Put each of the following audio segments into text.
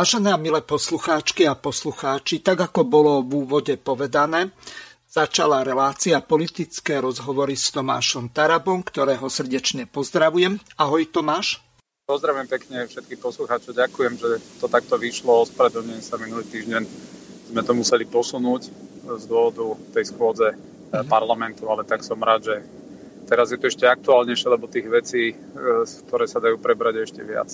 Vážené a milé poslucháčky a poslucháči, tak ako bolo v úvode povedané, začala relácia politické rozhovory s Tomášom Tarabom, ktorého srdečne pozdravujem. Ahoj Tomáš. Pozdravujem pekne všetkých poslucháčov, ďakujem, že to takto vyšlo. Ospravedlňujem sa minulý týždeň, sme to museli posunúť z dôvodu tej schôdze mm-hmm. parlamentu, ale tak som rád, že teraz je to ešte aktuálnejšie, lebo tých vecí, e, ktoré sa dajú prebrať, je ešte viac.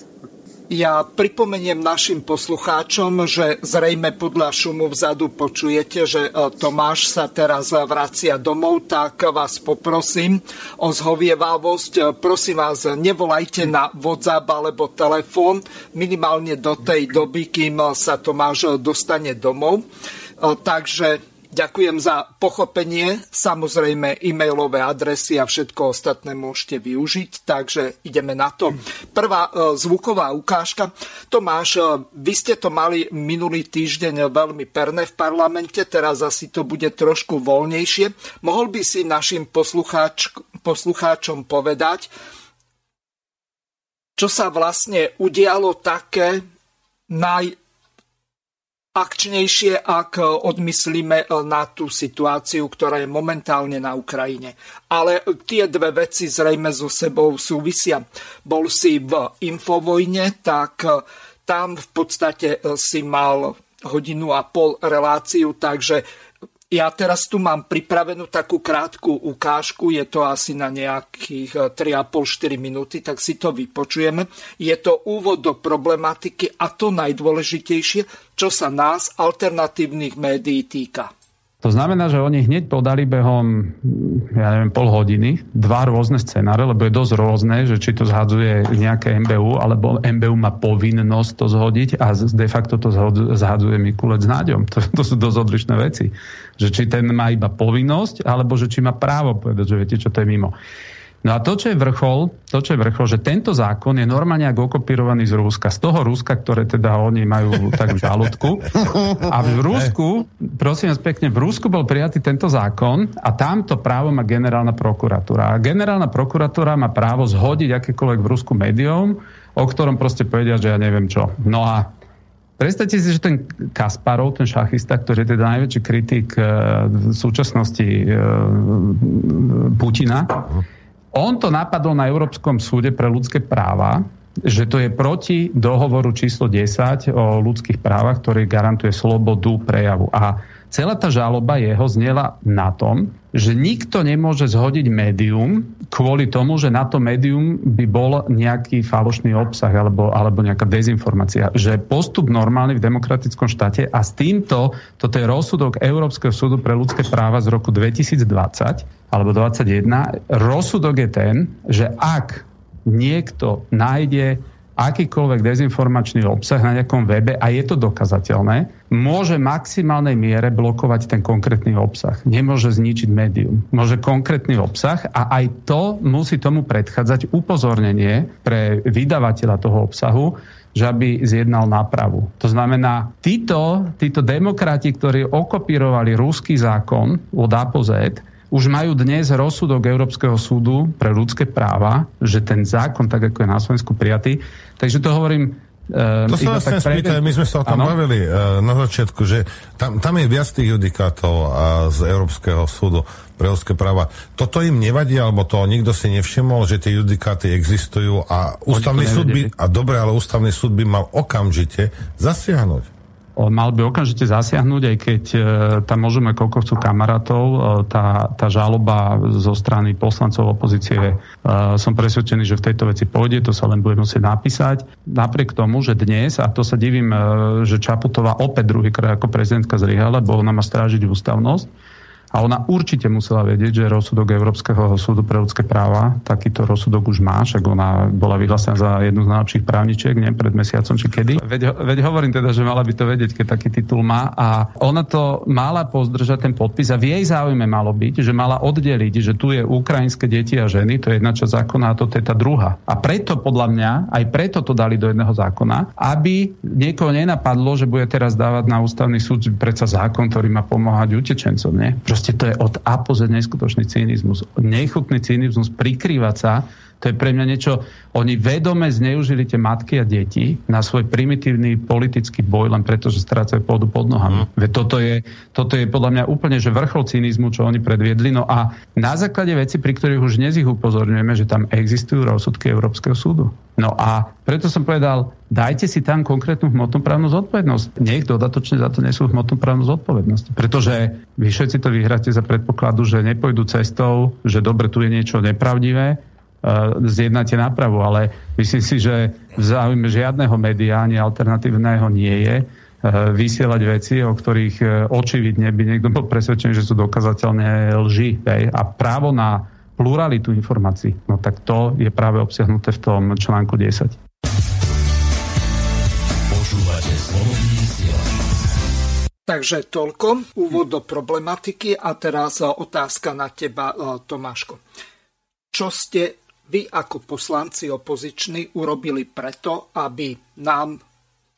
Ja pripomeniem našim poslucháčom, že zrejme podľa šumu vzadu počujete, že e, Tomáš sa teraz vracia domov, tak vás poprosím o zhovievavosť. E, prosím vás, nevolajte na WhatsApp alebo telefón minimálne do tej doby, kým sa Tomáš dostane domov. E, takže Ďakujem za pochopenie. Samozrejme, e-mailové adresy a všetko ostatné môžete využiť, takže ideme na to. Prvá e, zvuková ukážka. Tomáš, e, vy ste to mali minulý týždeň veľmi perné v parlamente, teraz asi to bude trošku voľnejšie. Mohol by si našim poslucháč, poslucháčom povedať, čo sa vlastne udialo také naj, akčnejšie, ak odmyslíme na tú situáciu, ktorá je momentálne na Ukrajine. Ale tie dve veci zrejme so sebou súvisia. Bol si v Infovojne, tak tam v podstate si mal hodinu a pol reláciu, takže ja teraz tu mám pripravenú takú krátku ukážku, je to asi na nejakých 3,5-4 minúty, tak si to vypočujeme. Je to úvod do problematiky a to najdôležitejšie, čo sa nás, alternatívnych médií, týka. To znamená, že oni hneď podali behom, ja neviem, pol hodiny, dva rôzne scenáre, lebo je dosť rôzne, že či to zhadzuje nejaké MBU, alebo MBU má povinnosť to zhodiť a de facto to zhadzuje Mikulec s Náďom. To, to sú dosť odlišné veci. Že či ten má iba povinnosť, alebo že či má právo povedať, že viete, čo to je mimo. No a to, čo je vrchol, to, čo je vrchol, že tento zákon je normálne ako okopírovaný z Rúska. Z toho Rúska, ktoré teda oni majú tak v žalúdku. A v Rúsku, prosím vás pekne, v Rúsku bol prijatý tento zákon a tamto právo má generálna prokuratúra. A generálna prokuratúra má právo zhodiť akékoľvek v Rusku médium, o ktorom proste povedia, že ja neviem čo. No a Predstavte si, že ten Kasparov, ten šachista, ktorý je teda najväčší kritik e, v súčasnosti e, Putina, on to napadol na Európskom súde pre ľudské práva, že to je proti dohovoru číslo 10 o ľudských právach, ktorý garantuje slobodu prejavu. A celá tá žaloba jeho znela na tom, že nikto nemôže zhodiť médium kvôli tomu, že na to médium by bol nejaký falošný obsah alebo, alebo nejaká dezinformácia. Že postup normálny v demokratickom štáte a s týmto, toto je rozsudok Európskeho súdu pre ľudské práva z roku 2020, alebo 21, rozsudok je ten, že ak niekto nájde akýkoľvek dezinformačný obsah na nejakom webe a je to dokazateľné, môže v maximálnej miere blokovať ten konkrétny obsah. Nemôže zničiť médium. Môže konkrétny obsah a aj to musí tomu predchádzať upozornenie pre vydavateľa toho obsahu, že aby zjednal nápravu. To znamená, títo, títo demokrati, ktorí okopírovali ruský zákon od A po Z, už majú dnes rozsudok Európskeho súdu pre ľudské práva, že ten zákon, tak ako je na Slovensku prijatý. Takže to hovorím Uh, to sa vás chcem spýtať, my sme sa o tom ano? bavili uh, na začiatku, že tam, tam je viac tých judikátov uh, z Európskeho súdu pre ľudské práva. Toto im nevadí, alebo to nikto si nevšimol, že tie judikáty existujú a ústavný súd by, a dobre, ale ústavný súd by mal okamžite zasiahnuť. Mal by okamžite zasiahnuť, aj keď e, tam môžeme koľko chcú kamarátov. E, tá, tá žaloba zo strany poslancov opozície, e, som presvedčený, že v tejto veci pôjde, to sa len bude musieť napísať. Napriek tomu, že dnes, a to sa divím, že Čaputová opäť druhýkrát ako prezidentka zlyhala, lebo ona má strážiť ústavnosť, a ona určite musela vedieť, že rozsudok Európskeho súdu pre ľudské práva, takýto rozsudok už má, však ona bola vyhlásená za jednu z najlepších právničiek, neviem, pred mesiacom či kedy. Veď, veď hovorím teda, že mala by to vedieť, keď taký titul má. A ona to mala pozdržať ten podpis a v jej záujme malo byť, že mala oddeliť, že tu je ukrajinské deti a ženy, to je jedna časť zákona a toto je tá druhá. A preto podľa mňa, aj preto to dali do jedného zákona, aby niekoho nenapadlo, že bude teraz dávať na ústavný súd predsa zákon, ktorý má pomáhať utečencom. Nie? Proste to je od A po Z neskutočný cynizmus. Nechutný cynizmus, prikrývať sa, to je pre mňa niečo, oni vedome zneužili tie matky a deti na svoj primitívny politický boj, len preto, že strácajú pôdu pod nohami. Mm. toto, je, toto je podľa mňa úplne že vrchol cynizmu, čo oni predviedli. No a na základe veci, pri ktorých už dnes ich upozorňujeme, že tam existujú rozsudky Európskeho súdu. No a preto som povedal, dajte si tam konkrétnu hmotnoprávnu zodpovednosť. Nech dodatočne za to nesú hmotnoprávnu zodpovednosť. Pretože vy všetci to vyhráte za predpokladu, že nepôjdu cestou, že dobre, tu je niečo nepravdivé, zjednáte nápravu, ale myslím si, že v záujme žiadneho média ani alternatívneho nie je uh, vysielať veci, o ktorých uh, očividne by niekto bol presvedčený, že sú dokazateľne lži. Hej? A právo na pluralitu informácií. No tak to je práve obsiahnuté v tom článku 10. Takže toľko, úvod do problematiky a teraz e, otázka na teba, e, Tomáško. Čo ste vy ako poslanci opoziční urobili preto, aby nám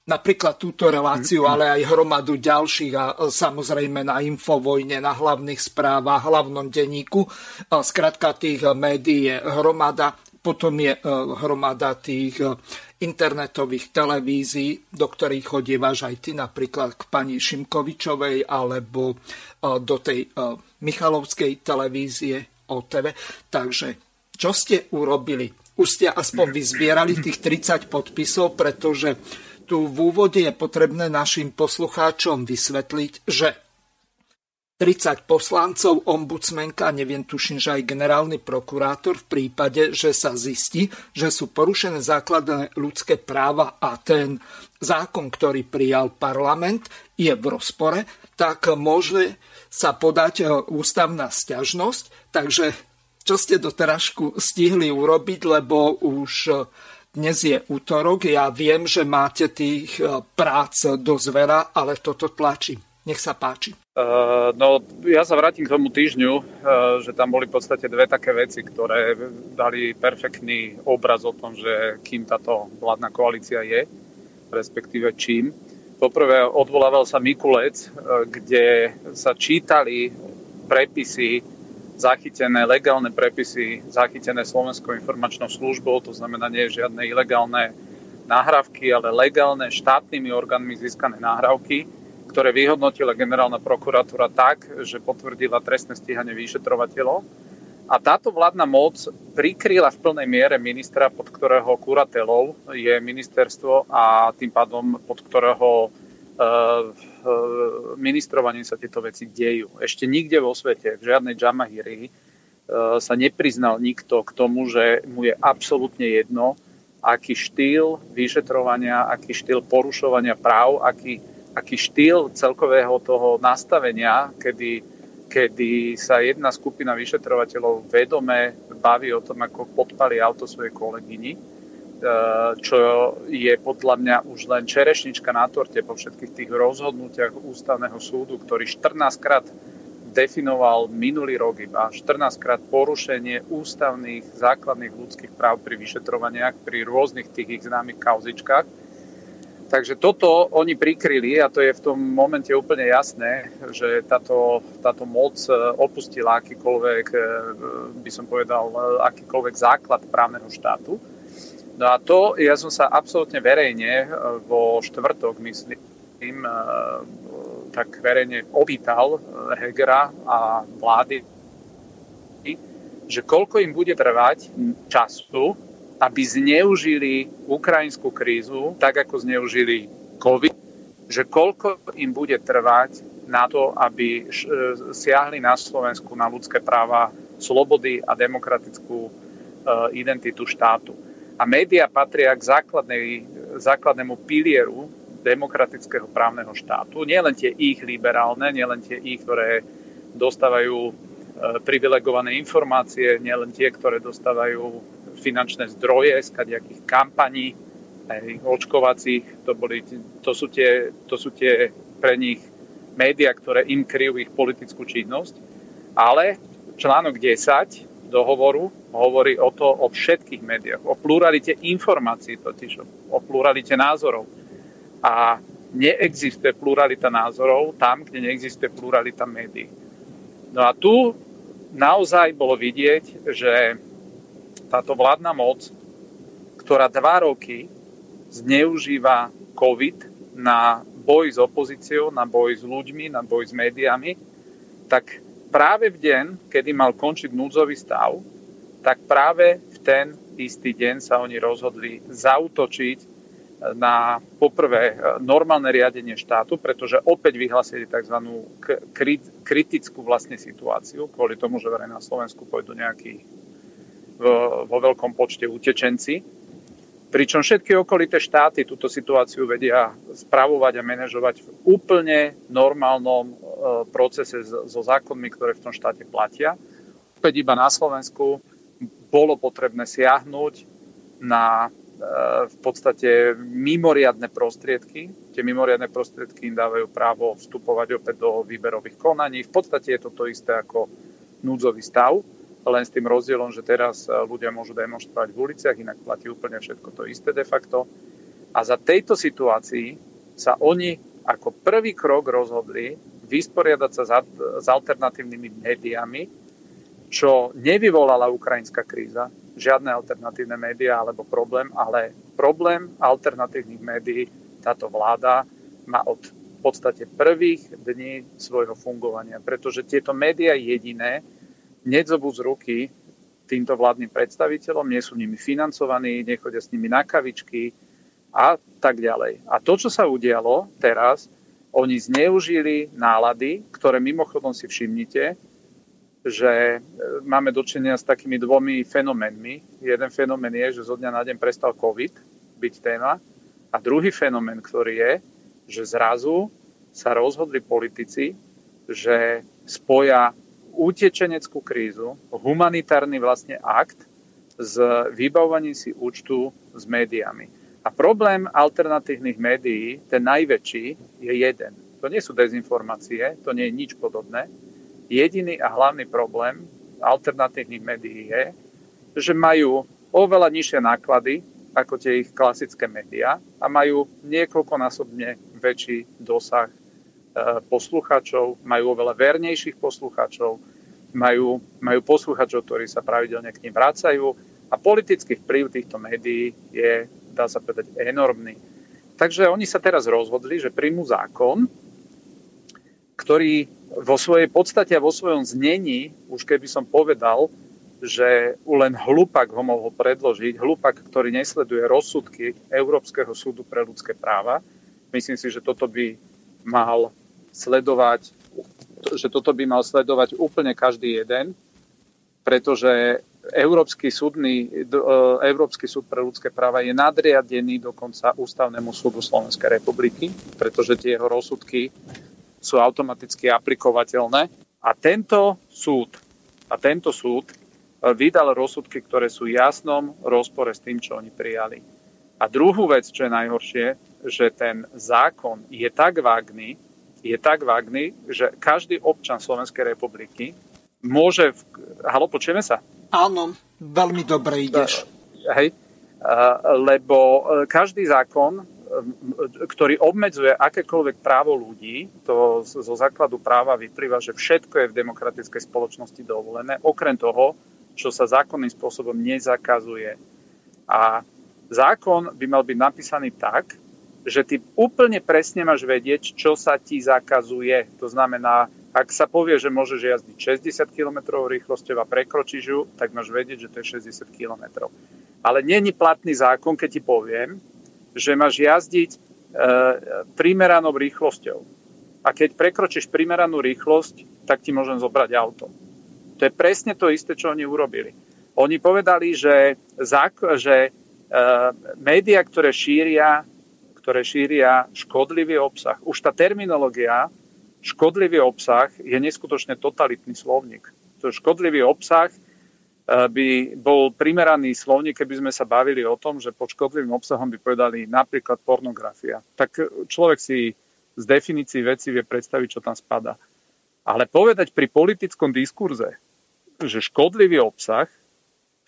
napríklad túto reláciu, ale aj hromadu ďalších a samozrejme na Infovojne, na hlavných správach, hlavnom denníku. Skrátka tých médií je hromada, potom je e, hromada tých e, internetových televízií, do ktorých chodívaš aj ty napríklad k pani Šimkovičovej alebo e, do tej Michalovskej televízie OTV. Takže čo ste urobili? Už ste aspoň vyzbierali tých 30 podpisov, pretože tu v úvode je potrebné našim poslucháčom vysvetliť, že 30 poslancov, ombudsmenka, neviem, tuším, že aj generálny prokurátor v prípade, že sa zistí, že sú porušené základné ľudské práva a ten zákon, ktorý prijal parlament, je v rozpore, tak môže sa podať e, ústavná stiažnosť. Takže čo ste doterazku stihli urobiť, lebo už e, dnes je útorok, ja viem, že máte tých e, prác dosť veľa, ale toto tlačí. Nech sa páči. Uh, no, ja sa vrátim k tomu týždňu, uh, že tam boli v podstate dve také veci, ktoré dali perfektný obraz o tom, že kým táto vládna koalícia je, respektíve čím. Poprvé odvolával sa Mikulec, uh, kde sa čítali prepisy zachytené legálne prepisy, zachytené Slovenskou informačnou službou, to znamená nie žiadne ilegálne nahrávky, ale legálne štátnymi orgánmi získané nahrávky, ktoré vyhodnotila generálna prokuratúra tak, že potvrdila trestné stíhanie vyšetrovateľov. A táto vládna moc prikryla v plnej miere ministra, pod ktorého kuratelov je ministerstvo a tým pádom pod ktorého ministrovaním sa tieto veci dejú. Ešte nikde vo svete, v žiadnej Jamahiri, e, sa nepriznal nikto k tomu, že mu je absolútne jedno, aký štýl vyšetrovania, aký štýl porušovania práv, aký, aký štýl celkového toho nastavenia, kedy, kedy sa jedna skupina vyšetrovateľov vedome baví o tom, ako podpali auto svojej kolegyni čo je podľa mňa už len čerešnička na torte po všetkých tých rozhodnutiach ústavného súdu, ktorý 14 krát definoval minulý rok iba 14 krát porušenie ústavných základných ľudských práv pri vyšetrovaniach, pri rôznych tých ich známych kauzičkách. Takže toto oni prikryli a to je v tom momente úplne jasné, že táto, táto moc eh, opustila akýkoľvek, eh, by som povedal, akýkoľvek základ právneho štátu No a to ja som sa absolútne verejne e, vo štvrtok, myslím, e, tak verejne opýtal e, Hegera a vlády, že koľko im bude trvať času, aby zneužili ukrajinskú krízu, tak ako zneužili COVID, že koľko im bude trvať na to, aby siahli na Slovensku na ľudské práva, slobody a demokratickú identitu štátu. A média patria k základnému pilieru demokratického právneho štátu. Nielen tie ich liberálne, nielen tie ich, ktoré dostávajú e, privilegované informácie, nielen tie, ktoré dostávajú finančné zdroje z kadejakých kampaní, aj očkovacích, to, boli, to, sú tie, to sú tie pre nich médiá, ktoré im kryjú ich politickú činnosť. Ale článok 10 dohovoru hovorí o to o všetkých médiách, o pluralite informácií totiž, o pluralite názorov. A neexistuje pluralita názorov tam, kde neexistuje pluralita médií. No a tu naozaj bolo vidieť, že táto vládna moc, ktorá dva roky zneužíva COVID na boj s opozíciou, na boj s ľuďmi, na boj s médiami, tak práve v deň, kedy mal končiť núdzový stav, tak práve v ten istý deň sa oni rozhodli zautočiť na poprvé normálne riadenie štátu, pretože opäť vyhlasili tzv. kritickú vlastne situáciu, kvôli tomu, že verejme na Slovensku pôjdu nejakí vo veľkom počte utečenci Pričom všetky okolité štáty túto situáciu vedia spravovať a manažovať v úplne normálnom e, procese so zákonmi, ktoré v tom štáte platia. Opäť iba na Slovensku bolo potrebné siahnuť na e, v podstate mimoriadne prostriedky. Tie mimoriadne prostriedky im dávajú právo vstupovať opäť do výberových konaní. V podstate je to to isté ako núdzový stav len s tým rozdielom, že teraz e, ľudia môžu demonstrovať v uliciach, inak platí úplne všetko to isté de facto. A za tejto situácii sa oni ako prvý krok rozhodli vysporiadať sa s alternatívnymi médiami, čo nevyvolala ukrajinská kríza, žiadne alternatívne médiá alebo problém, ale problém alternatívnych médií táto vláda má od v podstate prvých dní svojho fungovania, pretože tieto médiá jediné nedzobú z ruky týmto vládnym predstaviteľom, nie sú nimi financovaní, nechodia s nimi na kavičky a tak ďalej. A to, čo sa udialo teraz, oni zneužili nálady, ktoré mimochodom si všimnite, že e, máme dočenia s takými dvomi fenoménmi. Jeden fenomén je, že zo dňa na deň prestal COVID byť téma. A druhý fenomén, ktorý je, že zrazu sa rozhodli politici, že spoja utečeneckú krízu, humanitárny vlastne akt s vybavovaním si účtu s médiami. A problém alternatívnych médií, ten najväčší, je jeden. To nie sú dezinformácie, to nie je nič podobné. Jediný a hlavný problém alternatívnych médií je, že majú oveľa nižšie náklady ako tie ich klasické médiá a majú niekoľkonásobne väčší dosah poslucháčov, majú oveľa vernejších poslucháčov, majú, majú poslucháčov, ktorí sa pravidelne k ním vracajú a politický vplyv týchto médií je, dá sa povedať, enormný. Takže oni sa teraz rozhodli, že príjmu zákon, ktorý vo svojej podstate a vo svojom znení, už keby som povedal, že len hlupak ho mohol predložiť, hlupak, ktorý nesleduje rozsudky Európskeho súdu pre ľudské práva. Myslím si, že toto by mal sledovať, že toto by mal sledovať úplne každý jeden, pretože Európsky, súdny, e, Európsky súd pre ľudské práva je nadriadený dokonca Ústavnému súdu Slovenskej republiky, pretože tie jeho rozsudky sú automaticky aplikovateľné. A tento súd, a tento súd e, vydal rozsudky, ktoré sú v jasnom rozpore s tým, čo oni prijali. A druhú vec, čo je najhoršie, že ten zákon je tak vágný, je tak vágný, že každý občan Slovenskej republiky môže... V... Halo, počujeme sa? Áno, veľmi dobre ideš. Hej, lebo e, každý zákon, e, ktorý obmedzuje akékoľvek právo ľudí, to zo základu práva vyplýva, že všetko je v demokratickej spoločnosti dovolené, okrem toho, čo sa zákonným spôsobom nezakazuje. A zákon by mal byť napísaný tak, že ty úplne presne máš vedieť, čo sa ti zakazuje. To znamená, ak sa povie, že môžeš jazdiť 60 km rýchlosťou a prekročíš ju, tak máš vedieť, že to je 60 km. Ale není platný zákon, keď ti poviem, že máš jazdiť primeranou rýchlosťou. A keď prekročíš primeranú rýchlosť, tak ti môžem zobrať auto. To je presne to isté, čo oni urobili. Oni povedali, že, že e, médiá, ktoré šíria, ktoré šíria škodlivý obsah, už tá terminológia škodlivý obsah je neskutočne totalitný slovník. To škodlivý obsah by bol primeraný slovník, keby sme sa bavili o tom, že pod škodlivým obsahom by povedali napríklad pornografia. Tak človek si z definícií veci vie predstaviť, čo tam spada. Ale povedať pri politickom diskurze, že škodlivý obsah,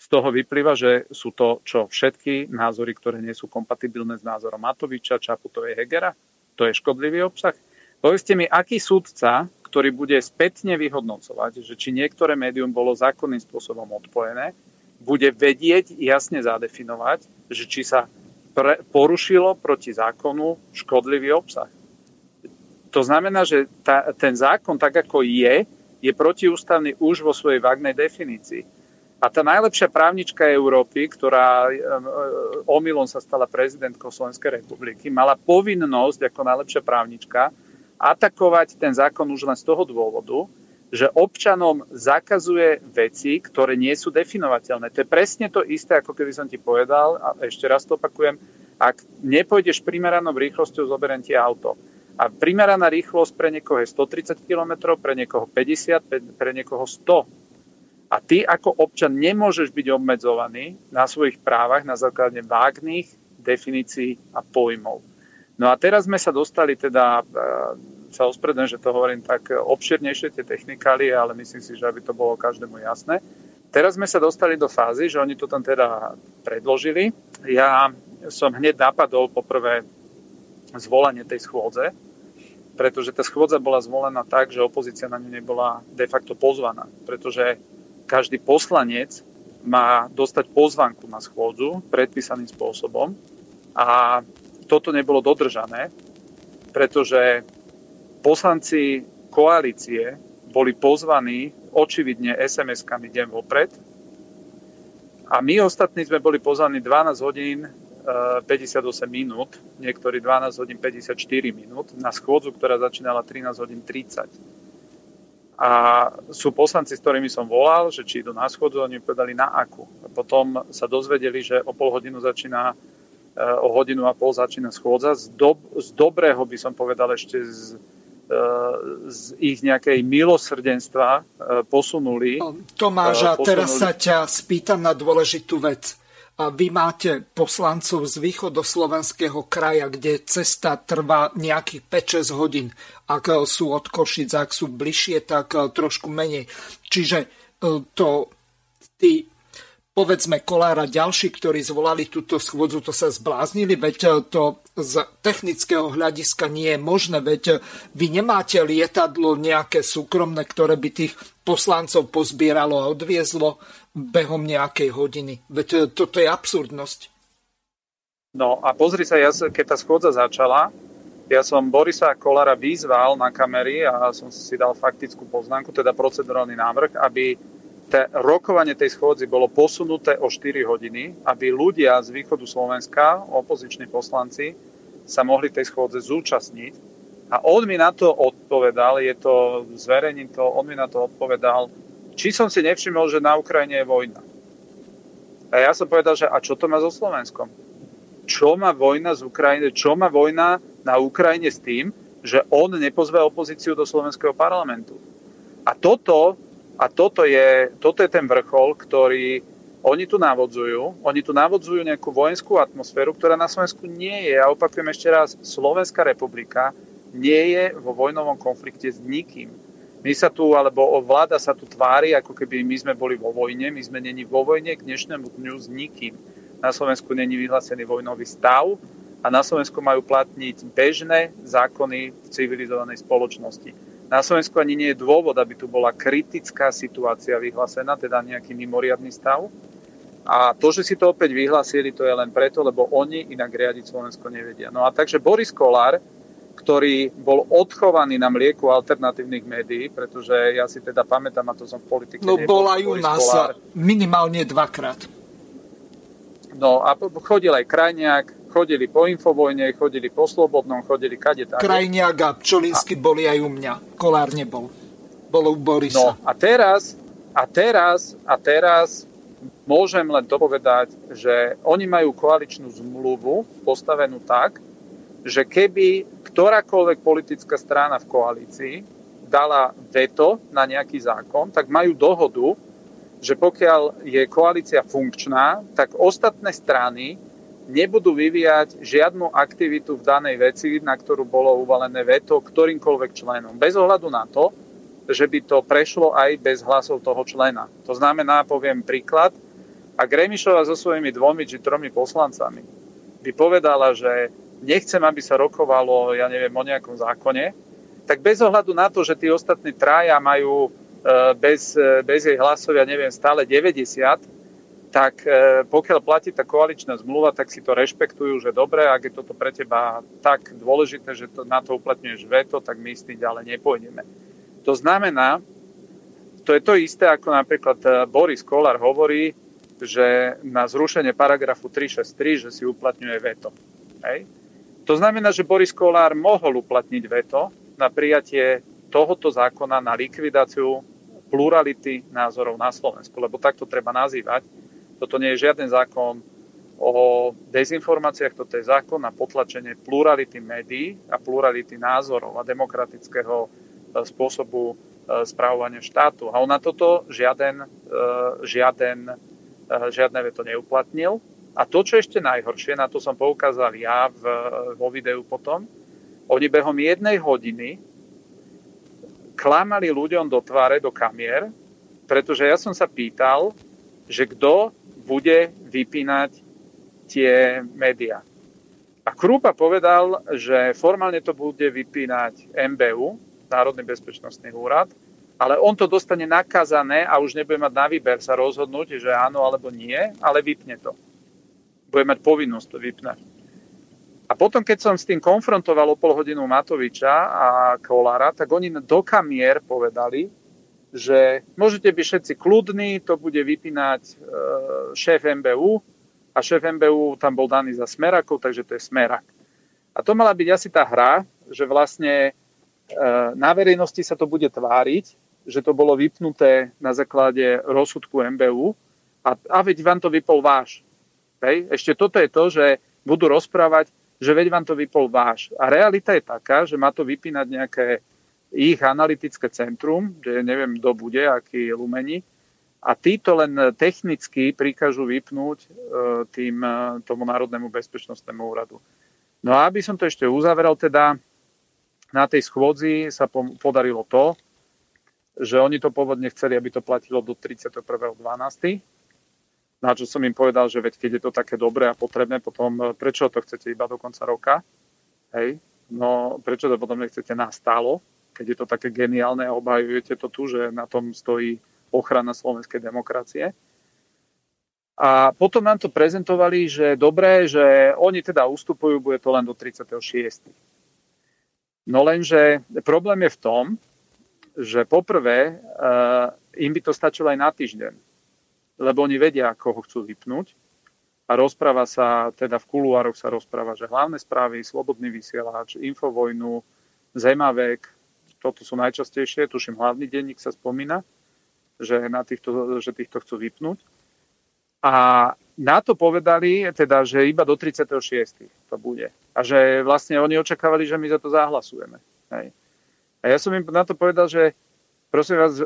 z toho vyplýva, že sú to čo všetky názory, ktoré nie sú kompatibilné s názorom Matoviča, Čaputovej, Hegera? To je škodlivý obsah? Povedzte mi, aký súdca ktorý bude spätne vyhodnocovať, že či niektoré médium bolo zákonným spôsobom odpojené, bude vedieť jasne zadefinovať, že či sa pre, porušilo proti zákonu škodlivý obsah. To znamená, že tá, ten zákon, tak ako je, je protiústavný už vo svojej vágnej definícii. A tá najlepšia právnička Európy, ktorá e, omylom sa stala prezidentkou Slovenskej republiky, mala povinnosť ako najlepšia právnička atakovať ten zákon už len z toho dôvodu, že občanom zakazuje veci, ktoré nie sú definovateľné. To je presne to isté, ako keby som ti povedal, a ešte raz to opakujem, ak nepôjdeš primeranou rýchlosťou, zoberiem ti auto. A primeraná rýchlosť pre niekoho je 130 km, pre niekoho 50, pre niekoho 100. A ty ako občan nemôžeš byť obmedzovaný na svojich právach na základe vágných definícií a pojmov. No a teraz sme sa dostali teda, e, sa ospredujem, že to hovorím tak obširnejšie tie technikálie, ale myslím si, že aby to bolo každému jasné. Teraz sme sa dostali do fázy, že oni to tam teda predložili. Ja som hneď napadol poprvé zvolanie tej schôdze, pretože tá schôdza bola zvolená tak, že opozícia na ňu nebola de facto pozvaná, pretože každý poslanec má dostať pozvanku na schôdzu predpísaným spôsobom a toto nebolo dodržané, pretože poslanci koalície boli pozvaní očividne SMS-kami deň vopred a my ostatní sme boli pozvaní 12 hodín 58 e, minút, niektorí 12 hodín 54 minút na schôdzu, ktorá začínala 13 hodín 30. A sú poslanci, s ktorými som volal, že či idú na schôdzu, oni povedali na akú. A potom sa dozvedeli, že o pol hodinu začína o hodinu a pol začína schôdza. Z, do, z dobrého by som povedal ešte z, e, z ich nejakej milosrdenstva e, posunuli. Tomáš, a posunuli... teraz sa ťa spýtam na dôležitú vec. Vy máte poslancov z východoslovenského kraja, kde cesta trvá nejakých 5-6 hodín. Ak sú od Košic, ak sú bližšie, tak trošku menej. Čiže to tí povedzme Kolára ďalší, ktorí zvolali túto schôdzu, to sa zbláznili, veď to z technického hľadiska nie je možné, veď vy nemáte lietadlo nejaké súkromné, ktoré by tých poslancov pozbieralo a odviezlo behom nejakej hodiny. Veď toto je absurdnosť. No a pozri sa, ja, keď tá schôdza začala, ja som Borisa Kolára vyzval na kamery a som si dal faktickú poznámku, teda procedurálny návrh, aby te, rokovanie tej schôdzi bolo posunuté o 4 hodiny, aby ľudia z východu Slovenska, opoziční poslanci, sa mohli tej schôdze zúčastniť. A on mi na to odpovedal, je to, zverejním to, on mi na to odpovedal, či som si nevšimol, že na Ukrajine je vojna. A ja som povedal, že a čo to má so Slovenskom? Čo má vojna z Ukrajiny, čo má vojna na Ukrajine s tým, že on nepozve opozíciu do slovenského parlamentu? A toto a toto je, toto je ten vrchol, ktorý oni tu navodzujú. Oni tu navodzujú nejakú vojenskú atmosféru, ktorá na Slovensku nie je. A opakujem ešte raz, Slovenská republika nie je vo vojnovom konflikte s nikým. My sa tu, alebo vláda sa tu tvári, ako keby my sme boli vo vojne. My sme není vo vojne k dnešnému dňu s nikým. Na Slovensku není vyhlásený vojnový stav a na Slovensku majú platniť bežné zákony v civilizovanej spoločnosti. Na Slovensku ani nie je dôvod, aby tu bola kritická situácia vyhlásená, teda nejaký mimoriadný stav. A to, že si to opäť vyhlásili, to je len preto, lebo oni inak riadiť Slovensko nevedia. No a takže Boris Kolár, ktorý bol odchovaný na mlieku alternatívnych médií, pretože ja si teda pamätám, a to som v politike... No bol aj u nás Kolár. minimálne dvakrát. No a chodil aj Krajniak, chodili po Infovojne, chodili po Slobodnom, chodili kade tak. Krajniak a Pčolinsky a... boli aj u mňa. Kolár nebol. Bolo u Borisa. No a teraz, a teraz, a teraz môžem len dopovedať, že oni majú koaličnú zmluvu postavenú tak, že keby ktorákoľvek politická strana v koalícii dala veto na nejaký zákon, tak majú dohodu, že pokiaľ je koalícia funkčná, tak ostatné strany nebudú vyvíjať žiadnu aktivitu v danej veci, na ktorú bolo uvalené veto ktorýmkoľvek členom. Bez ohľadu na to, že by to prešlo aj bez hlasov toho člena. To znamená, poviem príklad, ak Remišova so svojimi dvomi či tromi poslancami by povedala, že nechcem, aby sa rokovalo, ja neviem, o nejakom zákone, tak bez ohľadu na to, že tí ostatní traja majú e, bez, e, bez jej hlasov, ja neviem, stále 90, tak e, pokiaľ platí tá koaličná zmluva, tak si to rešpektujú, že dobre, ak je toto pre teba tak dôležité, že to, na to uplatňuješ veto, tak my s tým ďalej nepôjdeme. To znamená, to je to isté, ako napríklad Boris Kolár hovorí, že na zrušenie paragrafu 363, že si uplatňuje veto. Hej? To znamená, že Boris Kolár mohol uplatniť veto na prijatie tohoto zákona na likvidáciu plurality názorov na Slovensku, lebo takto treba nazývať. Toto nie je žiaden zákon o dezinformáciách, toto je zákon na potlačenie plurality médií a plurality názorov a demokratického e, spôsobu e, správovania štátu. A on na toto žiaden, e, žiaden, žiadne veto neuplatnil. A to, čo ešte najhoršie, na to som poukázal ja v, vo videu potom, oni behom jednej hodiny klamali ľuďom do tváre, do kamier, pretože ja som sa pýtal, že kto bude vypínať tie médiá. A Krúpa povedal, že formálne to bude vypínať MBU, Národný bezpečnostný úrad, ale on to dostane nakazané a už nebude mať na výber sa rozhodnúť, že áno alebo nie, ale vypne to bude mať povinnosť to vypnať. A potom, keď som s tým konfrontoval o pol hodinu Matoviča a Kolára, tak oni do kamier povedali, že môžete byť všetci kľudní, to bude vypínať e, šéf MBU a šéf MBU tam bol daný za Smerakov, takže to je Smerak. A to mala byť asi tá hra, že vlastne e, na verejnosti sa to bude tváriť, že to bolo vypnuté na základe rozsudku MBU a, a veď vám to vypol váš. Hej? Ešte toto je to, že budú rozprávať, že veď vám to vypol váš. A realita je taká, že má to vypínať nejaké ich analytické centrum, že neviem, kto bude, aký lumení, a títo len technicky prikážu vypnúť e, tým, e, tomu Národnému bezpečnostnému úradu. No a aby som to ešte uzaveral, teda na tej schôdzi sa podarilo to, že oni to pôvodne chceli, aby to platilo do 31.12. Na čo som im povedal, že veď keď je to také dobré a potrebné, potom e, prečo to chcete iba do konca roka? Hej, no prečo to potom nechcete nastálo, keď je to také geniálne a obhajujete to tu, že na tom stojí ochrana slovenskej demokracie. A potom nám to prezentovali, že dobré, že oni teda ustupujú, bude to len do 36. No lenže problém je v tom, že poprvé uh, im by to stačilo aj na týždeň lebo oni vedia, ako ho chcú vypnúť. A rozpráva sa, teda v kuluároch sa rozpráva, že hlavné správy, slobodný vysielač, infovojnu, zemavek, toto sú najčastejšie, tuším hlavný denník sa spomína, že, na týchto, že týchto chcú vypnúť. A na to povedali, teda, že iba do 36. to bude. A že vlastne oni očakávali, že my za to zahlasujeme. Hej. A ja som im na to povedal, že prosím vás,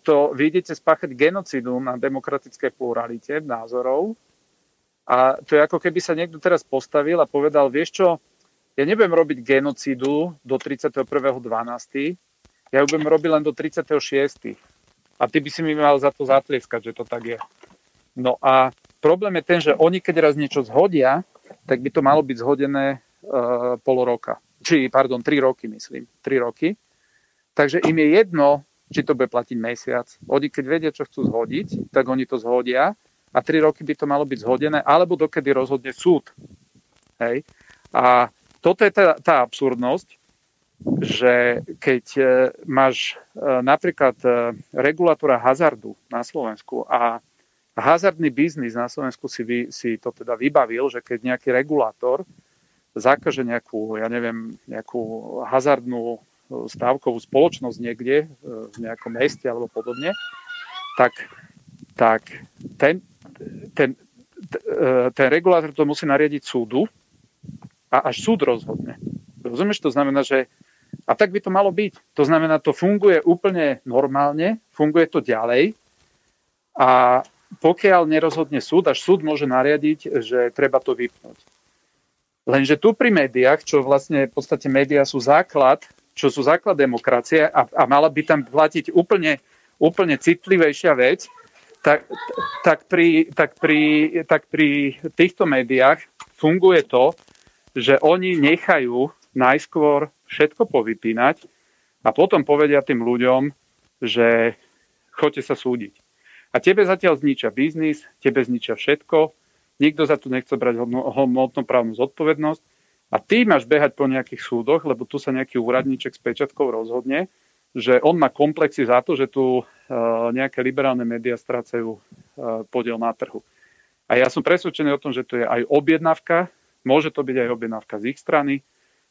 to vy idete spáchať genocidu na demokratickej pluralite názorov a to je ako keby sa niekto teraz postavil a povedal, vieš čo, ja nebudem robiť genocidu do 31.12., ja ju budem robiť len do 36. A ty by si mi mal za to zatlieskať, že to tak je. No a problém je ten, že oni keď raz niečo zhodia, tak by to malo byť zhodené uh, pol roka. Či, pardon, 3 roky, myslím. 3 roky. Takže im je jedno, či to bude platiť mesiac. Oni keď vedia, čo chcú zhodiť, tak oni to zhodia a tri roky by to malo byť zhodené, alebo dokedy rozhodne súd. Hej. A toto je tá, tá absurdnosť, že keď e, máš e, napríklad e, regulátora hazardu na Slovensku a hazardný biznis na Slovensku si, vy, si to teda vybavil, že keď nejaký regulátor zakaže nejakú, ja neviem, nejakú hazardnú stávkovú spoločnosť niekde v nejakom meste alebo podobne, tak, tak ten, ten, ten regulátor to musí nariadiť súdu a až súd rozhodne. Rozumieš? To znamená, že a tak by to malo byť. To znamená, to funguje úplne normálne, funguje to ďalej a pokiaľ nerozhodne súd, až súd môže nariadiť, že treba to vypnúť. Lenže tu pri médiách, čo vlastne v podstate médiá sú základ, čo sú základ demokracie a, a mala by tam platiť úplne, úplne citlivejšia vec, tak, tak, pri, tak, pri, tak pri týchto médiách funguje to, že oni nechajú najskôr všetko povypínať a potom povedia tým ľuďom, že choďte sa súdiť. A tebe zatiaľ zničia biznis, tebe zničia všetko, nikto za to nechce brať hmotnoprávnu zodpovednosť a ty máš behať po nejakých súdoch, lebo tu sa nejaký úradníček s pečatkou rozhodne, že on má komplexy za to, že tu uh, nejaké liberálne médiá strácajú uh, podiel na trhu. A ja som presvedčený o tom, že to je aj objednávka, môže to byť aj objednávka z ich strany,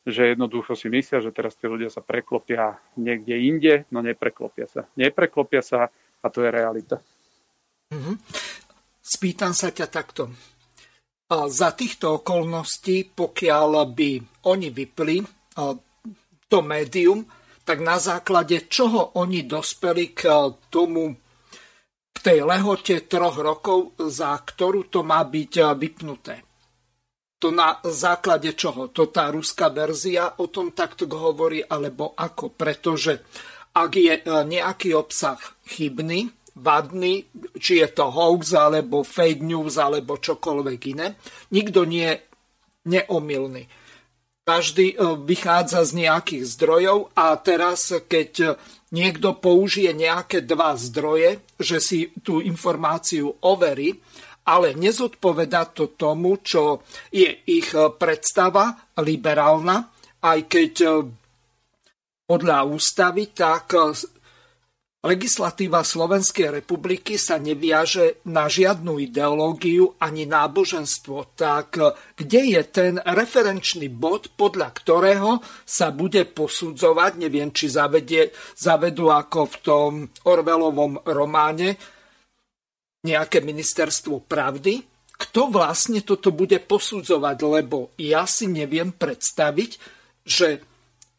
že jednoducho si myslia, že teraz tí ľudia sa preklopia niekde inde, no nepreklopia sa. Nepreklopia sa a to je realita. Mm-hmm. Spýtam sa ťa takto. A za týchto okolností, pokiaľ by oni vypli to médium, tak na základe čoho oni dospeli k tomu, k tej lehote troch rokov, za ktorú to má byť vypnuté. To na základe čoho? To tá ruská verzia o tom takto hovorí, alebo ako? Pretože ak je e, nejaký obsah chybný, vadný, či je to hoax, alebo fake news, alebo čokoľvek iné, nikto nie je neomilný. Každý e, vychádza z nejakých zdrojov a teraz, keď niekto použije nejaké dva zdroje, že si tú informáciu overí, ale nezodpoveda to tomu, čo je ich eh, predstava liberálna, aj keď eh, podľa ústavy, tak eh, legislatíva Slovenskej republiky sa neviaže na žiadnu ideológiu ani náboženstvo. Tak kde je ten referenčný bod, podľa ktorého sa bude posudzovať, neviem, či zavedie, zavedú ako v tom Orvelovom románe, nejaké ministerstvo pravdy, kto vlastne toto bude posudzovať, lebo ja si neviem predstaviť, že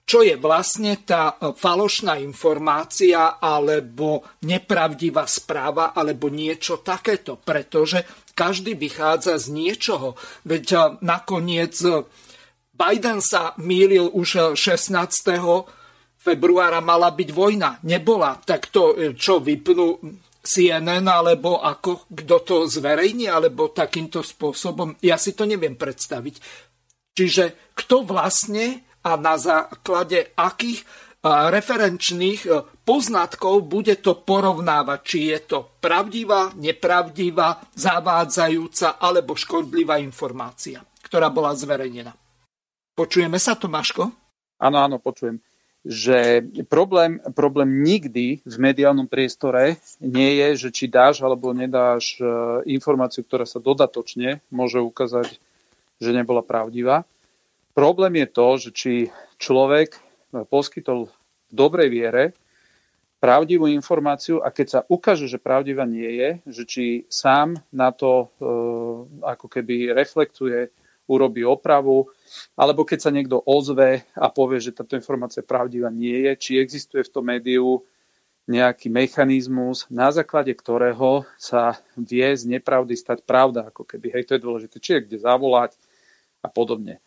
čo je vlastne tá falošná informácia alebo nepravdivá správa alebo niečo takéto, pretože každý vychádza z niečoho. Veď nakoniec Biden sa mýlil už 16. februára mala byť vojna. Nebola. Tak to, čo vypnú CNN, alebo ako, kto to zverejní, alebo takýmto spôsobom. Ja si to neviem predstaviť. Čiže kto vlastne a na základe akých referenčných poznatkov bude to porovnávať, či je to pravdivá, nepravdivá, zavádzajúca alebo škodlivá informácia, ktorá bola zverejnená. Počujeme sa, Tomáško? Áno, áno, počujem že problém, problém nikdy v mediálnom priestore nie je, že či dáš alebo nedáš e, informáciu, ktorá sa dodatočne môže ukázať, že nebola pravdivá. Problém je to, že či človek poskytol v dobrej viere pravdivú informáciu a keď sa ukáže, že pravdivá nie je, že či sám na to e, ako keby reflektuje, urobí opravu, alebo keď sa niekto ozve a povie, že táto informácia pravdivá nie je, či existuje v tom médiu nejaký mechanizmus, na základe ktorého sa vie z nepravdy stať pravda, ako keby, hej, to je dôležité, či je kde zavolať a podobne.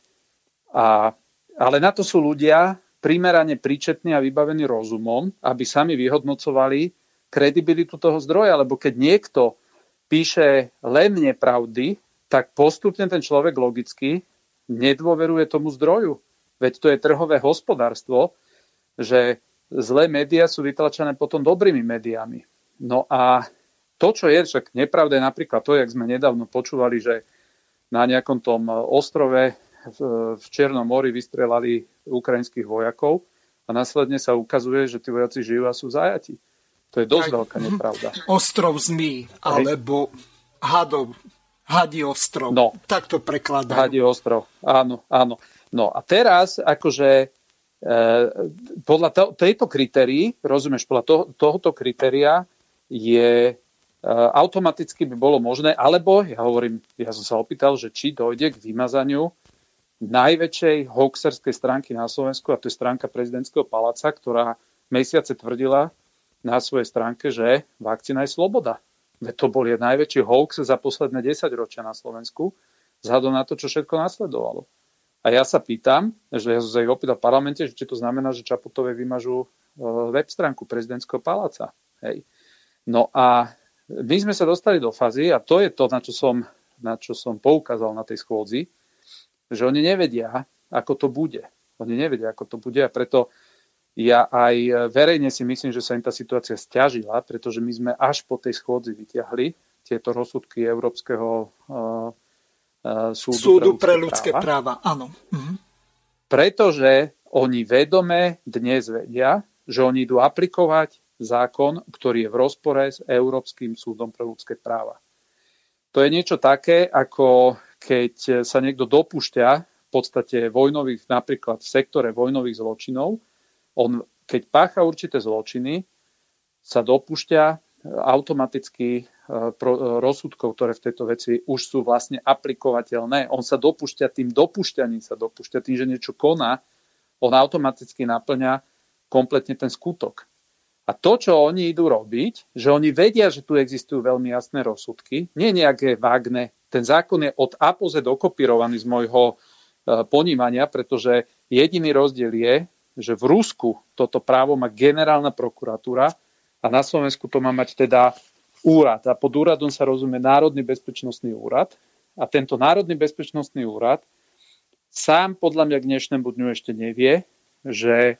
A, ale na to sú ľudia primerane príčetní a vybavení rozumom, aby sami vyhodnocovali kredibilitu toho zdroja, lebo keď niekto píše len nepravdy, tak postupne ten človek logicky nedôveruje tomu zdroju. Veď to je trhové hospodárstvo, že zlé médiá sú vytlačené potom dobrými médiami. No a to, čo je však nepravda, je napríklad to, jak sme nedávno počúvali, že na nejakom tom ostrove v Černom mori vystrelali ukrajinských vojakov a následne sa ukazuje, že tí vojaci žijú a sú zajati. To je dosť veľká nepravda. Ostrov Zmí, alebo hadov, hadí ostrov. No, tak to prekladajú. Hadí ostrov, áno, áno. No a teraz akože e, podľa to, tejto kritérii, rozumieš, podľa to, tohoto kritéria je e, automaticky by bolo možné, alebo ja hovorím, ja som sa opýtal, že či dojde k vymazaniu najväčšej hoaxerskej stránky na Slovensku, a to je stránka prezidentského paláca, ktorá mesiace tvrdila na svojej stránke, že vakcína je sloboda. To bol najväčší hoax za posledné 10 ročia na Slovensku, vzhľadom na to, čo všetko nasledovalo. A ja sa pýtam, že ja sa ich opýtal v parlamente, že či to znamená, že Čaputové vymažú e, web stránku prezidentského paláca. Hej. No a my sme sa dostali do fázy, a to je to, na čo som, na čo som poukázal na tej schôdzi, že oni nevedia, ako to bude. Oni nevedia, ako to bude a preto ja aj verejne si myslím, že sa im tá situácia stiažila, pretože my sme až po tej schôdzi vyťahli tieto rozsudky Európskeho uh, súdu, súdu pre ľudské, pre ľudské práva. práva. Áno. Mhm. Pretože oni vedome dnes vedia, že oni idú aplikovať zákon, ktorý je v rozpore s Európskym súdom pre ľudské práva. To je niečo také, ako keď sa niekto dopúšťa v podstate vojnových, napríklad v sektore vojnových zločinov, on, keď pácha určité zločiny, sa dopúšťa automaticky rozsudkov, ktoré v tejto veci už sú vlastne aplikovateľné. On sa dopúšťa tým dopúšťaním sa dopúšťa tým, že niečo koná, on automaticky naplňa kompletne ten skutok. A to, čo oni idú robiť, že oni vedia, že tu existujú veľmi jasné rozsudky, nie nejaké vágne. Ten zákon je od A po Z dokopírovaný z môjho e, ponímania, pretože jediný rozdiel je, že v Rusku toto právo má generálna prokuratúra a na Slovensku to má mať teda úrad. A pod úradom sa rozumie Národný bezpečnostný úrad. A tento Národný bezpečnostný úrad sám podľa mňa k dnešnému dňu ešte nevie, že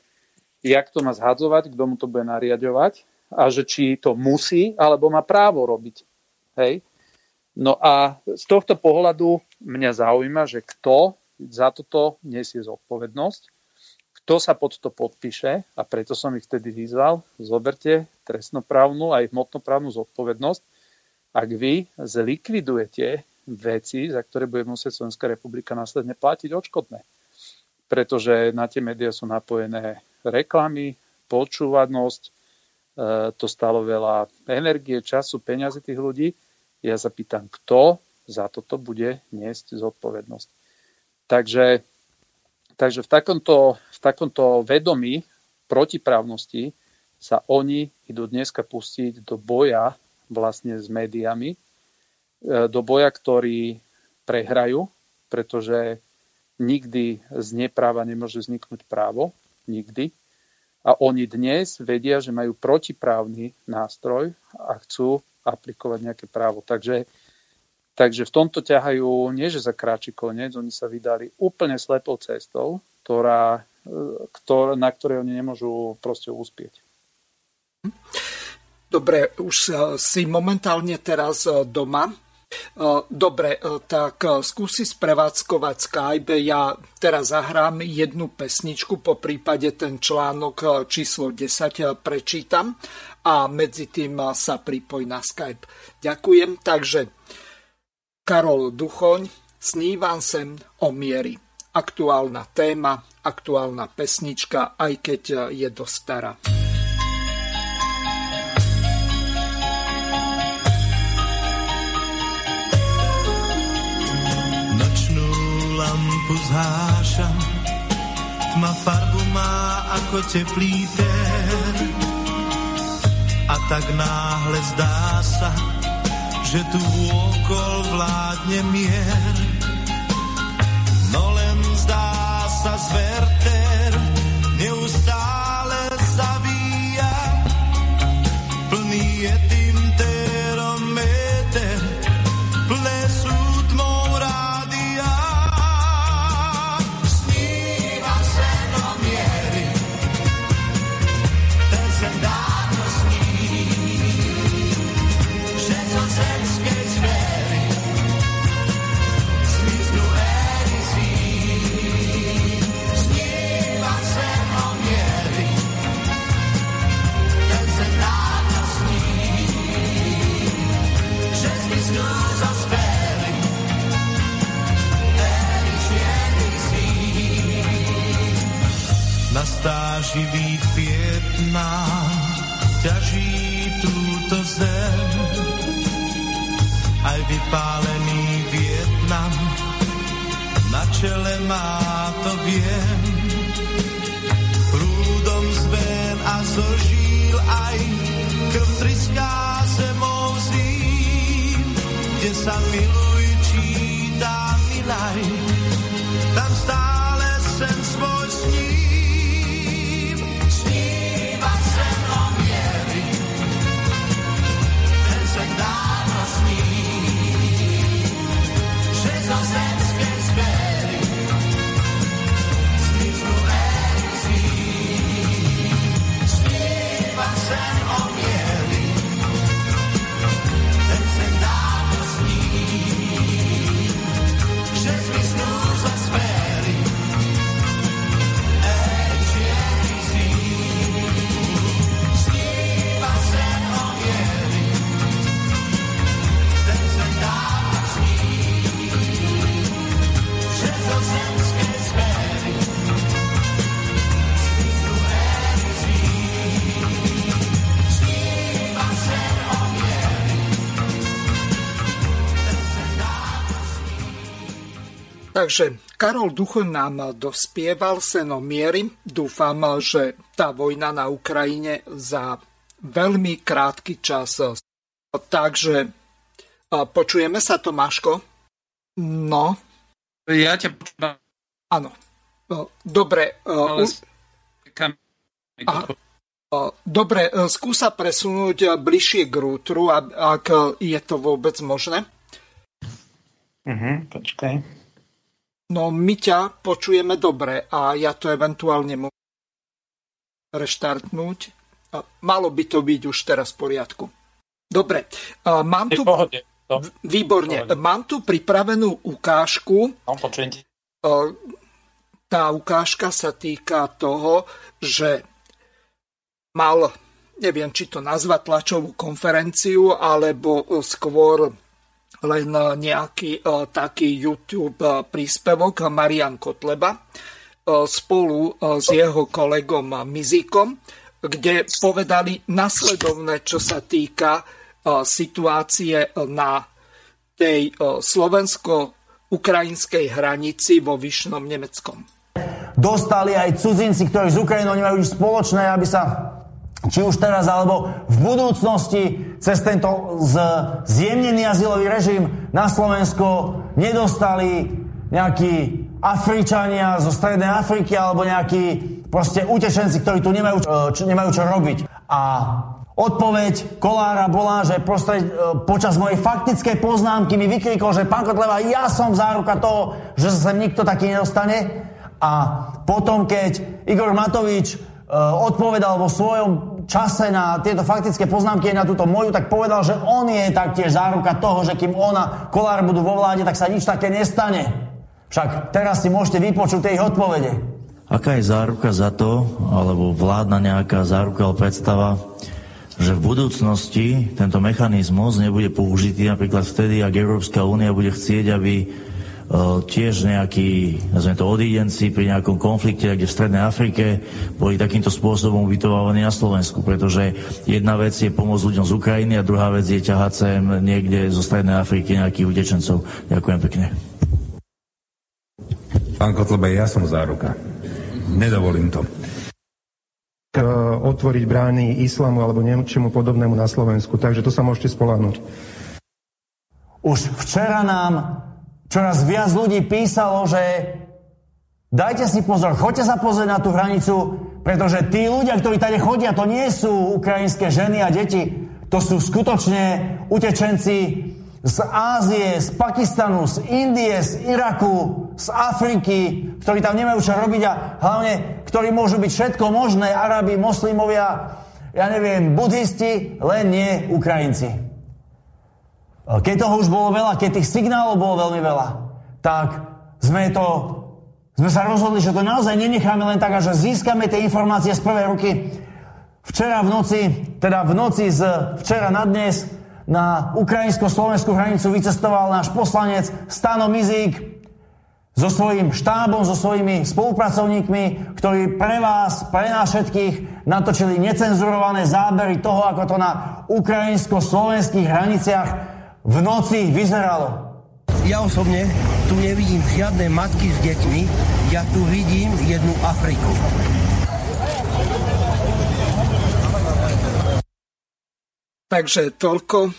jak to má zhadzovať, kto mu to bude nariadovať a že či to musí alebo má právo robiť. Hej? No a z tohto pohľadu mňa zaujíma, že kto za toto nesie zodpovednosť kto sa pod to podpíše, a preto som ich vtedy vyzval, zoberte trestnoprávnu aj hmotnoprávnu zodpovednosť, ak vy zlikvidujete veci, za ktoré bude musieť Slovenská republika následne platiť odškodné. Pretože na tie médiá sú napojené reklamy, počúvanosť, e, to stalo veľa energie, času, peňazí tých ľudí. Ja sa pýtam, kto za toto bude niesť zodpovednosť. Takže Takže v takomto, takomto vedomí protiprávnosti sa oni idú dneska pustiť do boja vlastne s médiami, e, do boja, ktorý prehrajú, pretože nikdy z nepráva nemôže vzniknúť právo, nikdy. A oni dnes vedia, že majú protiprávny nástroj a chcú aplikovať nejaké právo. Takže Takže v tomto ťahajú nie, že za kráči koniec, oni sa vydali úplne slepou cestou, ktorá, ktor, na ktorej oni nemôžu proste uspieť. Dobre, už si momentálne teraz e, doma. E, dobre, e, tak skúsi sprevádzkovať Skype. Ja teraz zahrám jednu pesničku, po prípade ten článok číslo 10 prečítam a medzi tým sa pripoj na Skype. Ďakujem. Takže Karol Duchoň, Snívam sem o miery. Aktuálna téma, aktuálna pesnička, aj keď je dosť stará. Nočnú lampu zhášam, tma farbu má ako teplý tér. A tak náhle zdá sa, že tu okol vládne mier. No len zdá sa zverter, neustále Na stáži Vietnam ťaží túto zem. Aj vypálený Vietnam na čele má to viem. Prúdom zven a zožíl aj krv triská zemou zím, kde sa miluj číta milaj, Takže Karol Duchoň nám dospieval seno miery. Dúfam, že tá vojna na Ukrajine za veľmi krátky čas. Takže počujeme sa, Tomáško? No. Ja ťa počúvam. Áno. Dobre. Ale... Dobre, skúsa presunúť bližšie k rútru, ak je to vôbec možné. Uh-huh, počkaj. No my ťa počujeme dobre a ja to eventuálne môžem reštartnúť. Malo by to byť už teraz v poriadku. Dobre, mám tu... Výborne. Mám tu pripravenú ukážku. No, tá ukážka sa týka toho, že mal, neviem, či to nazvať tlačovú konferenciu, alebo skôr len e, nejaký e, taký YouTube e, príspevok Marian Kotleba spolu s jeho kolegom Mizikom, kde povedali nasledovné, čo sa týka situácie na tej slovensko-ukrajinskej hranici vo Vyšnom Nemeckom. Dostali aj cudzinci, ktorí z Ukrajinou nemajú nič spoločné, aby sa či už teraz alebo v budúcnosti cez tento zjemnený azylový režim na Slovensko nedostali nejakí Afričania zo Strednej Afriky alebo nejakí proste utečenci, ktorí tu nemajú, čo, nemajú čo robiť. A odpoveď Kolára bola, že prostred, e, počas mojej faktickej poznámky mi vykrikol, že pán Kotleva, ja som záruka toho, že sa sem nikto taký nedostane. A potom, keď Igor Matovič Eh, odpovedal vo svojom čase na tieto faktické poznámky na túto moju, tak povedal, že on je taktiež záruka toho, že kým ona, Kolár budú vo vláde, tak sa nič také nestane. Však teraz si môžete vypočuť tie odpovede. Aká je záruka za to, alebo vládna nejaká záruka alebo predstava, že v budúcnosti tento mechanizmus nebude použitý napríklad vtedy, ak Európska únia bude chcieť, aby tiež nejakí, nazvime to, odídenci pri nejakom konflikte, kde v Strednej Afrike boli takýmto spôsobom ubytovávaní na Slovensku, pretože jedna vec je pomôcť ľuďom z Ukrajiny a druhá vec je ťahať sem niekde zo Strednej Afriky nejakých utečencov. Ďakujem pekne. Pán Kotlebe, ja som záruka. Nedovolím to otvoriť brány islamu alebo niečomu podobnému na Slovensku. Takže to sa môžete spolahnuť. Už včera nám čoraz viac ľudí písalo, že dajte si pozor, choďte sa pozrieť na tú hranicu, pretože tí ľudia, ktorí tady chodia, to nie sú ukrajinské ženy a deti, to sú skutočne utečenci z Ázie, z Pakistanu, z Indie, z Iraku, z Afriky, ktorí tam nemajú čo robiť a hlavne, ktorí môžu byť všetko možné, Arabi, moslimovia, ja neviem, buddhisti, len nie Ukrajinci. Keď toho už bolo veľa, keď tých signálov bolo veľmi veľa, tak sme to, sme sa rozhodli, že to naozaj nenecháme len tak, že získame tie informácie z prvej ruky. Včera v noci, teda v noci z včera na dnes, na ukrajinsko-slovenskú hranicu vycestoval náš poslanec Stano Mizík so svojím štábom, so svojimi spolupracovníkmi, ktorí pre vás, pre nás všetkých natočili necenzurované zábery toho, ako to na ukrajinsko-slovenských hraniciach v noci vyzeralo. Ja osobne tu nevidím žiadne matky s deťmi, ja tu vidím jednu Afriku. Takže toľko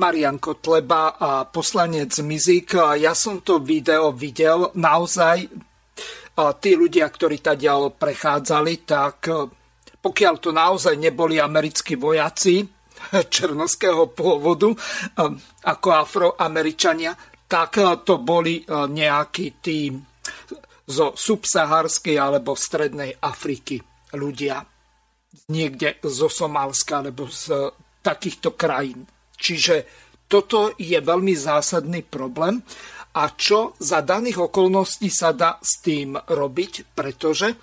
Marian Kotleba a poslanec Mizik. Ja som to video videl. Naozaj tí ľudia, ktorí ďal prechádzali, tak pokiaľ to naozaj neboli americkí vojaci černovského pôvodu ako afroameričania, tak to boli nejakí tí zo subsaharskej alebo strednej Afriky ľudia. Niekde zo Somálska alebo z takýchto krajín. Čiže toto je veľmi zásadný problém. A čo za daných okolností sa dá s tým robiť, pretože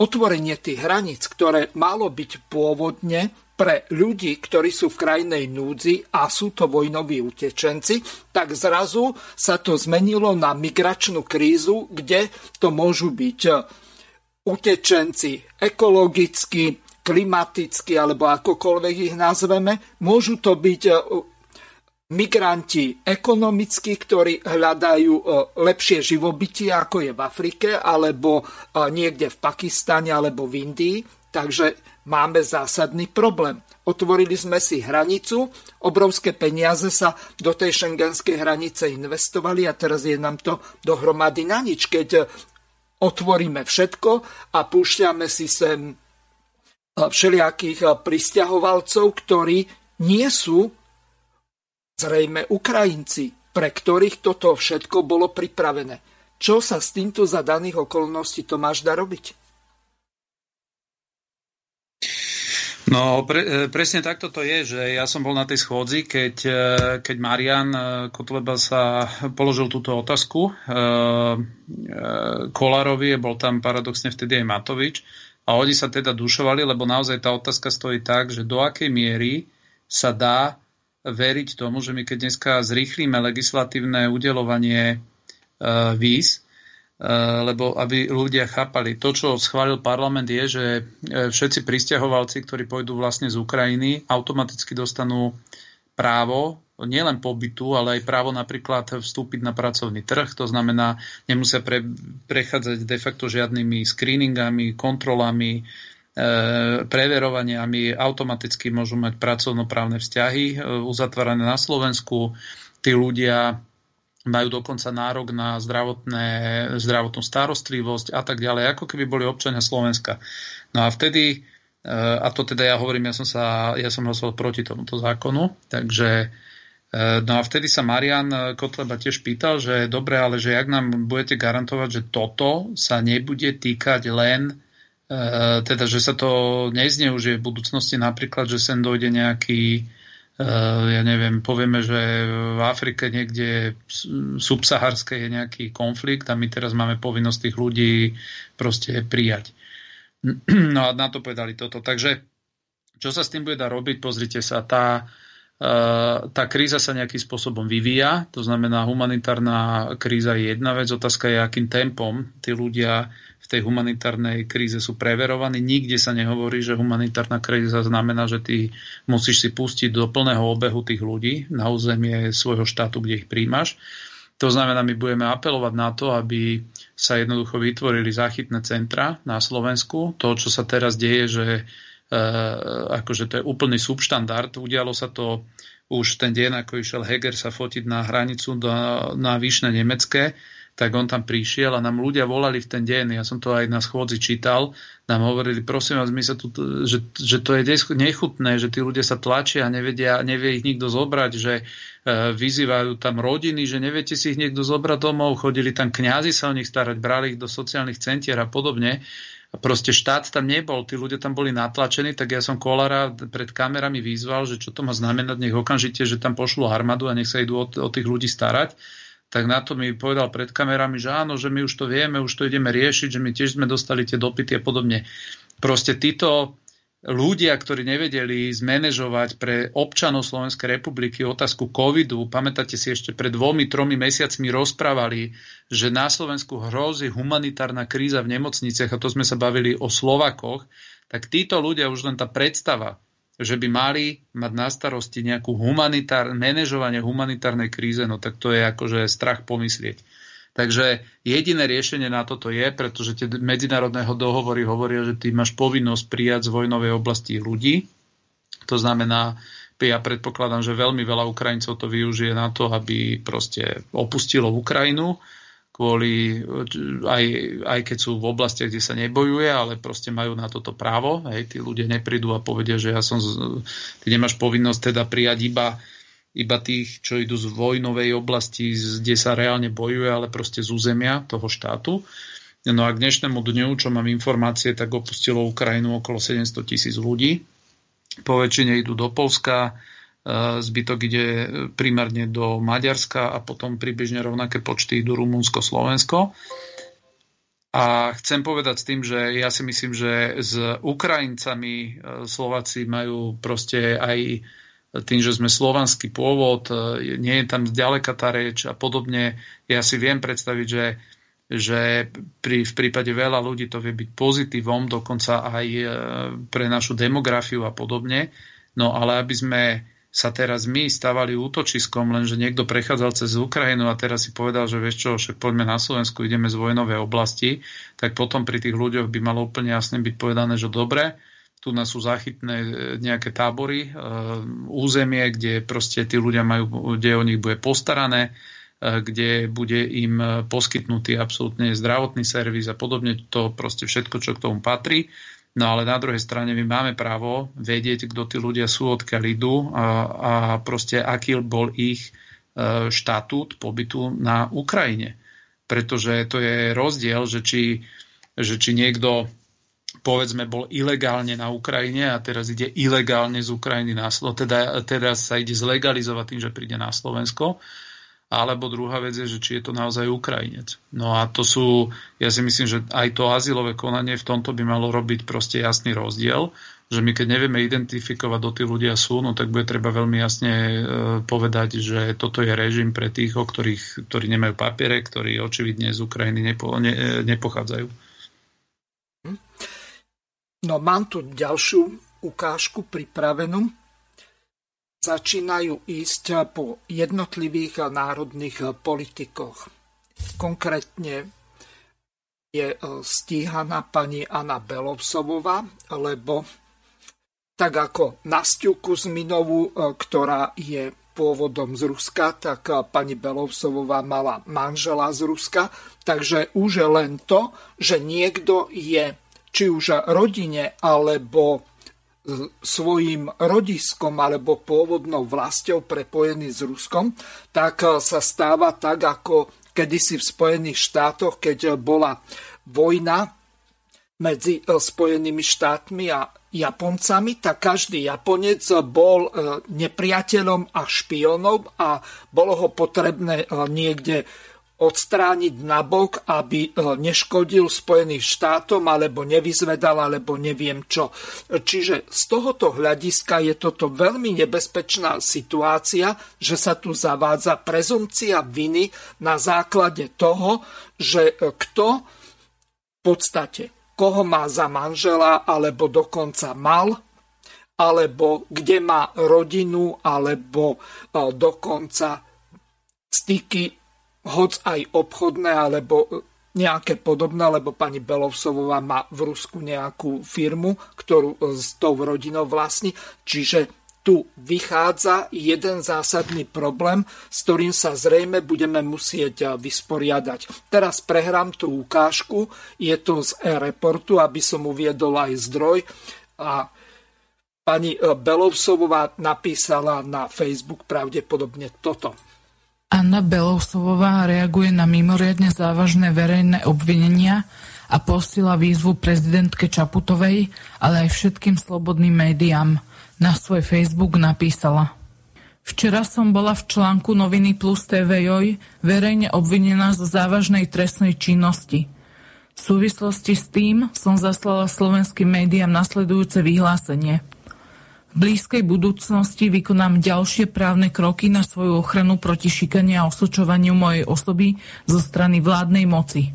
otvorenie tých hraníc, ktoré malo byť pôvodne pre ľudí, ktorí sú v krajnej núdzi a sú to vojnoví utečenci, tak zrazu sa to zmenilo na migračnú krízu, kde to môžu byť utečenci ekologicky, klimaticky alebo akokoľvek ich nazveme. Môžu to byť e, migranti ekonomicky, ktorí hľadajú e, lepšie živobytie, ako je v Afrike, alebo e, niekde v Pakistane, alebo v Indii. Takže máme zásadný problém. Otvorili sme si hranicu, obrovské peniaze sa do tej šengenskej hranice investovali a teraz je nám to dohromady na nič, keď otvoríme všetko a púšťame si sem všelijakých pristahovalcov, ktorí nie sú zrejme Ukrajinci, pre ktorých toto všetko bolo pripravené. Čo sa s týmto za daných okolností Tomáš dá robiť? No, pre, e, presne takto to je, že ja som bol na tej schôdzi, keď, e, keď Marian e, Kotleba sa položil túto otázku. Kolárovi, bol tam paradoxne vtedy aj Matovič, a oni sa teda dušovali, lebo naozaj tá otázka stojí tak, že do akej miery sa dá veriť tomu, že my keď dneska zrýchlíme legislatívne udelovanie víz, lebo aby ľudia chápali, to, čo schválil parlament, je, že e, všetci pristahovalci, ktorí pôjdu vlastne z Ukrajiny, automaticky dostanú právo nielen pobytu, ale aj právo napríklad vstúpiť na pracovný trh. To znamená, nemusia pre, prechádzať de facto žiadnymi screeningami, kontrolami, e, preverovaniami, automaticky môžu mať pracovnoprávne vzťahy e, uzatvárané na Slovensku. Tí ľudia majú dokonca nárok na zdravotné, zdravotnú starostlivosť a tak ďalej, ako keby boli občania Slovenska. No a vtedy, e, a to teda ja hovorím, ja som, sa, ja som hlasoval proti tomuto zákonu, takže E, no a vtedy sa Marian Kotleba tiež pýtal, že dobre, ale že jak nám budete garantovať, že toto sa nebude týkať len, e, teda že sa to nezneužije v budúcnosti, napríklad, že sem dojde nejaký, ja neviem, povieme, že v Afrike niekde subsaharské je nejaký konflikt a my teraz máme povinnosť tých ľudí proste prijať. No a na to povedali toto. Takže čo sa s tým bude dať robiť? Pozrite sa, tá, tá kríza sa nejakým spôsobom vyvíja, to znamená humanitárna kríza je jedna vec, otázka je, akým tempom tí ľudia v tej humanitárnej kríze sú preverovaní. Nikde sa nehovorí, že humanitárna kríza znamená, že ty musíš si pustiť do plného obehu tých ľudí na územie svojho štátu, kde ich príjmaš. To znamená, my budeme apelovať na to, aby sa jednoducho vytvorili záchytné centra na Slovensku. To, čo sa teraz deje, že Eh, akože to je úplný subštandard. Udialo sa to už ten deň, ako išiel Heger sa fotiť na hranicu do, na Výšne nemecké, tak on tam prišiel a nám ľudia volali v ten deň, ja som to aj na schôdzi čítal, nám hovorili, prosím vás, my sa tu, že, že to je nechutné, že tí ľudia sa tlačia a nevedia, nevie ich nikto zobrať, že e, vyzývajú tam rodiny, že neviete si ich niekto zobrať domov, chodili tam kňazi sa o nich starať, brali ich do sociálnych centier a podobne. A proste štát tam nebol, tí ľudia tam boli natlačení, tak ja som Kolára pred kamerami vyzval, že čo to má znamenať, nech okamžite, že tam pošlo armádu a nech sa idú o, o tých ľudí starať. Tak na to mi povedal pred kamerami, že áno, že my už to vieme, už to ideme riešiť, že my tiež sme dostali tie dopity a podobne. Proste títo ľudia, ktorí nevedeli zmanéžovať pre občanov Slovenskej republiky otázku covidu, pamätáte si ešte pred dvomi, tromi mesiacmi rozprávali, že na Slovensku hrozí humanitárna kríza v nemocniciach, a to sme sa bavili o Slovakoch, tak títo ľudia už len tá predstava, že by mali mať na starosti nejakú humanitár, manažovanie humanitárnej kríze, no tak to je akože strach pomyslieť. Takže jediné riešenie na toto je, pretože tie medzinárodného dohovory hovoria, že ty máš povinnosť prijať z vojnovej oblasti ľudí. To znamená, ja predpokladám, že veľmi veľa Ukrajincov to využije na to, aby proste opustilo Ukrajinu, kvôli, aj, aj keď sú v oblastiach, kde sa nebojuje, ale proste majú na toto právo. Hej, tí ľudia neprídu a povedia, že ja som, ty nemáš povinnosť teda prijať iba iba tých, čo idú z vojnovej oblasti, kde sa reálne bojuje, ale proste z územia toho štátu. No a k dnešnému dňu, čo mám informácie, tak opustilo Ukrajinu okolo 700 tisíc ľudí. Po väčšine idú do Polska, zbytok ide primárne do Maďarska a potom približne rovnaké počty idú Rumunsko, Slovensko. A chcem povedať s tým, že ja si myslím, že s Ukrajincami e, Slováci majú proste aj tým, že sme slovanský pôvod, e, nie je tam zďaleka tá reč a podobne. Ja si viem predstaviť, že, že pri, v prípade veľa ľudí to vie byť pozitívom, dokonca aj e, pre našu demografiu a podobne. No ale aby sme sa teraz my stávali útočiskom, lenže niekto prechádzal cez Ukrajinu a teraz si povedal, že vieš čo, však poďme na Slovensku, ideme z vojnovej oblasti, tak potom pri tých ľuďoch by malo úplne jasne byť povedané, že dobre, tu nás sú záchytné e, nejaké tábory, e, územie, kde proste tí ľudia majú, kde o nich bude postarané, e, kde bude im poskytnutý absolútne zdravotný servis a podobne, to proste všetko, čo k tomu patrí. No ale na druhej strane my máme právo vedieť, kto tí ľudia sú, odkiaľ idú a, a proste aký bol ich štatút pobytu na Ukrajine. Pretože to je rozdiel, že či, že či niekto povedzme bol ilegálne na Ukrajine a teraz ide ilegálne z Ukrajiny na Slovensko, teda teraz sa ide zlegalizovať tým, že príde na Slovensko. Alebo druhá vec je, že či je to naozaj Ukrajinec. No a to sú, ja si myslím, že aj to azylové konanie v tomto by malo robiť proste jasný rozdiel, že my keď nevieme identifikovať, do tí ľudia sú, no tak bude treba veľmi jasne e, povedať, že toto je režim pre tých, o ktorých, ktorí nemajú papiere, ktorí očividne z Ukrajiny nepo, ne, nepochádzajú. No mám tu ďalšiu ukážku pripravenú. Začínajú ísť po jednotlivých národných politikoch. Konkrétne je e, stíhaná pani Anna Belovsovová, lebo tak ako Nastiu Kuzminovú, e, ktorá je pôvodom z Ruska, tak pani Belovsovová mala manžela z Ruska. Takže už je len to, že niekto je či už rodine alebo svojim rodiskom alebo pôvodnou vlastou prepojený s Ruskom, tak sa stáva tak, ako kedysi v Spojených štátoch, keď bola vojna medzi Spojenými štátmi a Japoncami, tak každý Japonec bol nepriateľom a špionom a bolo ho potrebné niekde odstrániť nabok, aby e, neškodil Spojeným štátom, alebo nevyzvedal, alebo neviem čo. Čiže z tohoto hľadiska je toto veľmi nebezpečná situácia, že sa tu zavádza prezumcia viny na základe toho, že e, kto v podstate koho má za manžela, alebo dokonca mal, alebo kde má rodinu, alebo e, dokonca styky hoc aj obchodné alebo nejaké podobné, lebo pani Belovsovová má v Rusku nejakú firmu, ktorú s tou rodinou vlastní. Čiže tu vychádza jeden zásadný problém, s ktorým sa zrejme budeme musieť vysporiadať. Teraz prehrám tú ukážku, je to z e-reportu, aby som uviedol aj zdroj. A pani Belovsovová napísala na Facebook pravdepodobne toto. Anna Belousovová reaguje na mimoriadne závažné verejné obvinenia a postila výzvu prezidentke Čaputovej, ale aj všetkým slobodným médiám. Na svoj Facebook napísala Včera som bola v článku noviny Plus TV Joj verejne obvinená zo závažnej trestnej činnosti. V súvislosti s tým som zaslala slovenským médiám nasledujúce vyhlásenie. Blízkej budúcnosti vykonám ďalšie právne kroky na svoju ochranu proti šikane a osočovaniu mojej osoby zo strany vládnej moci.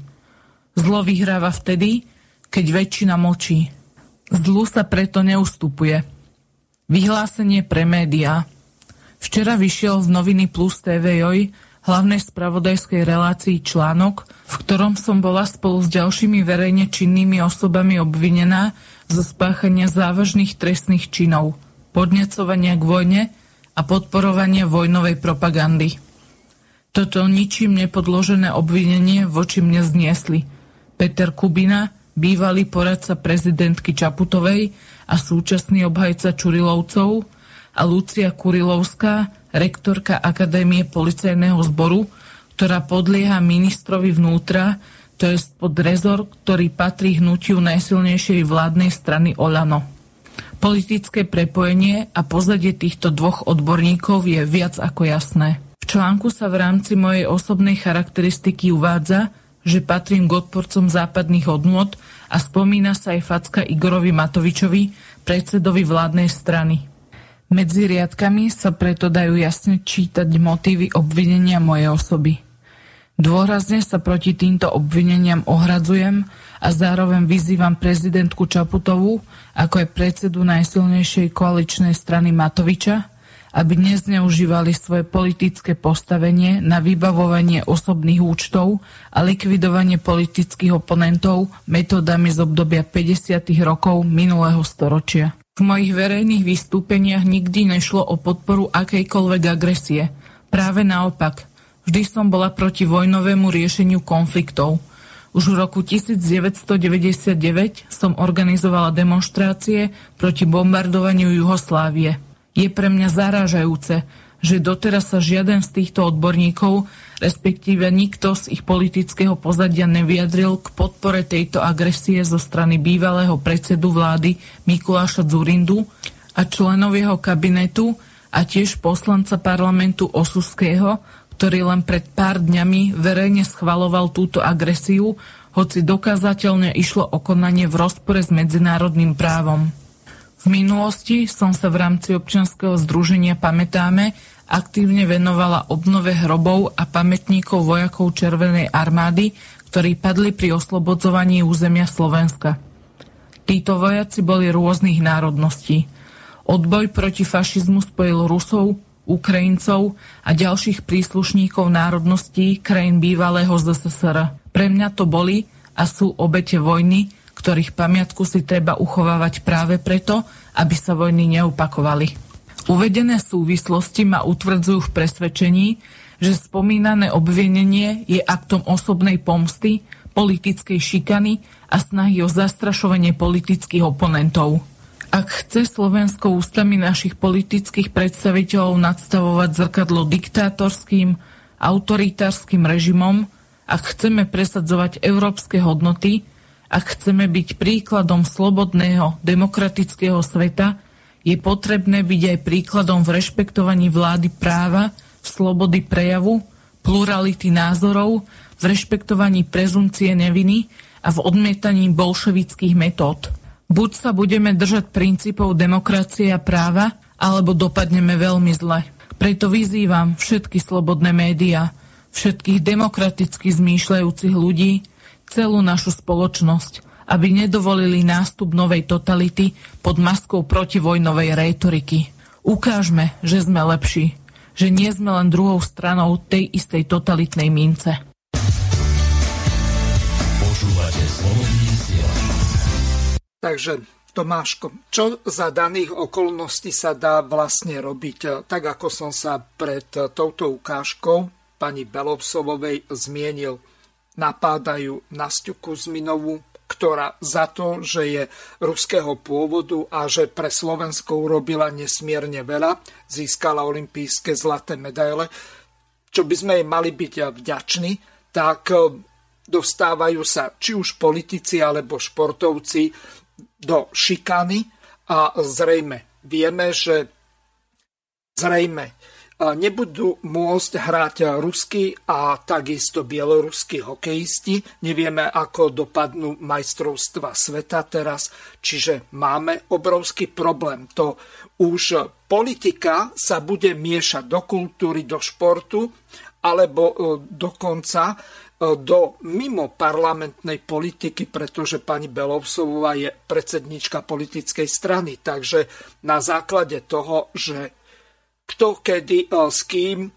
Zlo vyhráva vtedy, keď väčšina močí. Zlu sa preto neustupuje. Vyhlásenie pre médiá. Včera vyšiel v noviny Plus TV Joj hlavnej spravodajskej relácii článok, v ktorom som bola spolu s ďalšími verejne činnými osobami obvinená zo spáchania závažných trestných činov, podnecovania k vojne a podporovania vojnovej propagandy. Toto ničím nepodložené obvinenie voči mne zniesli Peter Kubina, bývalý poradca prezidentky Čaputovej a súčasný obhajca Čurilovcov a Lucia Kurilovská, rektorka Akadémie policajného zboru, ktorá podlieha ministrovi vnútra, to je pod rezor, ktorý patrí hnutiu najsilnejšej vládnej strany Olano. Politické prepojenie a pozadie týchto dvoch odborníkov je viac ako jasné. V článku sa v rámci mojej osobnej charakteristiky uvádza, že patrím k odporcom západných hodnôt a spomína sa aj facka Igorovi Matovičovi, predsedovi vládnej strany. Medzi riadkami sa preto dajú jasne čítať motívy obvinenia mojej osoby. Dôrazne sa proti týmto obvineniam ohradzujem a zároveň vyzývam prezidentku Čaputovú, ako aj predsedu najsilnejšej koaličnej strany Matoviča, aby nezneužívali svoje politické postavenie na vybavovanie osobných účtov a likvidovanie politických oponentov metodami z obdobia 50. rokov minulého storočia. V mojich verejných vystúpeniach nikdy nešlo o podporu akejkoľvek agresie. Práve naopak, vždy som bola proti vojnovému riešeniu konfliktov. Už v roku 1999 som organizovala demonstrácie proti bombardovaniu Juhoslávie. Je pre mňa zarážajúce, že doteraz sa žiaden z týchto odborníkov respektíve nikto z ich politického pozadia nevyjadril k podpore tejto agresie zo strany bývalého predsedu vlády Mikuláša Zurindu a členov jeho kabinetu a tiež poslanca parlamentu Osuského, ktorý len pred pár dňami verejne schvaloval túto agresiu, hoci dokázateľne išlo o konanie v rozpore s medzinárodným právom. V minulosti som sa v rámci občianskeho združenia Pamätáme aktívne venovala obnove hrobov a pamätníkov vojakov Červenej armády, ktorí padli pri oslobodzovaní územia Slovenska. Títo vojaci boli rôznych národností. Odboj proti fašizmu spojil Rusov, Ukrajincov a ďalších príslušníkov národností krajín bývalého ZSSR. Pre mňa to boli a sú obete vojny, ktorých pamiatku si treba uchovávať práve preto, aby sa vojny neupakovali. Uvedené súvislosti ma utvrdzujú v presvedčení, že spomínané obvinenie je aktom osobnej pomsty, politickej šikany a snahy o zastrašovanie politických oponentov. Ak chce Slovensko ústami našich politických predstaviteľov nadstavovať zrkadlo diktátorským, autoritárskym režimom, ak chceme presadzovať európske hodnoty, ak chceme byť príkladom slobodného, demokratického sveta, je potrebné byť aj príkladom v rešpektovaní vlády práva, slobody prejavu, plurality názorov, v rešpektovaní prezumcie neviny a v odmietaní bolševických metód. Buď sa budeme držať princípov demokracie a práva, alebo dopadneme veľmi zle. Preto vyzývam všetky slobodné médiá, všetkých demokraticky zmýšľajúcich ľudí, celú našu spoločnosť – aby nedovolili nástup novej totality pod maskou protivojnovej rétoriky. Ukážme, že sme lepší, že nie sme len druhou stranou tej istej totalitnej mince. Takže Tomáško, čo za daných okolností sa dá vlastne robiť? Tak ako som sa pred touto ukážkou pani Belovsovovej zmienil, napádajú Nastiu Kuzminovú, ktorá za to, že je ruského pôvodu a že pre Slovensko urobila nesmierne veľa, získala olympijské zlaté medaile, čo by sme jej mali byť vďační, tak dostávajú sa či už politici alebo športovci do šikany a zrejme vieme, že zrejme nebudú môcť hrať ruskí a takisto bieloruskí hokejisti. Nevieme, ako dopadnú majstrovstva sveta teraz, čiže máme obrovský problém. To už politika sa bude miešať do kultúry, do športu, alebo e, dokonca do mimo parlamentnej politiky, pretože pani Belovsová je predsednička politickej strany. Takže na základe toho, že kto kedy e, s kým e,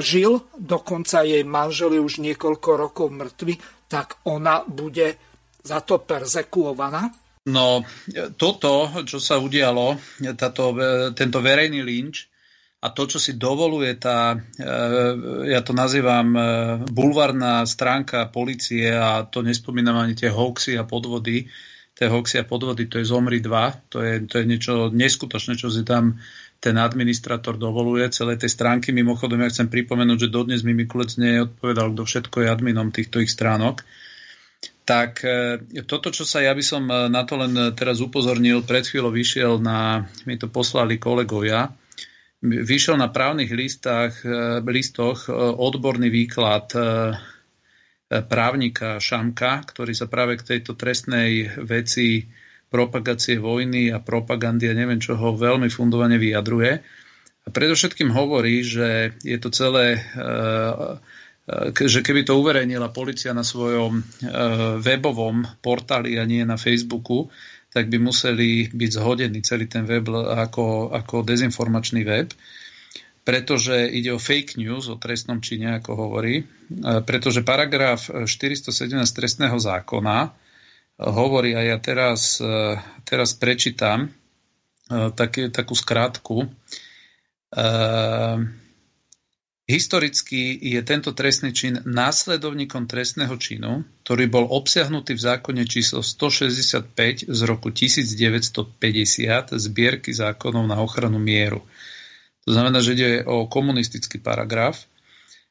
žil, dokonca jej manžel už niekoľko rokov mŕtvy, tak ona bude za to perzekuovaná? No, toto, čo sa udialo, táto, e, tento verejný lynč, a to, čo si dovoluje tá, ja to nazývam bulvárna stránka policie a to nespomínam ani tie hoaxy a podvody, tie hoaxy a podvody, to je Zomri 2, to je, to je niečo neskutočné, čo si tam ten administrator dovoluje celej tej stránky. Mimochodom, ja chcem pripomenúť, že dodnes mi Mikulec neodpovedal, kto všetko je adminom týchto ich stránok. Tak e, toto, čo sa ja by som e, na to len teraz upozornil, pred chvíľou vyšiel na, mi to poslali kolegovia, vyšiel na právnych listách, e, listoch odborný výklad právnika Šamka, ktorý sa práve k tejto trestnej veci propagácie vojny a propagandy a neviem čoho veľmi fundovane vyjadruje. A predovšetkým hovorí, že je to celé, e, e, že keby to uverejnila policia na svojom e, webovom portáli a nie na Facebooku, tak by museli byť zhodení celý ten web ako, ako dezinformačný web pretože ide o fake news, o trestnom čine, ako hovorí, pretože paragraf 417 trestného zákona hovorí, a ja teraz, e, teraz prečítam e, také, takú skrátku. E, historicky je tento trestný čin následovníkom trestného činu, ktorý bol obsiahnutý v zákone číslo 165 z roku 1950 zbierky zákonov na ochranu mieru. To znamená, že ide o komunistický paragraf,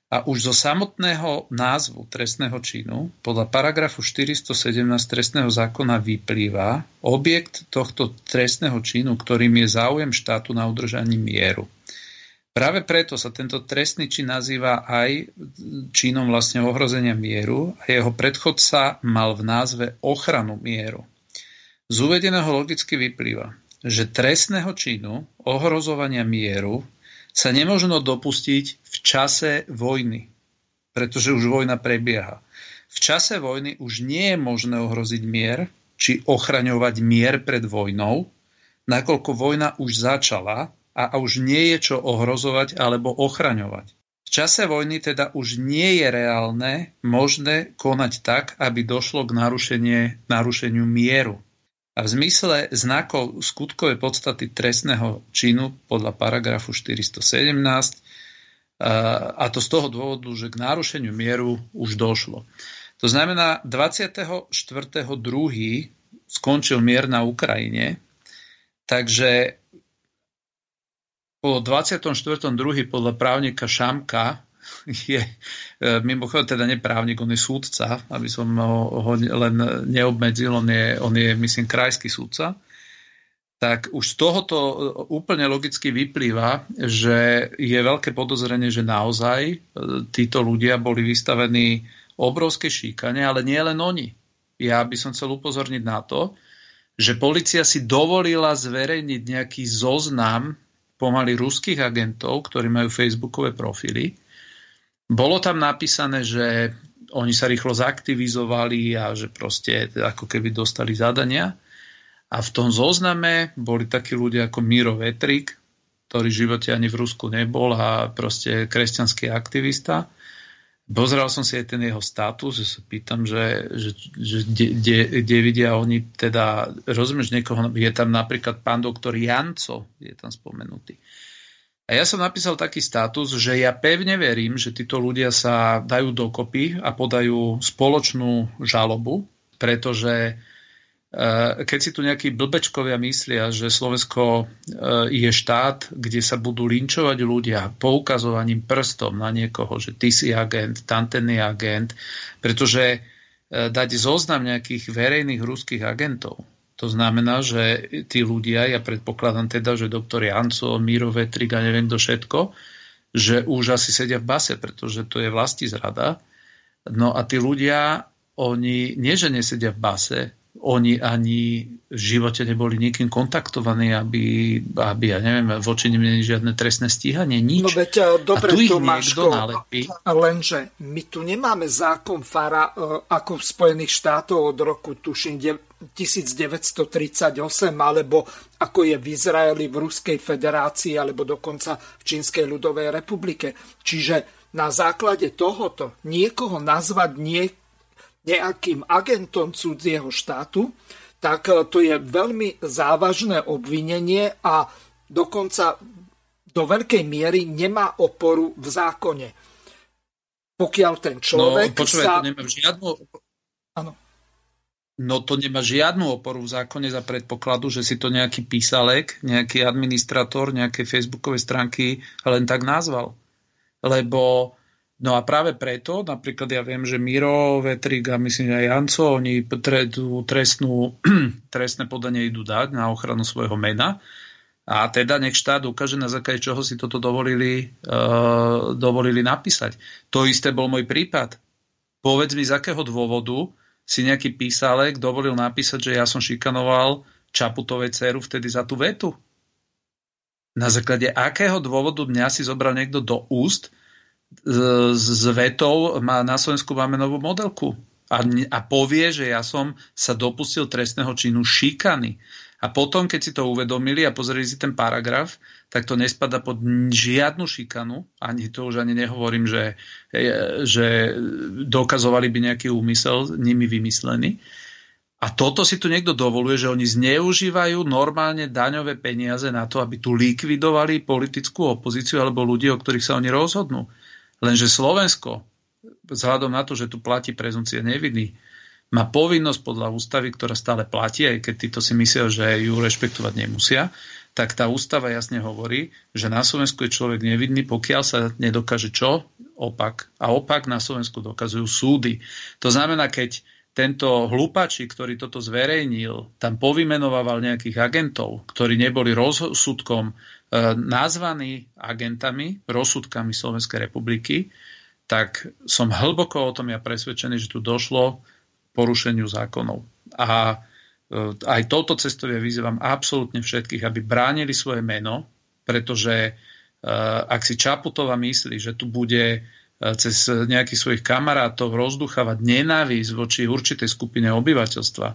a už zo samotného názvu trestného činu podľa paragrafu 417 trestného zákona vyplýva objekt tohto trestného činu, ktorým je záujem štátu na udržaní mieru. Práve preto sa tento trestný čin nazýva aj činom vlastne ohrozenia mieru a jeho predchodca mal v názve ochranu mieru. Z uvedeného logicky vyplýva, že trestného činu ohrozovania mieru sa nemožno dopustiť v čase vojny, pretože už vojna prebieha. V čase vojny už nie je možné ohroziť mier, či ochraňovať mier pred vojnou, nakoľko vojna už začala a už nie je čo ohrozovať alebo ochraňovať. V čase vojny teda už nie je reálne možné konať tak, aby došlo k narušeniu mieru. A v zmysle znakov skutkovej podstaty trestného činu podľa paragrafu 417 a to z toho dôvodu, že k narušeniu mieru už došlo. To znamená, 24.2. skončil mier na Ukrajine, takže po 24.2. podľa právnika Šamka je e, mimochodom teda neprávnik, on je súdca, aby som ho, ho len neobmedzil, on je, on je myslím krajský súdca, tak už z tohoto úplne logicky vyplýva, že je veľké podozrenie, že naozaj e, títo ľudia boli vystavení obrovské šíkane, ale nie len oni. Ja by som chcel upozorniť na to, že policia si dovolila zverejniť nejaký zoznam pomaly ruských agentov, ktorí majú facebookové profily, bolo tam napísané, že oni sa rýchlo zaktivizovali a že proste ako keby dostali zadania. A v tom zozname boli takí ľudia ako Miro Vetrik, ktorý v živote ani v Rusku nebol a proste kresťanský aktivista. Pozeral som si aj ten jeho status, že sa pýtam, že, že, že kde, kde vidia oni teda, rozumieš niekoho, je tam napríklad pán doktor Janco, je tam spomenutý. A ja som napísal taký status, že ja pevne verím, že títo ľudia sa dajú dokopy a podajú spoločnú žalobu, pretože keď si tu nejakí blbečkovia myslia, že Slovensko e, je štát, kde sa budú linčovať ľudia poukazovaním prstom na niekoho, že ty si agent, tamtenný agent, pretože e, dať zoznam nejakých verejných ruských agentov, to znamená, že tí ľudia, ja predpokladám teda, že doktor Janco, Miro Vetrik a neviem kto všetko, že už asi sedia v base, pretože to je vlasti zrada. No a tí ľudia, oni nie, že nesedia v base, oni ani v živote neboli nikým kontaktovaní, aby, aby ja neviem, voči nim nie žiadne trestné stíhanie, nič. No veď, dobre, Tomáško, lenže my tu nemáme zákon FARA e, ako v Spojených štátoch od roku, tuším, 1938, alebo ako je v Izraeli, v Ruskej federácii, alebo dokonca v Čínskej ľudovej republike. Čiže na základe tohoto niekoho nazvať nie, nejakým agentom cudzieho štátu, tak e, to je veľmi závažné obvinenie a dokonca do veľkej miery nemá oporu v zákone. Pokiaľ ten no, človek no, počúvaj, sa... to nemá žiadnu... Áno. No to nemá žiadnu oporu v zákone za predpokladu, že si to nejaký písalek, nejaký administrator nejakej facebookovej stránky len tak nazval. Lebo No a práve preto, napríklad ja viem, že Miro, Vetrik a myslím aj Janco, oni trestnú, trestné podanie idú dať na ochranu svojho mena. A teda nech štát ukáže, na základe čoho si toto dovolili, uh, dovolili napísať. To isté bol môj prípad. Povedz mi, z akého dôvodu si nejaký písalek dovolil napísať, že ja som šikanoval Čaputovej dceru vtedy za tú vetu. Na základe akého dôvodu mňa si zobral niekto do úst s vetou má na Slovensku máme novú modelku a, a povie, že ja som sa dopustil trestného činu šikany. A potom, keď si to uvedomili a pozreli si ten paragraf, tak to nespada pod žiadnu šikanu, ani to už ani nehovorím, že, že dokazovali by nejaký úmysel nimi vymyslený. A toto si tu niekto dovoluje, že oni zneužívajú normálne daňové peniaze na to, aby tu likvidovali politickú opozíciu alebo ľudí, o ktorých sa oni rozhodnú. Lenže Slovensko, vzhľadom na to, že tu platí prezumcia neviny, má povinnosť podľa ústavy, ktorá stále platí, aj keď títo si myslia, že ju rešpektovať nemusia, tak tá ústava jasne hovorí, že na Slovensku je človek nevidný, pokiaľ sa nedokáže čo? Opak. A opak na Slovensku dokazujú súdy. To znamená, keď tento hlupači, ktorý toto zverejnil, tam povymenovával nejakých agentov, ktorí neboli rozsudkom e, nazvaní agentami, rozsudkami Slovenskej republiky, tak som hlboko o tom ja presvedčený, že tu došlo porušeniu zákonov. A e, aj touto cestou ja vyzývam absolútne všetkých, aby bránili svoje meno, pretože e, ak si Čaputová myslí, že tu bude cez nejakých svojich kamarátov rozduchávať nenávisť voči určitej skupine obyvateľstva,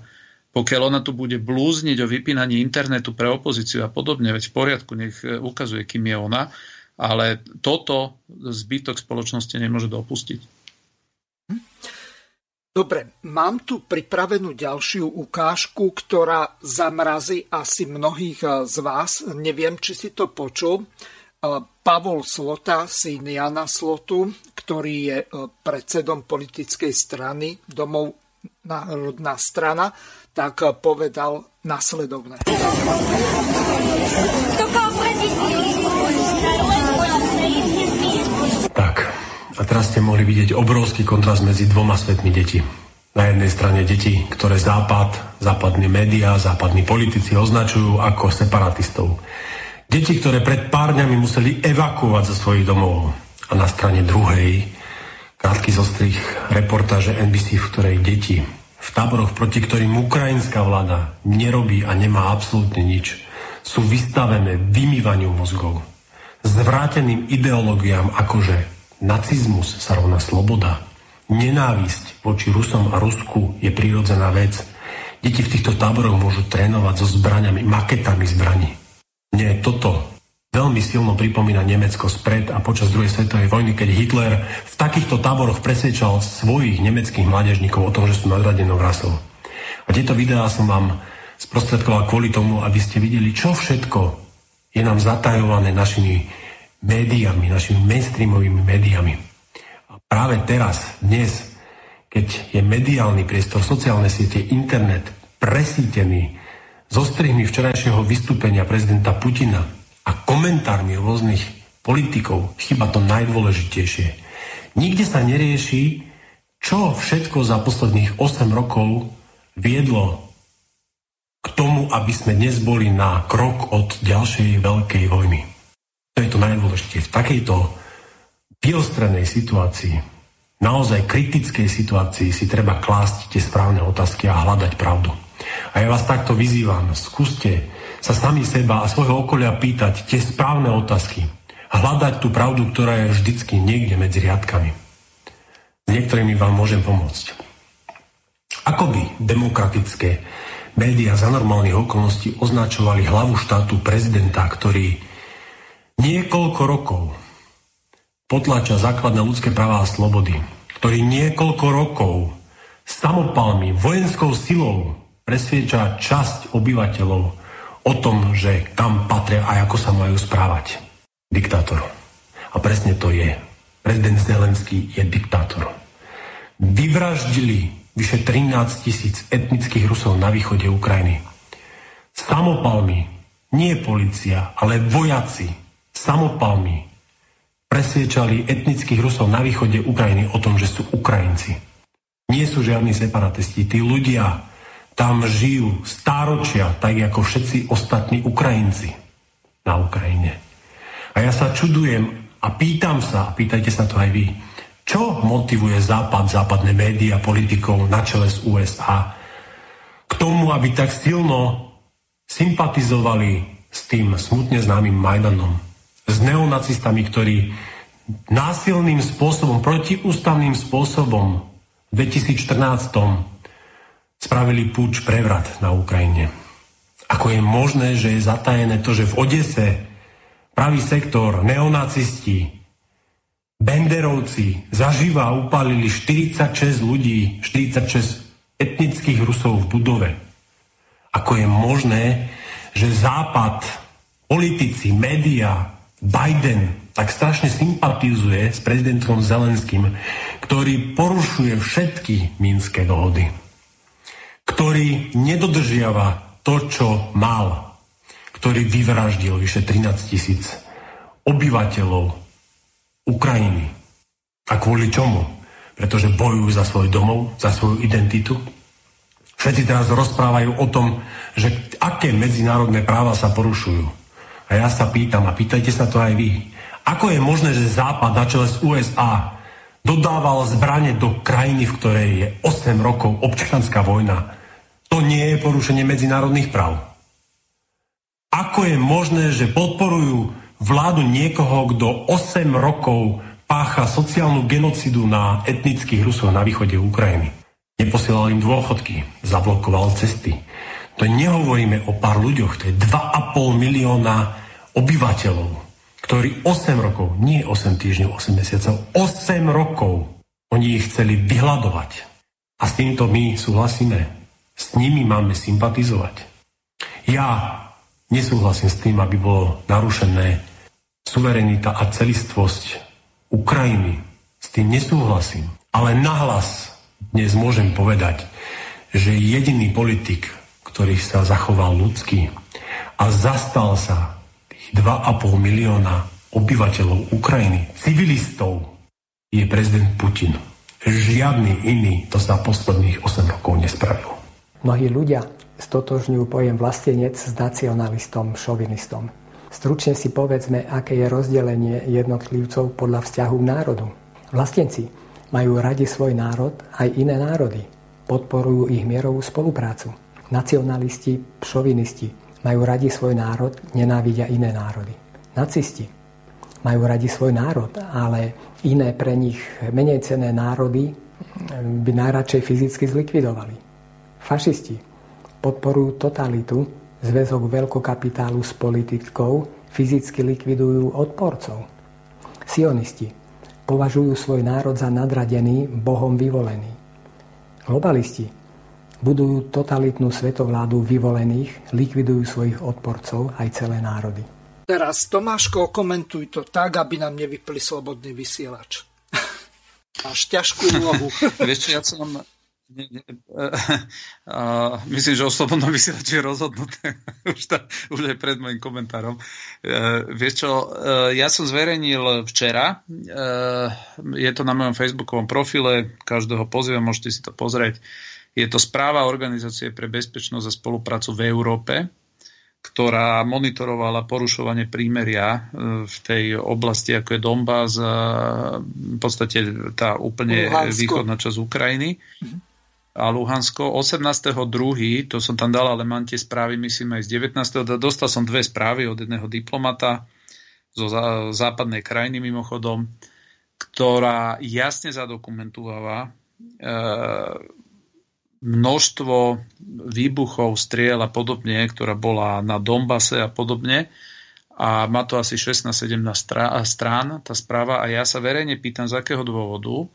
pokiaľ ona tu bude blúzniť o vypínaní internetu pre opozíciu a podobne, veď v poriadku, nech ukazuje, kým je ona, ale toto zbytok spoločnosti nemôže dopustiť. Dobre, mám tu pripravenú ďalšiu ukážku, ktorá zamrazí asi mnohých eh, z vás. Neviem, či si to počul. Eh, Pavol Slota, syn Jana Slotu, ktorý je eh, predsedom politickej strany Domov národná strana, tak povedal nasledovné. A teraz ste mohli vidieť obrovský kontrast medzi dvoma svetmi detí. Na jednej strane deti, ktoré Západ, západné médiá, západní politici označujú ako separatistov. Deti, ktoré pred pár dňami museli evakuovať zo svojich domov. A na strane druhej krátky zostrih reportáže NBC, v ktorej deti v táboroch, proti ktorým ukrajinská vláda nerobí a nemá absolútne nič, sú vystavené vymývaniu mozgov, zvráteným ideológiám akože Nacizmus sa rovná sloboda. Nenávisť voči Rusom a Rusku je prírodzená vec. Deti v týchto táboroch môžu trénovať so zbraniami, maketami zbraní. Nie, toto veľmi silno pripomína Nemecko spred a počas druhej svetovej vojny, keď Hitler v takýchto táboroch presvedčal svojich nemeckých mládežníkov o tom, že sú nadradenou rasou. A tieto videá som vám sprostredkoval kvôli tomu, aby ste videli, čo všetko je nám zatajované našimi médiami, našimi mainstreamovými médiami. A práve teraz, dnes, keď je mediálny priestor, sociálne siete, internet presítený zo strihmi včerajšieho vystúpenia prezidenta Putina a komentármi rôznych politikov, chyba to najdôležitejšie. Nikde sa nerieši, čo všetko za posledných 8 rokov viedlo k tomu, aby sme dnes boli na krok od ďalšej veľkej vojny. To je to najdôležitejšie. V takejto vyostrenej situácii, naozaj kritickej situácii si treba klásť tie správne otázky a hľadať pravdu. A ja vás takto vyzývam, skúste sa sami seba a svojho okolia pýtať tie správne otázky. Hľadať tú pravdu, ktorá je vždycky niekde medzi riadkami. S niektorými vám môžem pomôcť. Ako by demokratické médiá za normálnych okolností označovali hlavu štátu prezidenta, ktorý niekoľko rokov potlača základné ľudské práva a slobody, ktorý niekoľko rokov samopalmi, vojenskou silou presvieča časť obyvateľov o tom, že kam patria a ako sa majú správať. Diktátor. A presne to je. Prezident Zelenský je diktátor. Vyvraždili vyše 13 tisíc etnických Rusov na východe Ukrajiny. Samopalmi, nie policia, ale vojaci, samopalmi presviečali etnických Rusov na východe Ukrajiny o tom, že sú Ukrajinci. Nie sú žiadni separatisti. Tí ľudia tam žijú stáročia, tak ako všetci ostatní Ukrajinci na Ukrajine. A ja sa čudujem a pýtam sa, a pýtajte sa to aj vy, čo motivuje Západ, západné médiá, politikov na čele z USA k tomu, aby tak silno sympatizovali s tým smutne známym Majdanom s neonacistami, ktorí násilným spôsobom, protiústavným spôsobom v 2014 spravili púč prevrat na Ukrajine. Ako je možné, že je zatajené to, že v Odese pravý sektor, neonacisti, benderovci zaživa upálili 46 ľudí, 46 etnických Rusov v budove. Ako je možné, že Západ, politici, média, Biden tak strašne sympatizuje s prezidentom Zelenským, ktorý porušuje všetky mínske dohody, ktorý nedodržiava to, čo mal, ktorý vyvraždil vyše 13 tisíc obyvateľov Ukrajiny. A kvôli čomu? Pretože bojujú za svoj domov, za svoju identitu. Všetci teraz rozprávajú o tom, že aké medzinárodné práva sa porušujú. A ja sa pýtam, a pýtajte sa to aj vy, ako je možné, že Západ na čele z USA dodával zbranie do krajiny, v ktorej je 8 rokov občianská vojna? To nie je porušenie medzinárodných práv. Ako je možné, že podporujú vládu niekoho, kto 8 rokov pácha sociálnu genocidu na etnických Rusov na východe Ukrajiny? Neposielal im dôchodky, zablokoval cesty, to nehovoríme o pár ľuďoch, to je 2,5 milióna obyvateľov, ktorí 8 rokov, nie 8 týždňov, 8 mesiacov, 8 rokov oni ich chceli vyhľadovať. A s týmto my súhlasíme. S nimi máme sympatizovať. Ja nesúhlasím s tým, aby bolo narušené suverenita a celistvosť Ukrajiny. S tým nesúhlasím. Ale nahlas dnes môžem povedať, že jediný politik, ktorý sa zachoval ľudský a zastal sa 2,5 milióna obyvateľov Ukrajiny, civilistov, je prezident Putin. Žiadny iný to za posledných 8 rokov nespravil. Mnohí ľudia stotožňujú pojem vlastenec s nacionalistom, šovinistom. Stručne si povedzme, aké je rozdelenie jednotlivcov podľa vzťahu k národu. Vlastenci majú radi svoj národ aj iné národy. Podporujú ich mierovú spoluprácu. Nacionalisti, šovinisti majú radi svoj národ, nenávidia iné národy. Nacisti majú radi svoj národ, ale iné pre nich menej cené národy by najradšej fyzicky zlikvidovali. Fašisti podporujú totalitu, zväzok veľkokapitálu s politikou, fyzicky likvidujú odporcov. Sionisti považujú svoj národ za nadradený, Bohom vyvolený. Globalisti budujú totalitnú svetovládu vyvolených, likvidujú svojich odporcov aj celé národy. Teraz Tomáško, komentuj to tak, aby nám nevypli slobodný vysielač. Máš ťažkú úlohu. Vieš čo, ja som... Ne, ne, uh, myslím, že o slobodnom vysielači je rozhodnuté už, ta, už aj pred môjim komentárom. Uh, vieš čo, uh, ja som zverejnil včera, uh, je to na mojom facebookovom profile, každého pozývam, môžete si to pozrieť, je to správa Organizácie pre bezpečnosť a spoluprácu v Európe. ktorá monitorovala porušovanie prímeria v tej oblasti, ako je Donbass, v podstate tá úplne Luhansko. východná časť Ukrajiny. Mhm. A Luhansko 18.2., to som tam dal, ale mám tie správy, myslím aj z 19. Dostal som dve správy od jedného diplomata zo západnej krajiny mimochodom, ktorá jasne zadokumentovala e, množstvo výbuchov, striel a podobne, ktorá bola na Dombase a podobne. A má to asi 16-17 strán, tá správa. A ja sa verejne pýtam, z akého dôvodu,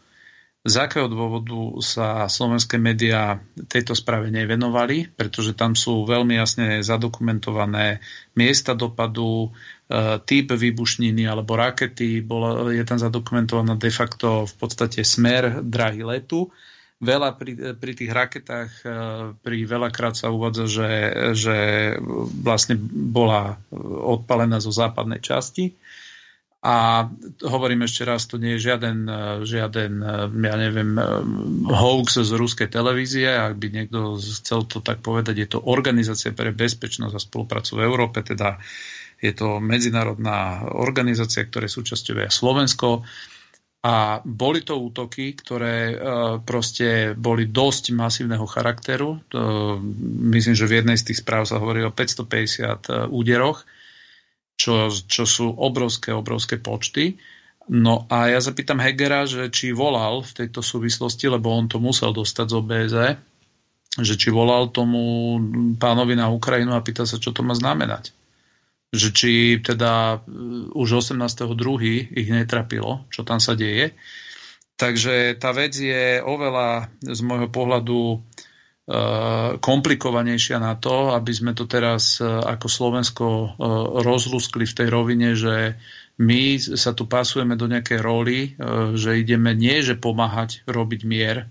z akého dôvodu sa slovenské médiá tejto správe nevenovali, pretože tam sú veľmi jasne zadokumentované miesta dopadu, e, typ výbušniny alebo rakety, bola, je tam zadokumentovaná de facto v podstate smer drahy letu Veľa pri, pri tých raketách, e, pri veľakrát sa uvádza, že, že vlastne bola odpalená zo západnej časti. A hovorím ešte raz, to nie je žiaden, e, žiaden ja neviem, hoax z ruskej televízie. Ak by niekto chcel to tak povedať, je to Organizácia pre bezpečnosť a spoluprácu v Európe, teda je to medzinárodná organizácia, ktoré súčasťuje Slovensko. A boli to útoky, ktoré e, proste boli dosť masívneho charakteru. Myslím, že v jednej z tých správ sa hovorí o 550 e, úderoch, čo, čo sú obrovské, obrovské počty. No a ja zapýtam Hegera, že či volal v tejto súvislosti, lebo on to musel dostať z OBZ, že či volal tomu pánovi na Ukrajinu a pýta sa, čo to má znamenať že či teda uh, už 18.2. ich netrapilo, čo tam sa deje. Takže tá vec je oveľa z môjho pohľadu uh, komplikovanejšia na to, aby sme to teraz uh, ako Slovensko rozluskli v tej rovine, že my sa tu pasujeme do nejakej roli, že ideme nie, že pomáhať robiť mier.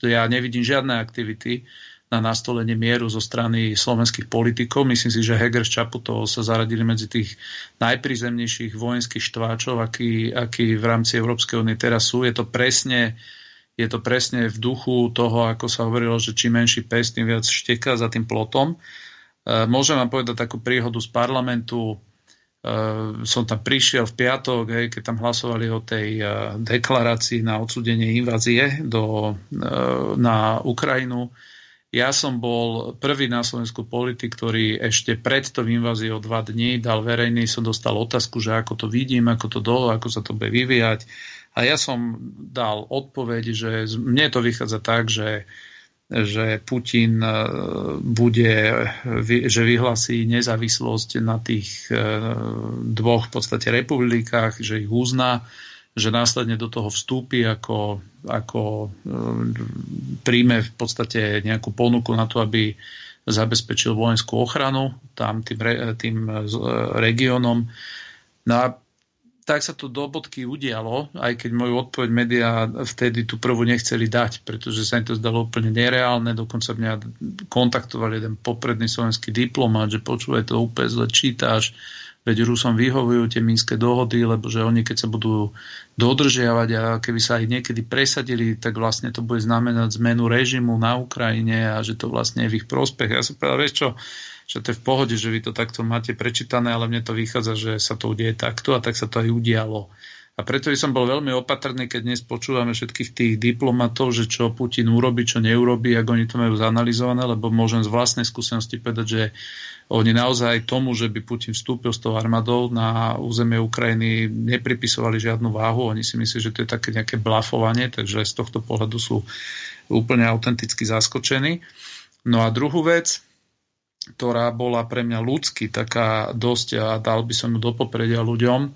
Ja nevidím žiadne aktivity, na nastolenie mieru zo strany slovenských politikov. Myslím si, že Heger s Čaputovou sa zaradili medzi tých najprízemnejších vojenských štváčov, aký, aký v rámci Európskej únie teraz sú. Je to presne je to presne v duchu toho, ako sa hovorilo, že čím menší pes, tým viac šteká za tým plotom. E, môžem vám povedať takú príhodu z parlamentu. E, som tam prišiel v piatok, keď tam hlasovali o tej e, deklarácii na odsudenie invázie do, na Ukrajinu ja som bol prvý na Slovensku politik, ktorý ešte pred to inváziou dva dní dal verejný, som dostal otázku, že ako to vidím, ako to dolo, ako sa to bude vyvíjať. A ja som dal odpoveď, že mne to vychádza tak, že, že Putin e, bude, že vyhlasí nezávislosť na tých e, dvoch v podstate republikách, že ich uzná že následne do toho vstúpi ako, ako um, príjme v podstate nejakú ponuku na to, aby zabezpečil vojenskú ochranu tam tým, tým uh, regiónom. No a tak sa to do bodky udialo, aj keď moju odpoveď médiá vtedy tú prvú nechceli dať, pretože sa im to zdalo úplne nereálne. Dokonca mňa kontaktoval jeden popredný slovenský diplomat, že počúvaj, to úplne zle čítáš, veď Rusom vyhovujú tie minské dohody, lebo že oni keď sa budú dodržiavať a keby sa aj niekedy presadili, tak vlastne to bude znamenať zmenu režimu na Ukrajine a že to vlastne je v ich prospech. Ja som povedal, vieš čo, že to je v pohode, že vy to takto máte prečítané, ale mne to vychádza, že sa to udeje takto a tak sa to aj udialo. A preto by som bol veľmi opatrný, keď dnes počúvame všetkých tých diplomatov, že čo Putin urobí, čo neurobi, ako oni to majú zanalizované, lebo môžem z vlastnej skúsenosti povedať, že oni naozaj tomu, že by Putin vstúpil s tou armádou na územie Ukrajiny, nepripisovali žiadnu váhu. Oni si myslí, že to je také nejaké blafovanie, takže z tohto pohľadu sú úplne autenticky zaskočení. No a druhú vec, ktorá bola pre mňa ľudsky taká dosť, a dal by som ju do popredia ľuďom,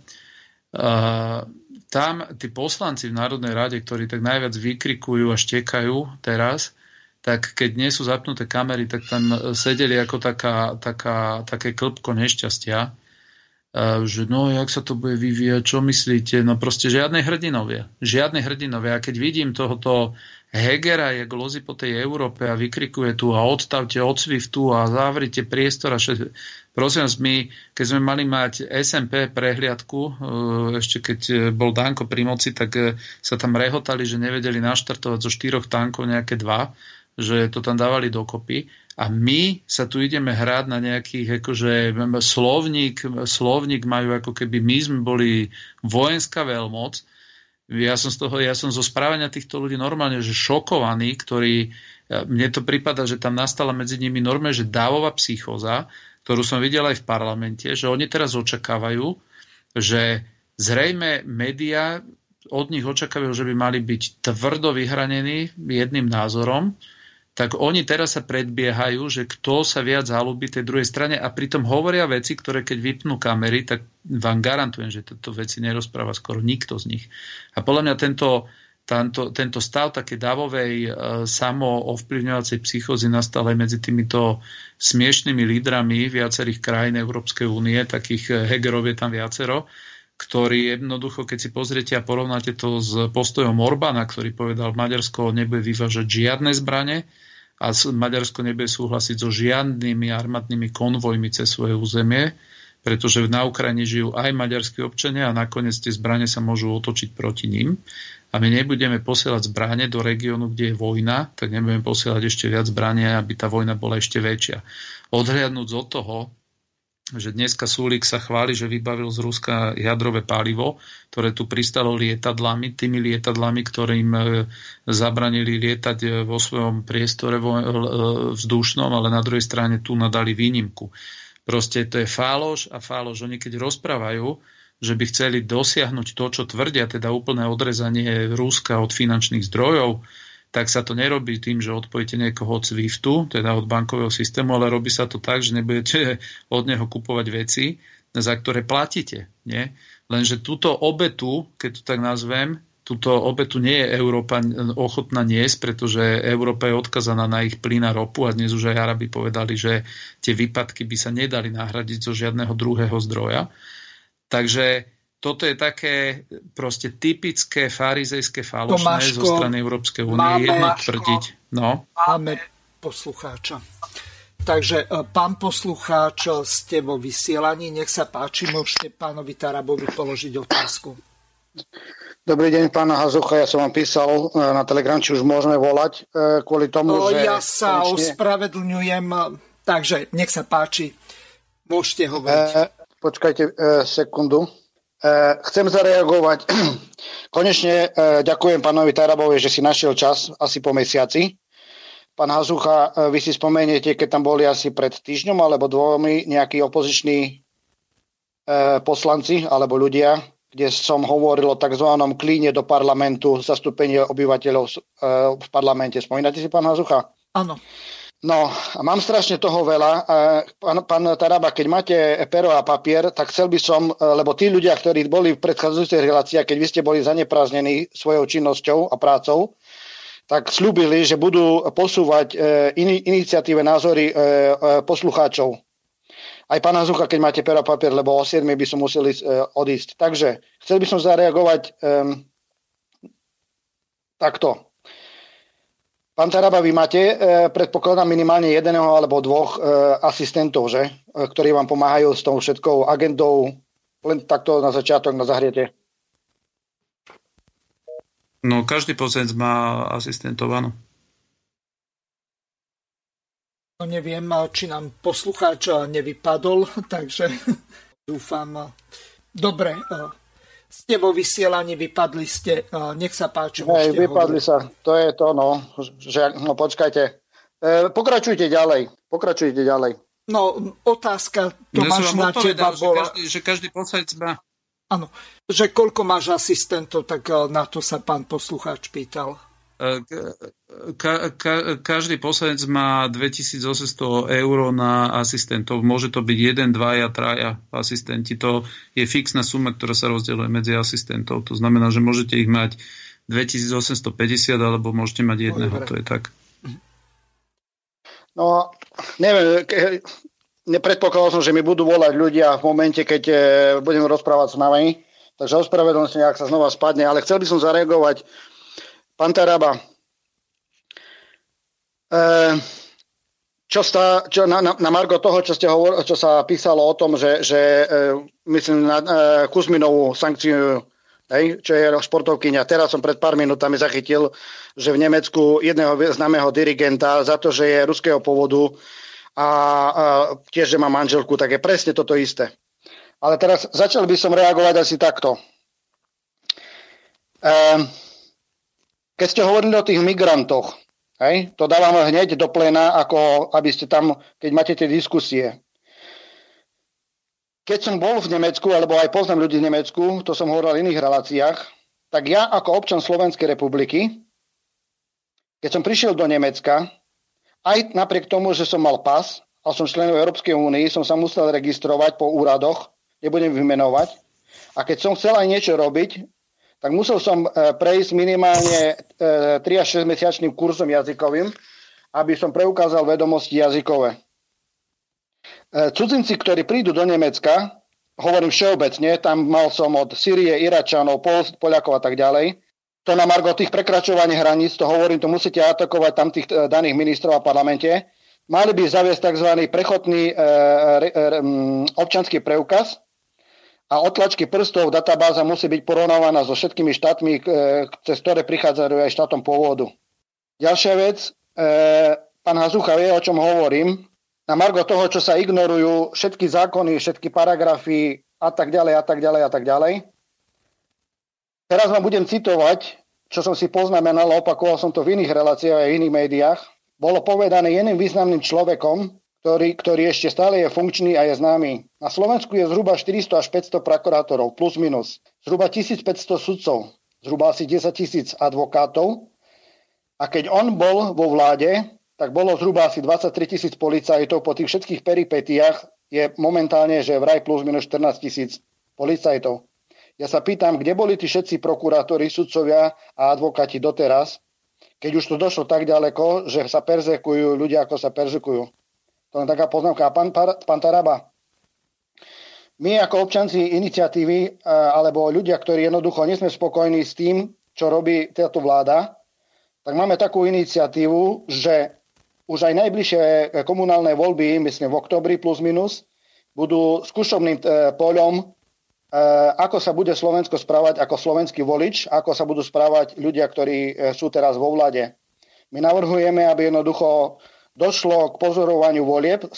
tam tí poslanci v Národnej rade, ktorí tak najviac vykrikujú a štekajú teraz, tak keď nie sú zapnuté kamery, tak tam sedeli ako taká, taká, také klpko nešťastia, že no, jak sa to bude vyvíjať, čo myslíte? No proste žiadne hrdinovia. Žiadne hrdinovia. A keď vidím tohoto Hegera, jak lozi po tej Európe a vykrikuje tu a odstavte od Swiftu a zavrite priestor a všetko. Prosím vás, my, keď sme mali mať SMP prehliadku, e, ešte keď bol Danko pri moci, tak e, sa tam rehotali, že nevedeli naštartovať zo štyroch tankov nejaké dva že to tam dávali dokopy. A my sa tu ideme hrať na nejakých, akože slovník, slovník majú ako keby my sme boli vojenská veľmoc. Ja som z toho, ja som zo správania týchto ľudí normálne, že šokovaný, ktorí, mne to prípada, že tam nastala medzi nimi normálne, že dávová psychóza, ktorú som videl aj v parlamente, že oni teraz očakávajú, že zrejme médiá od nich očakávajú, že by mali byť tvrdo vyhranení jedným názorom, tak oni teraz sa predbiehajú, že kto sa viac zalúbi tej druhej strane a pritom hovoria veci, ktoré keď vypnú kamery, tak vám garantujem, že tieto veci nerozpráva skoro nikto z nich. A podľa mňa tento, tento, tento stav také davovej e, samoovplyvňovacej psychózy nastal aj medzi týmito smiešnými lídrami viacerých krajín Európskej únie, takých e, Hegerov je tam viacero, ktorý jednoducho, keď si pozriete a porovnáte to s postojom Orbána, ktorý povedal, Maďarsko nebude vyvážať žiadne zbrane, a Maďarsko nebude súhlasiť so žiadnymi armádnymi konvojmi cez svoje územie, pretože na Ukrajine žijú aj maďarskí občania a nakoniec tie zbranie sa môžu otočiť proti ním. A my nebudeme posielať zbranie do regiónu, kde je vojna, tak nebudeme posielať ešte viac zbranie, aby tá vojna bola ešte väčšia. Odhľadnúť od toho, že dneska Súlik sa chváli, že vybavil z Ruska jadrové palivo, ktoré tu pristalo lietadlami, tými lietadlami, ktorým e, zabranili lietať e, vo svojom priestore e, vzdušnom, ale na druhej strane tu nadali výnimku. Proste to je fáloš a fáloš. Oni keď rozprávajú, že by chceli dosiahnuť to, čo tvrdia, teda úplné odrezanie Ruska od finančných zdrojov, tak sa to nerobí tým, že odpojíte niekoho od SWIFTu, teda od bankového systému, ale robí sa to tak, že nebudete od neho kupovať veci, za ktoré platíte. Nie? Lenže túto obetu, keď to tak nazvem, túto obetu nie je Európa ochotná niesť, pretože Európa je odkazaná na ich plyn a ropu a dnes už aj Arabi povedali, že tie výpadky by sa nedali nahradiť zo žiadneho druhého zdroja. Takže toto je také proste typické farizejské falošné Tomáško, zo strany Európskej únie. Jedno tvrdiť. No. Máme poslucháča. Takže e, pán poslucháč, e, ste vo vysielaní. Nech sa páči, môžete pánovi Tarabovi položiť otázku. Dobrý deň, pána Hazucha. Ja som vám písal e, na Telegram, či už môžeme volať kvôli tomu, o, že... Ja sa konečne... ospravedlňujem, takže nech sa páči. Môžete hovoriť. E, počkajte e, sekundu. Eh, chcem zareagovať. Konečne eh, ďakujem pánovi Tarabovi, že si našiel čas asi po mesiaci. Pán Hazucha, eh, vy si spomeniete, keď tam boli asi pred týždňom alebo dvomi nejakí opoziční poslanci alebo ľudia, kde som hovoril o tzv. klíne do parlamentu, zastúpenie obyvateľov v parlamente. Spomínate si, pán Hazucha? Áno. No, mám strašne toho veľa. Pán, pán Taraba, keď máte pero a papier, tak chcel by som, e, lebo tí ľudia, ktorí boli v predchádzajúcej relácii, keď vy ste boli zanepráznení svojou činnosťou a prácou, tak slúbili, že budú posúvať e, in, iniciatíve názory e, poslucháčov. Aj pána Zucha, keď máte pero a papier, lebo o 7 by som museli odísť. Takže chcel by som zareagovať um, takto. Pán Taraba, vy máte, e, predpokladám, minimálne jedného alebo dvoch e, asistentov, že? E, ktorí vám pomáhajú s tou všetkou agendou. Len takto na začiatok, na zahriete. No, každý poslanec má asistentov, áno. No, neviem, či nám poslucháč nevypadol, takže dúfam. Dobre, ste vo vysielaní, vypadli ste, nech sa páči. Hej, vypadli hovoriť. sa, to je to, no, že, no počkajte. E, pokračujte ďalej, pokračujte ďalej. No, otázka Tomáš na teba bola... Že každý, že každý poslanec má... Áno, že koľko máš asistentov, tak e, na to sa pán poslucháč pýtal. Ka, ka, každý poslanec má 2800 eur na asistentov. Môže to byť 1, 2, 3 asistenti. To je fixná suma, ktorá sa rozdeľuje medzi asistentov. To znamená, že môžete ich mať 2850 alebo môžete mať jedného. To je tak. No, neviem, nepredpokladal som, že mi budú volať ľudia v momente, keď e, budem rozprávať s nami. Takže ospravedlňujem sa, ak sa znova spadne, ale chcel by som zareagovať Pán Taraba, e, čo, sta, čo na, na, na Margo toho, čo, ste hovor, čo sa písalo o tom, že, že e, myslím na e, Kuzminovú sankciu hej, čo je športovkyňa. Teraz som pred pár minútami zachytil, že v Nemecku jedného známeho dirigenta za to, že je ruského pôvodu a, a tiež, že má manželku, tak je presne toto isté. Ale teraz začal by som reagovať asi takto. Ehm, keď ste hovorili o tých migrantoch, hej, to dávam hneď do plena, ako aby ste tam, keď máte tie diskusie. Keď som bol v Nemecku, alebo aj poznám ľudí v Nemecku, to som hovoril v iných reláciách, tak ja ako občan Slovenskej republiky, keď som prišiel do Nemecka, aj napriek tomu, že som mal pas a som členom Európskej únie, som sa musel registrovať po úradoch, nebudem vymenovať. A keď som chcel aj niečo robiť, tak musel som e, prejsť minimálne 3 e, až 6 mesiačným kurzom jazykovým, aby som preukázal vedomosti jazykové. E, cudzinci, ktorí prídu do Nemecka, hovorím všeobecne, tam mal som od Syrie, Iračanov, Pol, Poliakov a tak ďalej, to na margo tých prekračovaní hraníc, to hovorím, to musíte atakovať tam tých daných ministrov a parlamente, mali by zaviesť tzv. prechodný e, občanský preukaz, a otlačky prstov databáza musí byť porovnávaná so všetkými štátmi, cez ktoré prichádzajú aj štátom pôvodu. Ďalšia vec, e, pán Hazucha vie, o čom hovorím. Na margo toho, čo sa ignorujú všetky zákony, všetky paragrafy a tak ďalej, a tak ďalej, a tak ďalej. Teraz vám budem citovať, čo som si poznamenal, opakoval som to v iných reláciách a v iných médiách. Bolo povedané jedným významným človekom, ktorý, ktorý ešte stále je funkčný a je známy. Na Slovensku je zhruba 400 až 500 prokurátorov, plus minus. Zhruba 1500 sudcov, zhruba asi 10 tisíc advokátov. A keď on bol vo vláde, tak bolo zhruba asi 23 tisíc policajtov. Po tých všetkých peripetiách je momentálne, že vraj plus minus 14 tisíc policajtov. Ja sa pýtam, kde boli tí všetci prokurátori, sudcovia a advokáti doteraz, keď už to došlo tak ďaleko, že sa perzekujú ľudia, ako sa perzekujú. To je taká poznámka. Pán, pán Taraba, my ako občanci iniciatívy e, alebo ľudia, ktorí jednoducho nie sme spokojní s tým, čo robí táto vláda, tak máme takú iniciatívu, že už aj najbližšie komunálne voľby, myslím v oktobri plus minus, budú skúšobným e, poľom, e, ako sa bude Slovensko správať ako slovenský volič, ako sa budú správať ľudia, ktorí sú teraz vo vlade. My navrhujeme, aby jednoducho došlo k pozorovaniu volieb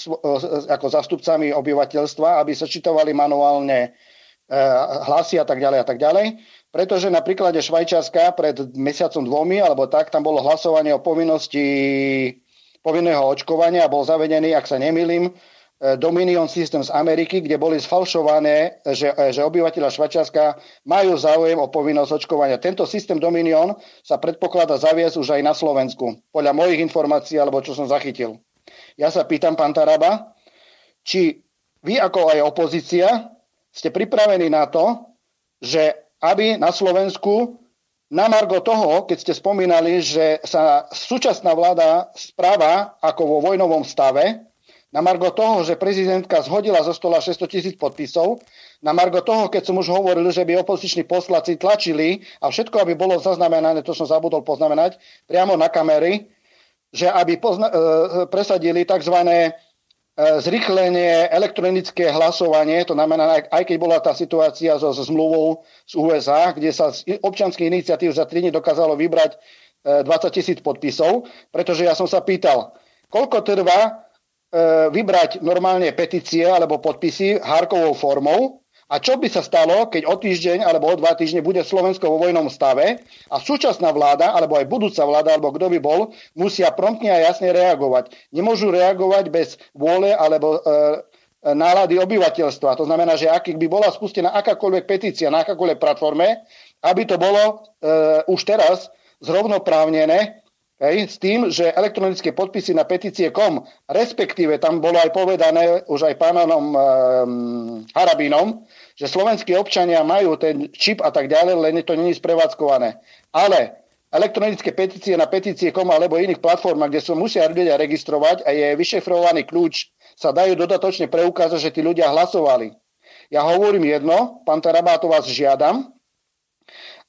ako zastupcami obyvateľstva, aby sa čitovali manuálne e, hlasy a tak ďalej a tak ďalej. Pretože na príklade Švajčiarska pred mesiacom dvomi, alebo tak, tam bolo hlasovanie o povinnosti povinného očkovania a bol zavedený, ak sa nemýlim, E, Dominion System z Ameriky, kde boli sfalšované, že, e, že obyvateľa Švačiarska majú záujem o povinnosť očkovania. Tento systém Dominion sa predpokladá zaviesť už aj na Slovensku, podľa mojich informácií, alebo čo som zachytil. Ja sa pýtam, pán Taraba, či vy ako aj opozícia ste pripravení na to, že aby na Slovensku na margo toho, keď ste spomínali, že sa súčasná vláda správa ako vo vojnovom stave, na margo toho, že prezidentka zhodila zo stola 600 tisíc podpisov, na margo toho, keď som už hovoril, že by opoziční poslanci tlačili a všetko, aby bolo zaznamenané, to som zabudol poznamenať, priamo na kamery, že aby pozna- e, presadili tzv. E, zrychlenie elektronické hlasovanie, to znamená, aj keď bola tá situácia so, zmluvou z USA, kde sa z občanských iniciatív za 3 dní dokázalo vybrať 20 e, tisíc podpisov, pretože ja som sa pýtal, koľko trvá E, vybrať normálne petície alebo podpisy hárkovou formou a čo by sa stalo, keď o týždeň alebo o dva týždne bude Slovensko vo vojnom stave a súčasná vláda, alebo aj budúca vláda, alebo kto by bol, musia promptne a jasne reagovať. Nemôžu reagovať bez vôle alebo e, nálady obyvateľstva. To znamená, že ak by bola spustená akákoľvek petícia na akákoľvek platforme, aby to bolo e, už teraz zrovnoprávnené Hej, s tým, že elektronické podpisy na petície.com, respektíve tam bolo aj povedané už aj pánom um, Harabinom, že slovenskí občania majú ten čip a tak ďalej, len to není sprevádzkované. Ale elektronické petície na petície.com alebo iných platformách, kde sa musia ľudia registrovať a je vyšefrovaný kľúč, sa dajú dodatočne preukázať, že tí ľudia hlasovali. Ja hovorím jedno, pán Tarabá, to vás žiadam,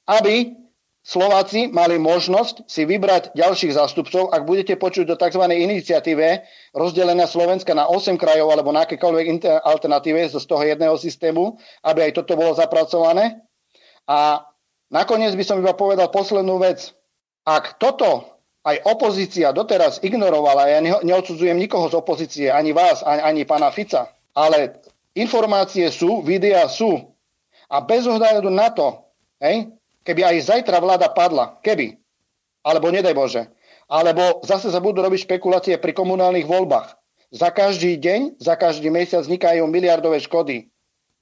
aby Slováci mali možnosť si vybrať ďalších zástupcov, ak budete počuť do tzv. iniciatíve rozdelenia Slovenska na 8 krajov alebo na akékoľvek alternatíve z toho jedného systému, aby aj toto bolo zapracované. A Nakoniec by som iba povedal poslednú vec. Ak toto aj opozícia doteraz ignorovala, ja neodsudzujem nikoho z opozície, ani vás, ani, ani pána Fica, ale informácie sú, videá sú. A bez ohľadu na to, hej, keby aj zajtra vláda padla, keby, alebo nedaj Bože, alebo zase sa budú robiť špekulácie pri komunálnych voľbách. Za každý deň, za každý mesiac vznikajú miliardové škody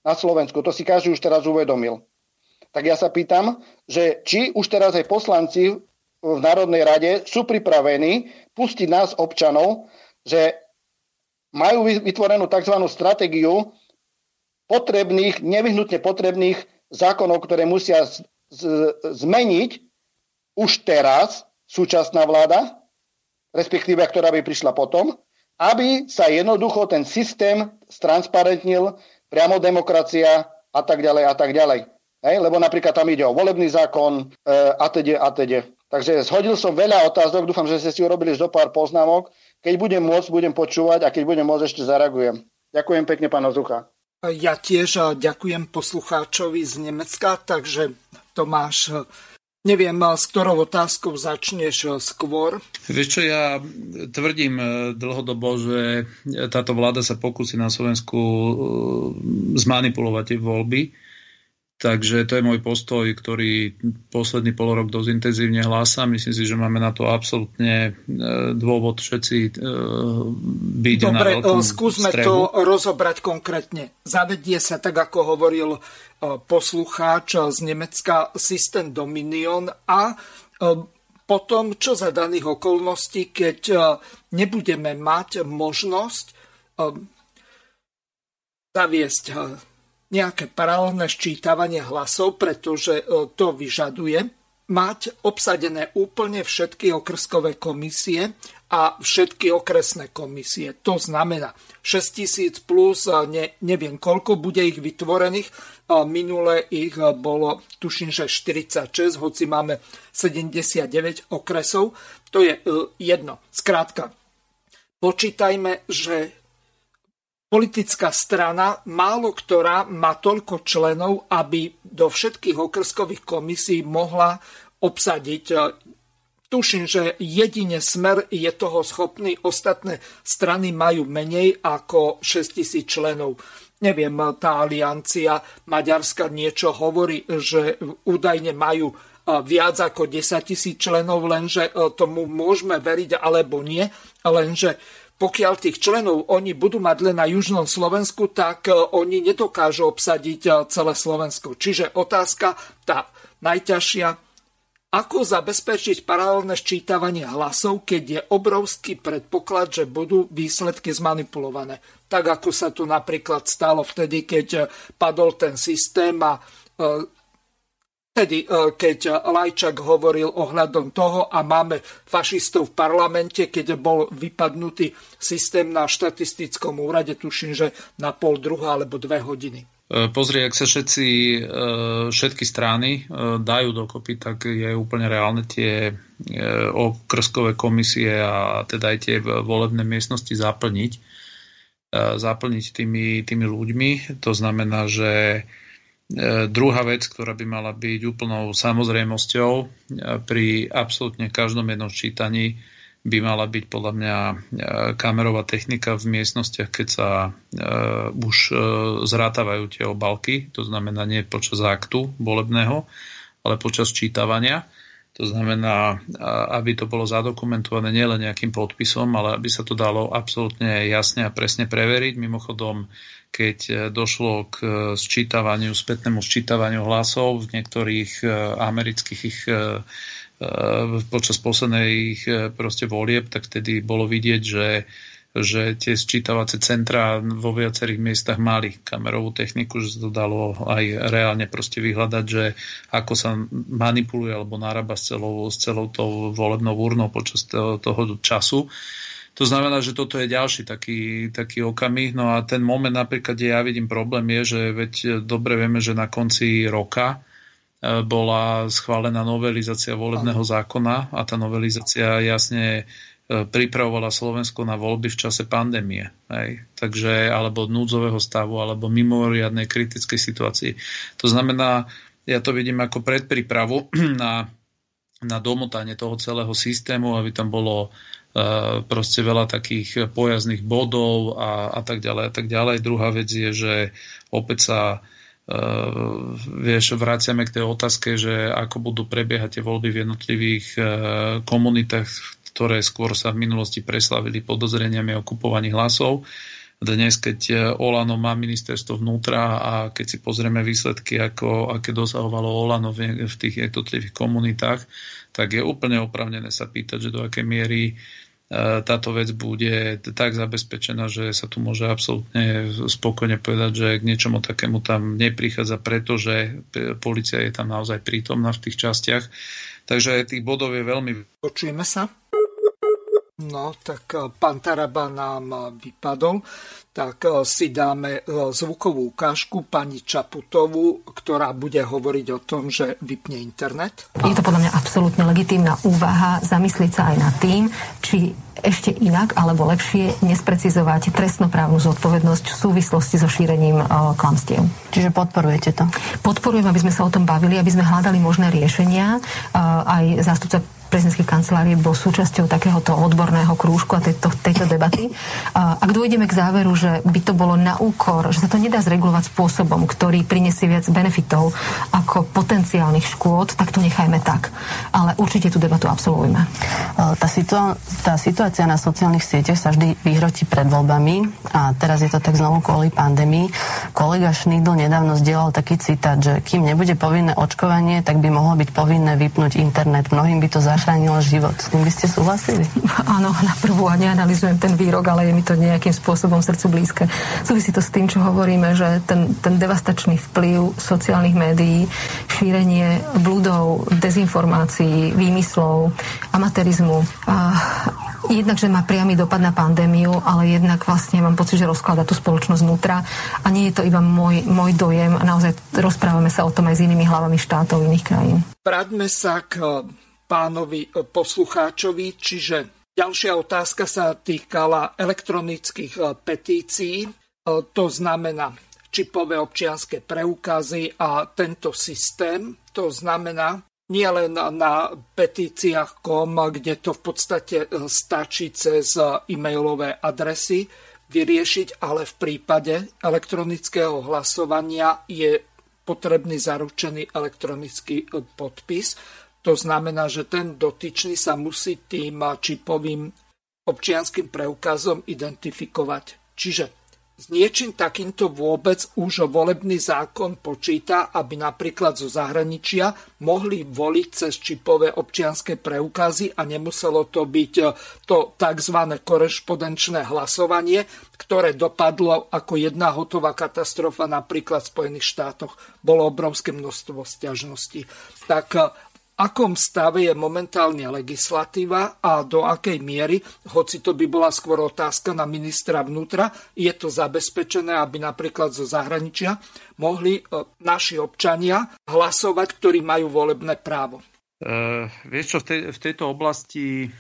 na Slovensku. To si každý už teraz uvedomil. Tak ja sa pýtam, že či už teraz aj poslanci v Národnej rade sú pripravení pustiť nás občanov, že majú vytvorenú tzv. stratégiu potrebných, nevyhnutne potrebných zákonov, ktoré musia z, zmeniť už teraz súčasná vláda, respektíve ktorá by prišla potom, aby sa jednoducho ten systém stransparentnil, priamo demokracia a tak ďalej a tak ďalej. Hej, lebo napríklad tam ide o volebný zákon e, a teda a teda. Takže zhodil som veľa otázok, dúfam, že ste si urobili zo pár poznámok. Keď budem môcť, budem počúvať a keď budem môcť, ešte zareagujem. Ďakujem pekne, pán Ozucha. Ja tiež ďakujem poslucháčovi z Nemecka, takže Tomáš, neviem, s ktorou otázkou začneš skôr. Vieš čo, ja tvrdím eh, dlhodobo, že táto vláda sa pokusí na Slovensku eh, zmanipulovať tie voľby Takže to je môj postoj, ktorý posledný pol rok dosť intenzívne hlása. Myslím si, že máme na to absolútne e, dôvod všetci e, byť Dobre, na veľkom e, skúsme strehu. to rozobrať konkrétne. Zavedie sa, tak ako hovoril poslucháč z Nemecka, systém Dominion a potom, čo za daných okolností, keď nebudeme mať možnosť zaviesť nejaké paralelné ščítavanie hlasov, pretože e, to vyžaduje mať obsadené úplne všetky okrskové komisie a všetky okresné komisie. To znamená 6000 plus, e, ne, neviem koľko bude ich vytvorených. E, minule ich bolo, tuším, že 46, hoci máme 79 okresov. To je jedno. Skrátka, počítajme, že politická strana, málo ktorá má toľko členov, aby do všetkých okrskových komisí mohla obsadiť. E, tuším, že jedine smer je toho schopný, ostatné strany majú menej ako 6000 členov. Neviem, tá aliancia Maďarska niečo hovorí, že údajne majú e, viac ako 10 tisíc členov, lenže e, tomu môžeme veriť alebo nie, lenže pokiaľ tých členov oni budú mať len na južnom Slovensku, tak e, oni nedokážu obsadiť e, celé Slovensko. Čiže otázka tá najťažšia, ako zabezpečiť paralelné ščítavanie hlasov, keď je obrovský predpoklad, že budú výsledky zmanipulované. Tak ako sa tu napríklad stalo vtedy, keď e, padol ten systém a Tedy, e, keď Lajčak hovoril ohľadom toho a máme fašistov v parlamente, keď bol vypadnutý systém na štatistickom úrade, tuším, že na pol druhá alebo dve hodiny. E, pozri, ak sa všetci, e, všetky strany dajú dokopy, tak je úplne reálne tie okrskové komisie a teda aj tie volebné miestnosti zaplniť. Zaplniť tými, tými ľuďmi. To znamená, že E, druhá vec, ktorá by mala byť úplnou samozrejmosťou e, pri absolútne každom jednom čítaní, by mala byť podľa mňa e, kamerová technika v miestnostiach, keď sa už zrátavajú tie obalky, to znamená nie počas aktu volebného, ale počas čítavania. To znamená, aby to bolo zadokumentované nielen nejakým podpisom, ale aby sa to dalo absolútne jasne a presne preveriť. Mimochodom, keď e, došlo k e, sčítavaniu, spätnému sčítavaniu hlasov v niektorých e, amerických počas posledných proste volieb, tak vtedy bolo vidieť, že že tie sčítavacie centra vo viacerých miestach mali kamerovú techniku, že sa to dalo aj reálne proste vyhľadať, že ako sa manipuluje alebo narába s celou, s celou tou volebnou urnou počas toho, toho času. To znamená, že toto je ďalší taký, taký okamih. No a ten moment napríklad, kde ja vidím problém, je, že veď dobre vieme, že na konci roka e, bola schválená novelizácia volebného zákona a tá novelizácia jasne e, pripravovala Slovensko na voľby v čase pandémie. Hej. Takže, alebo núdzového stavu, alebo mimoriadnej kritickej situácii. To znamená, ja to vidím ako predprípravu na, na domotanie toho celého systému, aby tam bolo proste veľa takých pojazdných bodov a, a tak ďalej a tak ďalej. Druhá vec je, že opäť sa Uh, vieš, vraciame k tej otázke, že ako budú prebiehať tie voľby v jednotlivých uh, komunitách, ktoré skôr sa v minulosti preslavili podozreniami o kupovaní hlasov. Dnes, keď e, Olano má ministerstvo vnútra a keď si pozrieme výsledky, ako, aké dosahovalo Olano v, v tých jednotlivých komunitách, tak je úplne opravnené sa pýtať, že do akej miery E, táto vec bude tak zabezpečená, že sa tu môže absolútne spokojne povedať, že k niečomu takému tam neprichádza, pretože policia je tam naozaj prítomná v tých častiach. Takže tých bodov je veľmi... Počujeme sa? No, tak e, pán Taraba nám e, vypadol tak si dáme zvukovú ukážku pani Čaputovú, ktorá bude hovoriť o tom, že vypne internet. Je to podľa mňa absolútne legitímna úvaha zamyslieť sa aj nad tým, či ešte inak alebo lepšie nesprecizovať trestnoprávnu zodpovednosť v súvislosti so šírením uh, klamstiev. Čiže podporujete to? Podporujem, aby sme sa o tom bavili, aby sme hľadali možné riešenia. Aj zástupca prezidentskej kancelárie bol súčasťou takéhoto odborného krúžku a tejto, tejto debaty. Ak dôjdeme k záveru, že by to bolo na úkor, že sa to nedá zregulovať spôsobom, ktorý prinesie viac benefitov ako potenciálnych škôd, tak to nechajme tak. Ale určite tú debatu absolvujeme. Tá, situa- tá situácia na sociálnych sieťach sa vždy vyhrotí pred voľbami a teraz je to tak znovu kvôli pandémii. Kolega Šnýdl nedávno zdieľal taký citát, že kým nebude povinné očkovanie, tak by mohlo byť povinné vypnúť internet. Mnohým by to zaš- zachránilo život. S tým by ste súhlasili? Áno, na prvú a neanalizujem ten výrok, ale je mi to nejakým spôsobom srdcu blízke. Súvisí to s tým, čo hovoríme, že ten, ten devastačný vplyv sociálnych médií, šírenie blúdov, dezinformácií, výmyslov, amatérizmu, a jednak, že má priamy dopad na pandémiu, ale jednak vlastne mám pocit, že rozklada tú spoločnosť vnútra a nie je to iba môj, môj dojem a naozaj rozprávame sa o tom aj s inými hlavami štátov iných krajín. Vráťme sa k pánovi e, poslucháčovi, čiže ďalšia otázka sa týkala elektronických e, petícií, e, to znamená čipové občianské preukazy a tento systém, to znamená nie len na petíciách kom, kde to v podstate stačí cez e-mailové adresy vyriešiť, ale v prípade elektronického hlasovania je potrebný zaručený elektronický podpis. To znamená, že ten dotyčný sa musí tým čipovým občianským preukazom identifikovať. Čiže s niečím takýmto vôbec už volebný zákon počíta, aby napríklad zo zahraničia mohli voliť cez čipové občianské preukazy a nemuselo to byť to tzv. korešpondenčné hlasovanie, ktoré dopadlo ako jedna hotová katastrofa napríklad v Spojených štátoch. Bolo obrovské množstvo stiažností. Tak akom stave je momentálne legislatíva a do akej miery, hoci to by bola skôr otázka na ministra vnútra, je to zabezpečené, aby napríklad zo zahraničia mohli e, naši občania hlasovať, ktorí majú volebné právo. Uh, vieš čo, v, tej, v tejto oblasti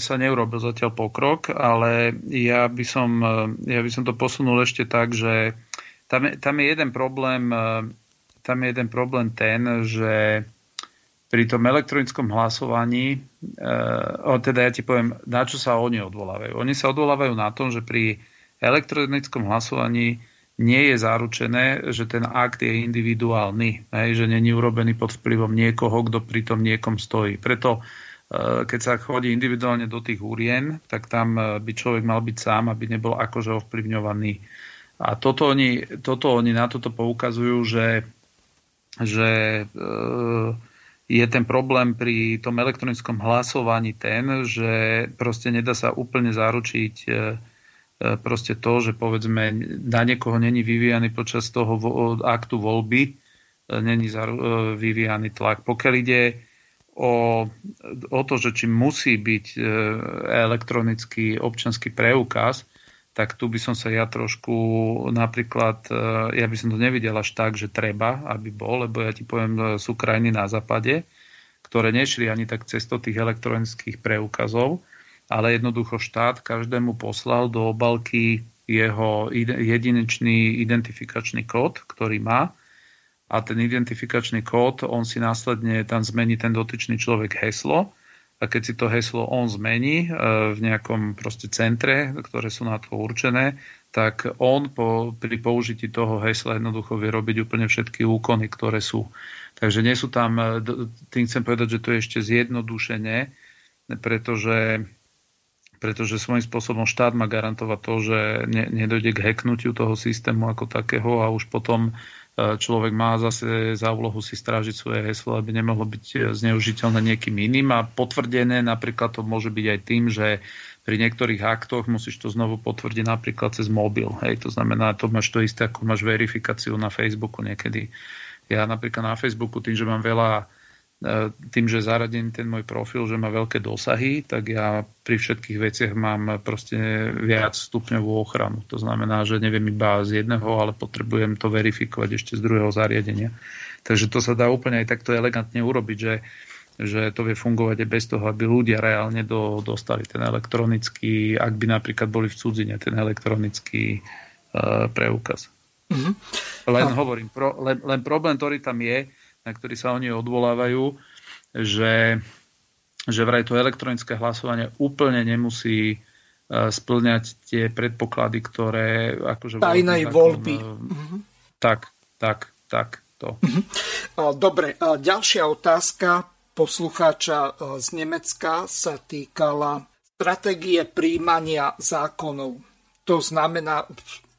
sa neurobil zatiaľ pokrok, ale ja by som, e, ja by som to posunul ešte tak, že tam tam je jeden problém, tam je jeden problém ten, že pri tom elektronickom hlasovaní, e, teda ja ti poviem, na čo sa oni odvolávajú. Oni sa odvolávajú na tom, že pri elektronickom hlasovaní nie je zaručené, že ten akt je individuálny, hej, že není urobený pod vplyvom niekoho, kto pri tom niekom stojí. Preto e, keď sa chodí individuálne do tých úrien, tak tam e, by človek mal byť sám, aby nebol akože ovplyvňovaný. A toto oni, toto oni na toto poukazujú, že, že e, je ten problém pri tom elektronickom hlasovaní ten, že proste nedá sa úplne zaručiť e, e, proste to, že povedzme na niekoho není vyvíjaný počas toho aktu voľby, e, není vyvíjaný tlak. Pokiaľ ide o, o to, že či musí byť elektronický občanský preukaz, tak tu by som sa ja trošku napríklad, e, ja by som to nevidel až tak, že treba, aby bol, lebo ja ti poviem, e, sú krajiny na západe, ktoré nešli ani tak cesto tých elektronických preukazov, ale jednoducho štát každému poslal do obalky jeho jedinečný identifikačný kód, ktorý má. A ten identifikačný kód, on si následne tam zmení ten dotyčný človek heslo a keď si to heslo on zmení v nejakom proste centre, ktoré sú na to určené, tak on po, pri použití toho hesla jednoducho vie robiť úplne všetky úkony, ktoré sú. Takže nie sú tam, tým chcem povedať, že to je ešte zjednodušenie, pretože pretože svojím spôsobom štát má garantovať to, že ne, nedojde k hacknutiu toho systému ako takého a už potom e, človek má zase za úlohu si strážiť svoje heslo, aby nemohlo byť e, zneužiteľné niekým iným a potvrdené napríklad to môže byť aj tým, že pri niektorých aktoch musíš to znovu potvrdiť napríklad cez mobil. Hej, to znamená, to máš to isté, ako máš verifikáciu na Facebooku niekedy. Ja napríklad na Facebooku tým, že mám veľa E, tým, že zaradím ten môj profil, že má veľké dosahy, tak ja pri všetkých veciach mám proste viac stupňovú ochranu. To znamená, že neviem iba z jedného, ale potrebujem to verifikovať ešte z druhého zariadenia. Takže to sa dá úplne aj takto elegantne urobiť, že, že to vie fungovať aj bez toho, aby ľudia reálne do, dostali ten elektronický, ak by napríklad boli v cudzine, ten elektronický uh, preukaz. Mm-hmm. Len no. hovorím, pro, len, len problém, ktorý tam je, na ktorý sa oni odvolávajú, že, že vraj to elektronické hlasovanie úplne nemusí e, splňať tie predpoklady, ktoré akože... Tajnej voľby. Uh-huh. Tak, tak, tak, to. Uh-huh. Dobre, ďalšia otázka poslucháča e, z Nemecka sa týkala stratégie príjmania zákonov. To znamená,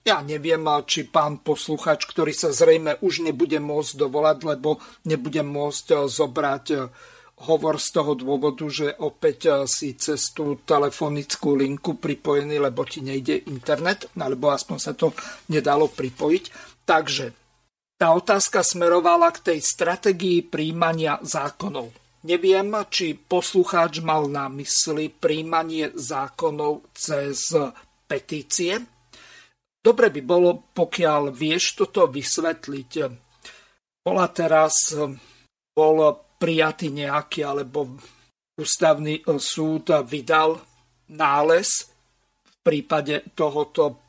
ja neviem, či pán posluchač, ktorý sa zrejme už nebude môcť dovolať, lebo nebude môcť eh, zobrať eh, hovor z toho dôvodu, že opäť eh, si cez tú telefonickú linku pripojený, lebo ti nejde internet, alebo aspoň sa to nedalo pripojiť. Takže tá otázka smerovala k tej stratégii príjmania zákonov. Neviem, či poslucháč mal na mysli príjmanie zákonov cez petície, Dobre by bolo, pokiaľ vieš toto vysvetliť. Bola teraz, bol prijatý nejaký, alebo ústavný súd vydal nález v prípade tohoto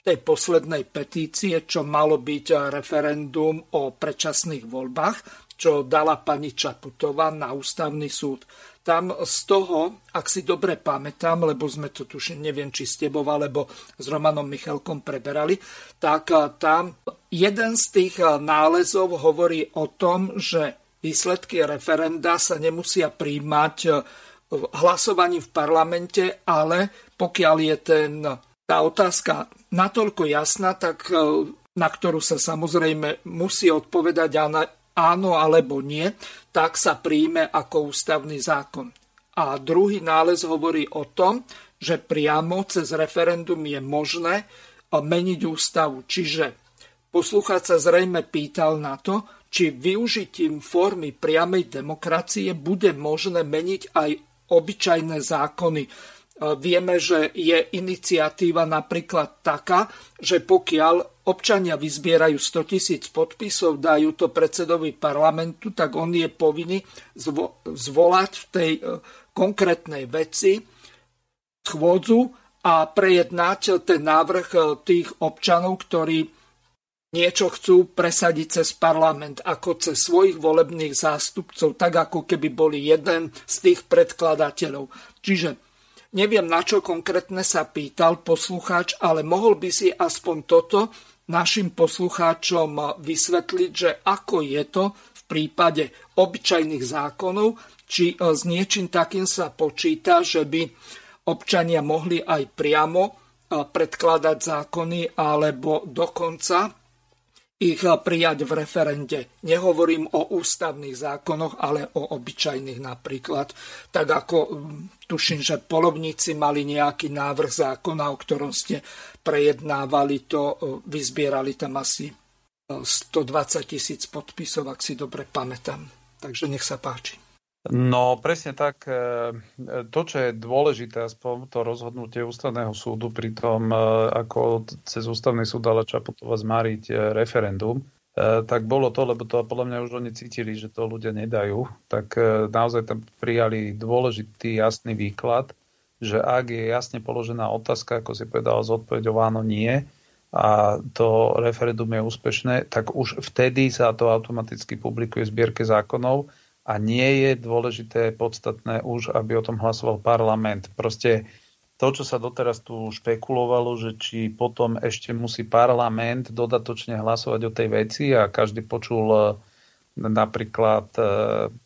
tej poslednej petície, čo malo byť referendum o predčasných voľbách, čo dala pani Čaputová na ústavný súd tam z toho, ak si dobre pamätám, lebo sme to tuším, neviem, či s tebou alebo s Romanom Michalkom preberali, tak eh, tam jeden z tých eh, nálezov hovorí o tom, že výsledky referenda sa nemusia príjmať eh, hlasovaním v parlamente, ale pokiaľ je ten, tá otázka natoľko jasná, tak na ktorú sa samozrejme musí odpovedať áno alebo nie, tak sa príjme ako ústavný zákon. A druhý nález hovorí o tom, že priamo cez referendum je možné meniť ústavu. Čiže poslucháč sa zrejme pýtal na to, či využitím formy priamej demokracie bude možné meniť aj obyčajné zákony. Vieme, že je iniciatíva napríklad taká, že pokiaľ občania vyzbierajú 100 tisíc podpisov, dajú to predsedovi parlamentu, tak on je povinný zvo- zvolať v tej e, konkrétnej veci schôdzu a prejednať ten návrh e, tých občanov, ktorí niečo chcú presadiť cez parlament, ako cez svojich volebných zástupcov, tak ako keby boli jeden z tých predkladateľov. Čiže neviem, na čo konkrétne sa pýtal poslucháč, ale mohol by si aspoň toto našim poslucháčom vysvetliť, že ako je to v prípade obyčajných zákonov, či e, s niečím takým sa počíta, že by občania mohli aj priamo e, predkladať zákony alebo dokonca ich prijať v referende. Nehovorím o ústavných zákonoch, ale o obyčajných napríklad. Tak ako tuším, že polovníci mali nejaký návrh zákona, o ktorom ste prejednávali to, vyzbierali tam asi 120 tisíc podpisov, ak si dobre pamätám. Takže nech sa páči. No presne tak. E, to, čo je dôležité, aspoň to rozhodnutie ústavného súdu pri tom, e, ako cez ústavný súd dala Čaputová zmáriť e, referendum, tak bolo to, lebo to podľa mňa už oni cítili, že to ľudia nedajú, tak naozaj tam prijali dôležitý jasný výklad, že ak je jasne položená otázka, ako si povedal, s odpovedou áno, nie, a to referendum je úspešné, tak už vtedy sa to automaticky publikuje v zbierke zákonov a nie je dôležité, podstatné už, aby o tom hlasoval parlament. Proste to, čo sa doteraz tu špekulovalo, že či potom ešte musí parlament dodatočne hlasovať o tej veci a každý počul e, napríklad e,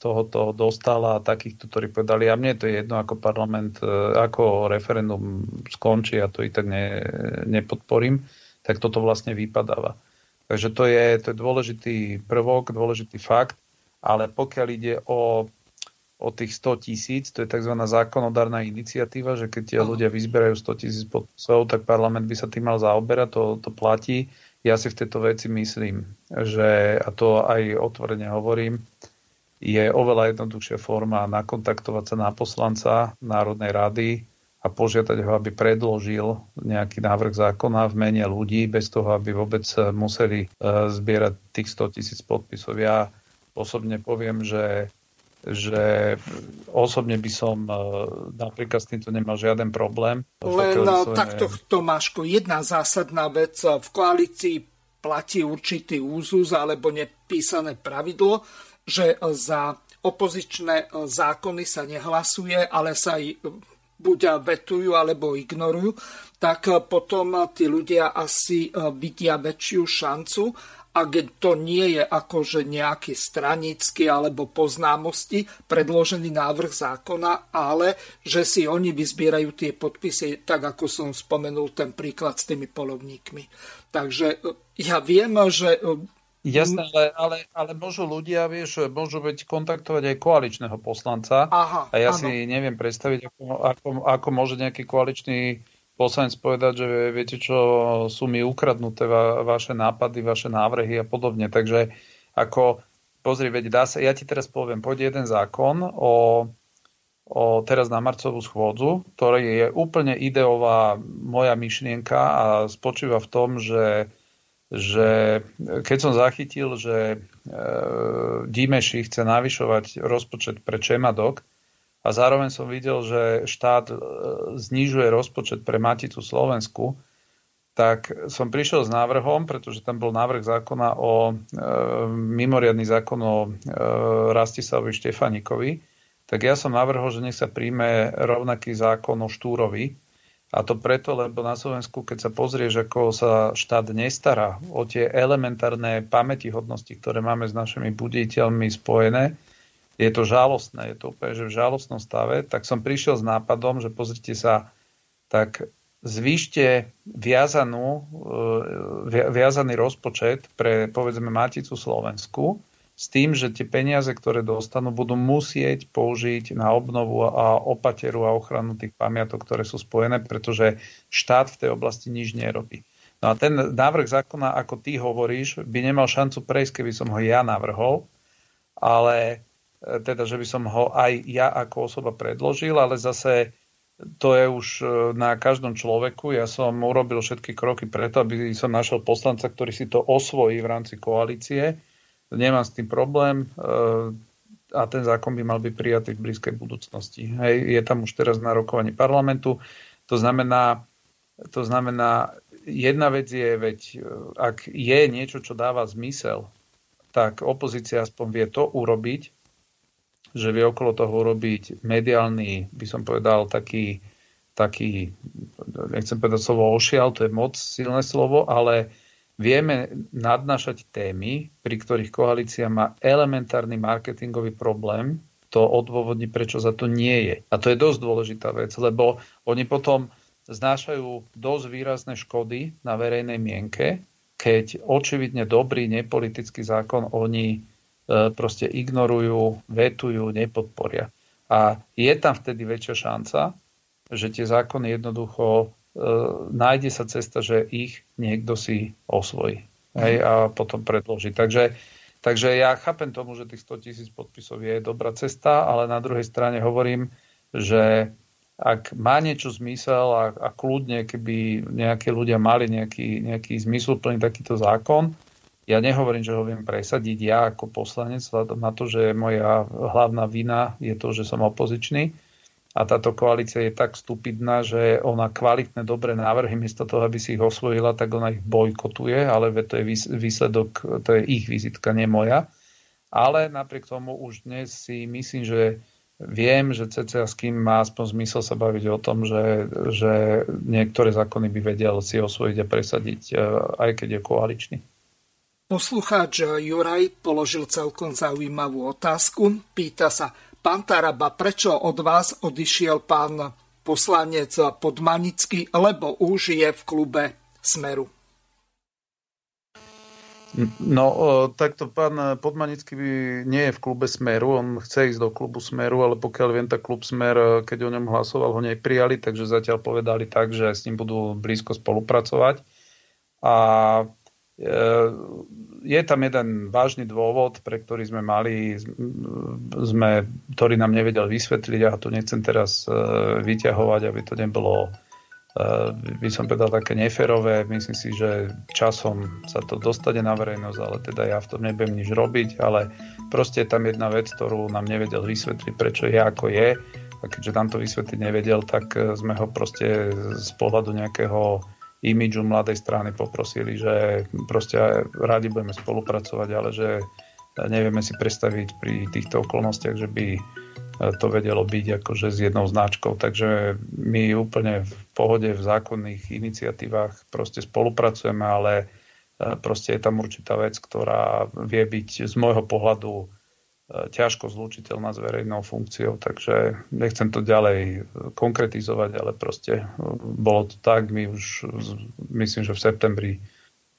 tohoto dostala a takýchto, ktorí povedali, a mne to je jedno, ako parlament, e, ako referendum skončí, a to i tak ne, nepodporím tak toto vlastne vypadáva. Takže to je, to je dôležitý prvok, dôležitý fakt, ale pokiaľ ide o, o tých 100 tisíc, to je tzv. zákonodárna iniciatíva, že keď tie ľudia vyzberajú 100 tisíc podpisov, tak parlament by sa tým mal zaoberať, to, to platí. Ja si v tejto veci myslím, že, a to aj otvorene hovorím, je oveľa jednoduchšia forma nakontaktovať sa na poslanca Národnej rady, a požiadať ho, aby predložil nejaký návrh zákona v mene ľudí, bez toho, aby vôbec museli e, zbierať tých 100 tisíc podpisov. Ja osobne poviem, že že osobne by som e, napríklad s týmto nemal žiaden problém. Len e, takto, Tomáško, jedna zásadná vec. V koalícii platí určitý úzus alebo nepísané pravidlo, že za opozičné zákony sa nehlasuje, ale sa aj buď vetujú alebo ignorujú, tak potom tí ľudia asi e, vidia väčšiu šancu, ak to nie je akože nejaký stranický alebo poznámosti predložený návrh zákona, ale že si oni vyzbierajú tie podpisy, tak ako som spomenul ten príklad s tými polovníkmi. Takže e, ja viem, že e, Jasné, ale, ale, ale môžu ľudia, vieš, môžu byť kontaktovať aj koaličného poslanca. Aha, a ja áno. si neviem predstaviť, ako, ako, ako môže nejaký koaličný poslanec povedať, že viete čo, sú mi ukradnuté va, vaše nápady, vaše návrhy a podobne. Takže ako, pozri, veď dá sa, ja ti teraz poviem, pôjde jeden zákon o, o teraz na marcovú schôdzu, ktorý je úplne ideová moja myšlienka a spočíva v tom, že že keď som zachytil, že e, Dimeši chce navyšovať rozpočet pre Čemadok a zároveň som videl, že štát e, znižuje rozpočet pre Maticu Slovensku, tak som prišiel s návrhom, pretože tam bol návrh zákona o e, mimoriadný zákon o e, Rastislavovi Štefanikovi, tak ja som navrhol, že nech sa príjme rovnaký zákon o Štúrovi, a to preto, lebo na Slovensku, keď sa pozrieš, ako sa štát nestará o tie elementárne pamätihodnosti, ktoré máme s našimi buditeľmi spojené, je to žalostné, je to úplne že v žalostnom stave, tak som prišiel s nápadom, že pozrite sa, tak zvýšte viazanú, e, viazaný rozpočet pre povedzme Maticu Slovensku, s tým, že tie peniaze, ktoré dostanú, budú musieť použiť na obnovu a opateru a ochranu tých pamiatok, ktoré sú spojené, pretože štát v tej oblasti nič nerobí. No a ten návrh zákona, ako ty hovoríš, by nemal šancu prejsť, keby som ho ja navrhol, ale teda, že by som ho aj ja ako osoba predložil, ale zase to je už e, na každom človeku. Ja som urobil všetky kroky preto, aby som našiel poslanca, ktorý si to osvojí v rámci koalície nemám s tým problém eh, a ten zákon by mal byť prijatý v blízkej budúcnosti. Hej, je tam už teraz na rokovanie parlamentu. To znamená, to znamená, jedna vec je, veď eh, ak je niečo, čo dáva zmysel, tak opozícia aspoň vie to urobiť, že vie okolo toho urobiť mediálny, by som povedal, taký, taký nechcem povedať slovo ošial, to je moc silné slovo, ale Vieme nadnášať témy, pri ktorých koalícia má elementárny marketingový problém, to odôvodní, prečo za to nie je. A to je dosť dôležitá vec, lebo oni potom znášajú dosť výrazné škody na verejnej mienke, keď očividne dobrý nepolitický zákon oni proste ignorujú, vetujú, nepodporia. A je tam vtedy väčšia šanca, že tie zákony jednoducho E, nájde sa cesta, že ich niekto si osvojí hej, a potom predloží. Takže, takže ja chápem tomu, že tých 100 tisíc podpisov je dobrá cesta, ale na druhej strane hovorím, že ak má niečo zmysel a, a kľudne, keby nejakí ľudia mali nejaký, nejaký zmysluplný takýto zákon, ja nehovorím, že ho viem presadiť ja ako poslanec, vzhľadom na to, že moja hlavná vina je to, že som opozičný, a táto koalícia je tak stupidná, že ona kvalitné, dobré návrhy, miesto toho, aby si ich osvojila, tak ona ich bojkotuje, ale to je výsledok, to je ich vizitka, nie moja. Ale napriek tomu už dnes si myslím, že viem, že CCA s kým má aspoň zmysel sa baviť o tom, že, že niektoré zákony by vedel si osvojiť a presadiť, e, aj keď je koaličný. Poslucháč Juraj položil celkom zaujímavú otázku. Pýta sa, Pán Taraba, prečo od vás odišiel pán poslanec Podmanický, lebo už je v klube Smeru? No, takto pán Podmanický nie je v klube Smeru, on chce ísť do klubu Smeru, ale pokiaľ viem, tak klub Smer, keď o ňom hlasoval, ho neprijali, takže zatiaľ povedali tak, že s ním budú blízko spolupracovať. A e, je tam jeden vážny dôvod, pre ktorý sme mali, sme, ktorý nám nevedel vysvetliť a tu nechcem teraz e, vyťahovať, aby to nebolo e, by som povedal také neferové. Myslím si, že časom sa to dostane na verejnosť, ale teda ja v tom nebudem nič robiť, ale proste je tam jedna vec, ktorú nám nevedel vysvetliť, prečo je ako je. A keďže nám to vysvetliť nevedel, tak e, sme ho proste z pohľadu nejakého imidžu mladej strany poprosili, že proste rádi budeme spolupracovať, ale že nevieme si predstaviť pri týchto okolnostiach, že by to vedelo byť akože s jednou značkou. Takže my úplne v pohode v zákonných iniciatívach proste spolupracujeme, ale proste je tam určitá vec, ktorá vie byť z môjho pohľadu ťažko zlučiteľná s verejnou funkciou, takže nechcem to ďalej konkretizovať, ale proste bolo to tak, my už myslím, že v septembri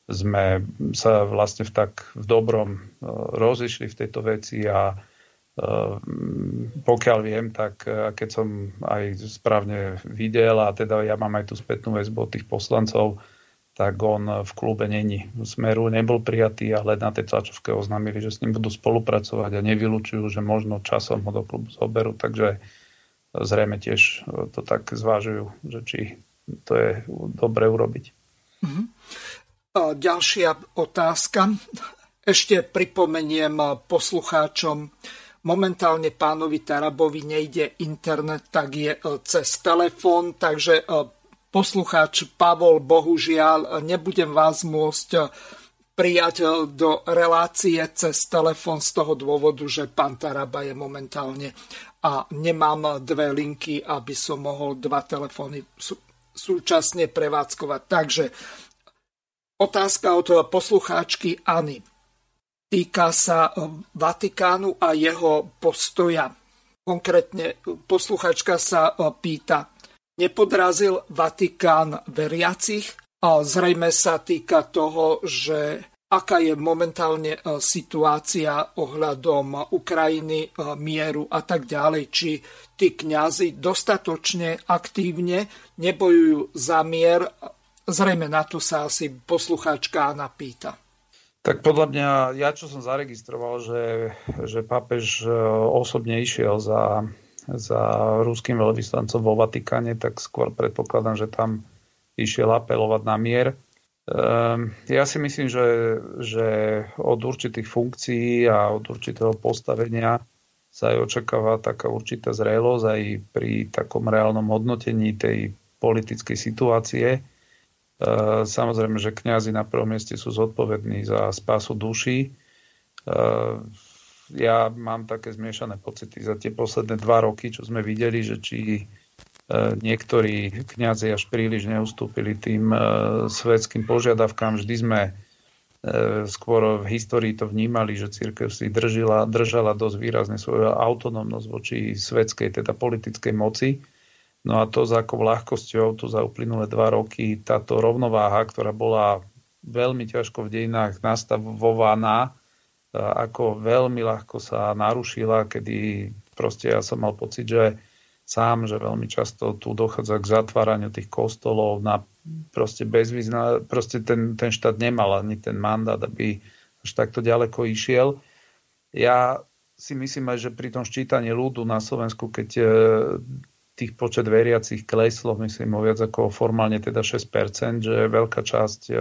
sme sa vlastne v tak v dobrom e, rozišli v tejto veci a e, pokiaľ viem, tak e, keď som aj správne videl a teda ja mám aj tú spätnú väzbu od tých poslancov, tak on v klube není. V Smeru nebol prijatý, ale na tej tlačovke oznámili, že s ním budú spolupracovať a nevylučujú, že možno časom ho do klubu zoberú, takže zrejme tiež to tak zvážujú, že či to je dobre urobiť. Mm-hmm. Ďalšia otázka. Ešte pripomeniem poslucháčom, momentálne pánovi Tarabovi nejde internet, tak je cez telefón, takže poslucháč Pavol, bohužiaľ nebudem vás môcť eh, prijať eh, do relácie cez telefon z toho dôvodu, že pán Taraba je momentálne a nemám dve linky, aby som mohol dva telefóny súčasne prevádzkovať. Takže otázka od poslucháčkyAny. Týka sa eh, Vatikánu a jeho postoja. Konkrétne posluchačka sa pýta, nepodrazil Vatikán veriacich. A zrejme sa týka toho, že aká je momentálne e, situácia ohľadom Ukrajiny, e, mieru a tak ďalej. Či tí kňazi dostatočne aktívne nebojujú za mier. Zrejme na to sa asi poslucháčka Anna pýta. Tak podľa mňa, ja čo som zaregistroval, že, že pápež e, osobne išiel za za ruským veľvyslancom vo Vatikáne, tak skôr predpokladám, že tam išiel apelovať na mier. Ehm, ja si myslím, že, že od určitých funkcií a od určitého postavenia sa aj očakáva taká určitá zrelosť aj pri takom reálnom hodnotení tej politickej situácie. Ehm, samozrejme, že kňazi na prvom mieste sú zodpovední za spásu duší ehm, ja mám také zmiešané pocity za tie posledné dva roky, čo sme videli, že či e, niektorí kňazi až príliš neustúpili tým e, svetským požiadavkám. Vždy sme e, skôr v histórii to vnímali, že církev si držila, držala dosť výrazne svoju autonómnosť voči svetskej, teda politickej moci. No a to za akou ľahkosťou, to za uplynulé dva roky, táto rovnováha, ktorá bola veľmi ťažko v dejinách nastavovaná, ako veľmi ľahko sa narušila, kedy proste ja som mal pocit, že sám, že veľmi často tu dochádza k zatváraniu tých kostolov na proste bezvýzna, proste ten, ten štát nemal ani ten mandát, aby až takto ďaleko išiel. Ja si myslím aj, že pri tom ščítaní ľudu na Slovensku, keď e, tých počet veriacich kleslo, myslím o viac ako formálne teda 6%, že veľká časť e,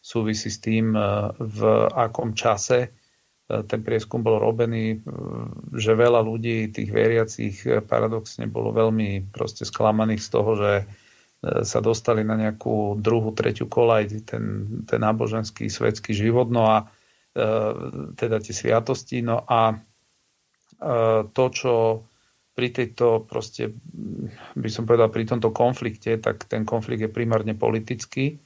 súvisí s tým, e, v akom čase ten prieskum bol robený, že veľa ľudí, tých veriacich, paradoxne bolo veľmi proste sklamaných z toho, že sa dostali na nejakú druhú, tretiu kolaj, ten, ten náboženský, svetský život, no a e, teda tie sviatosti. No a e, to, čo pri tejto proste, by som povedal, pri tomto konflikte, tak ten konflikt je primárne politický.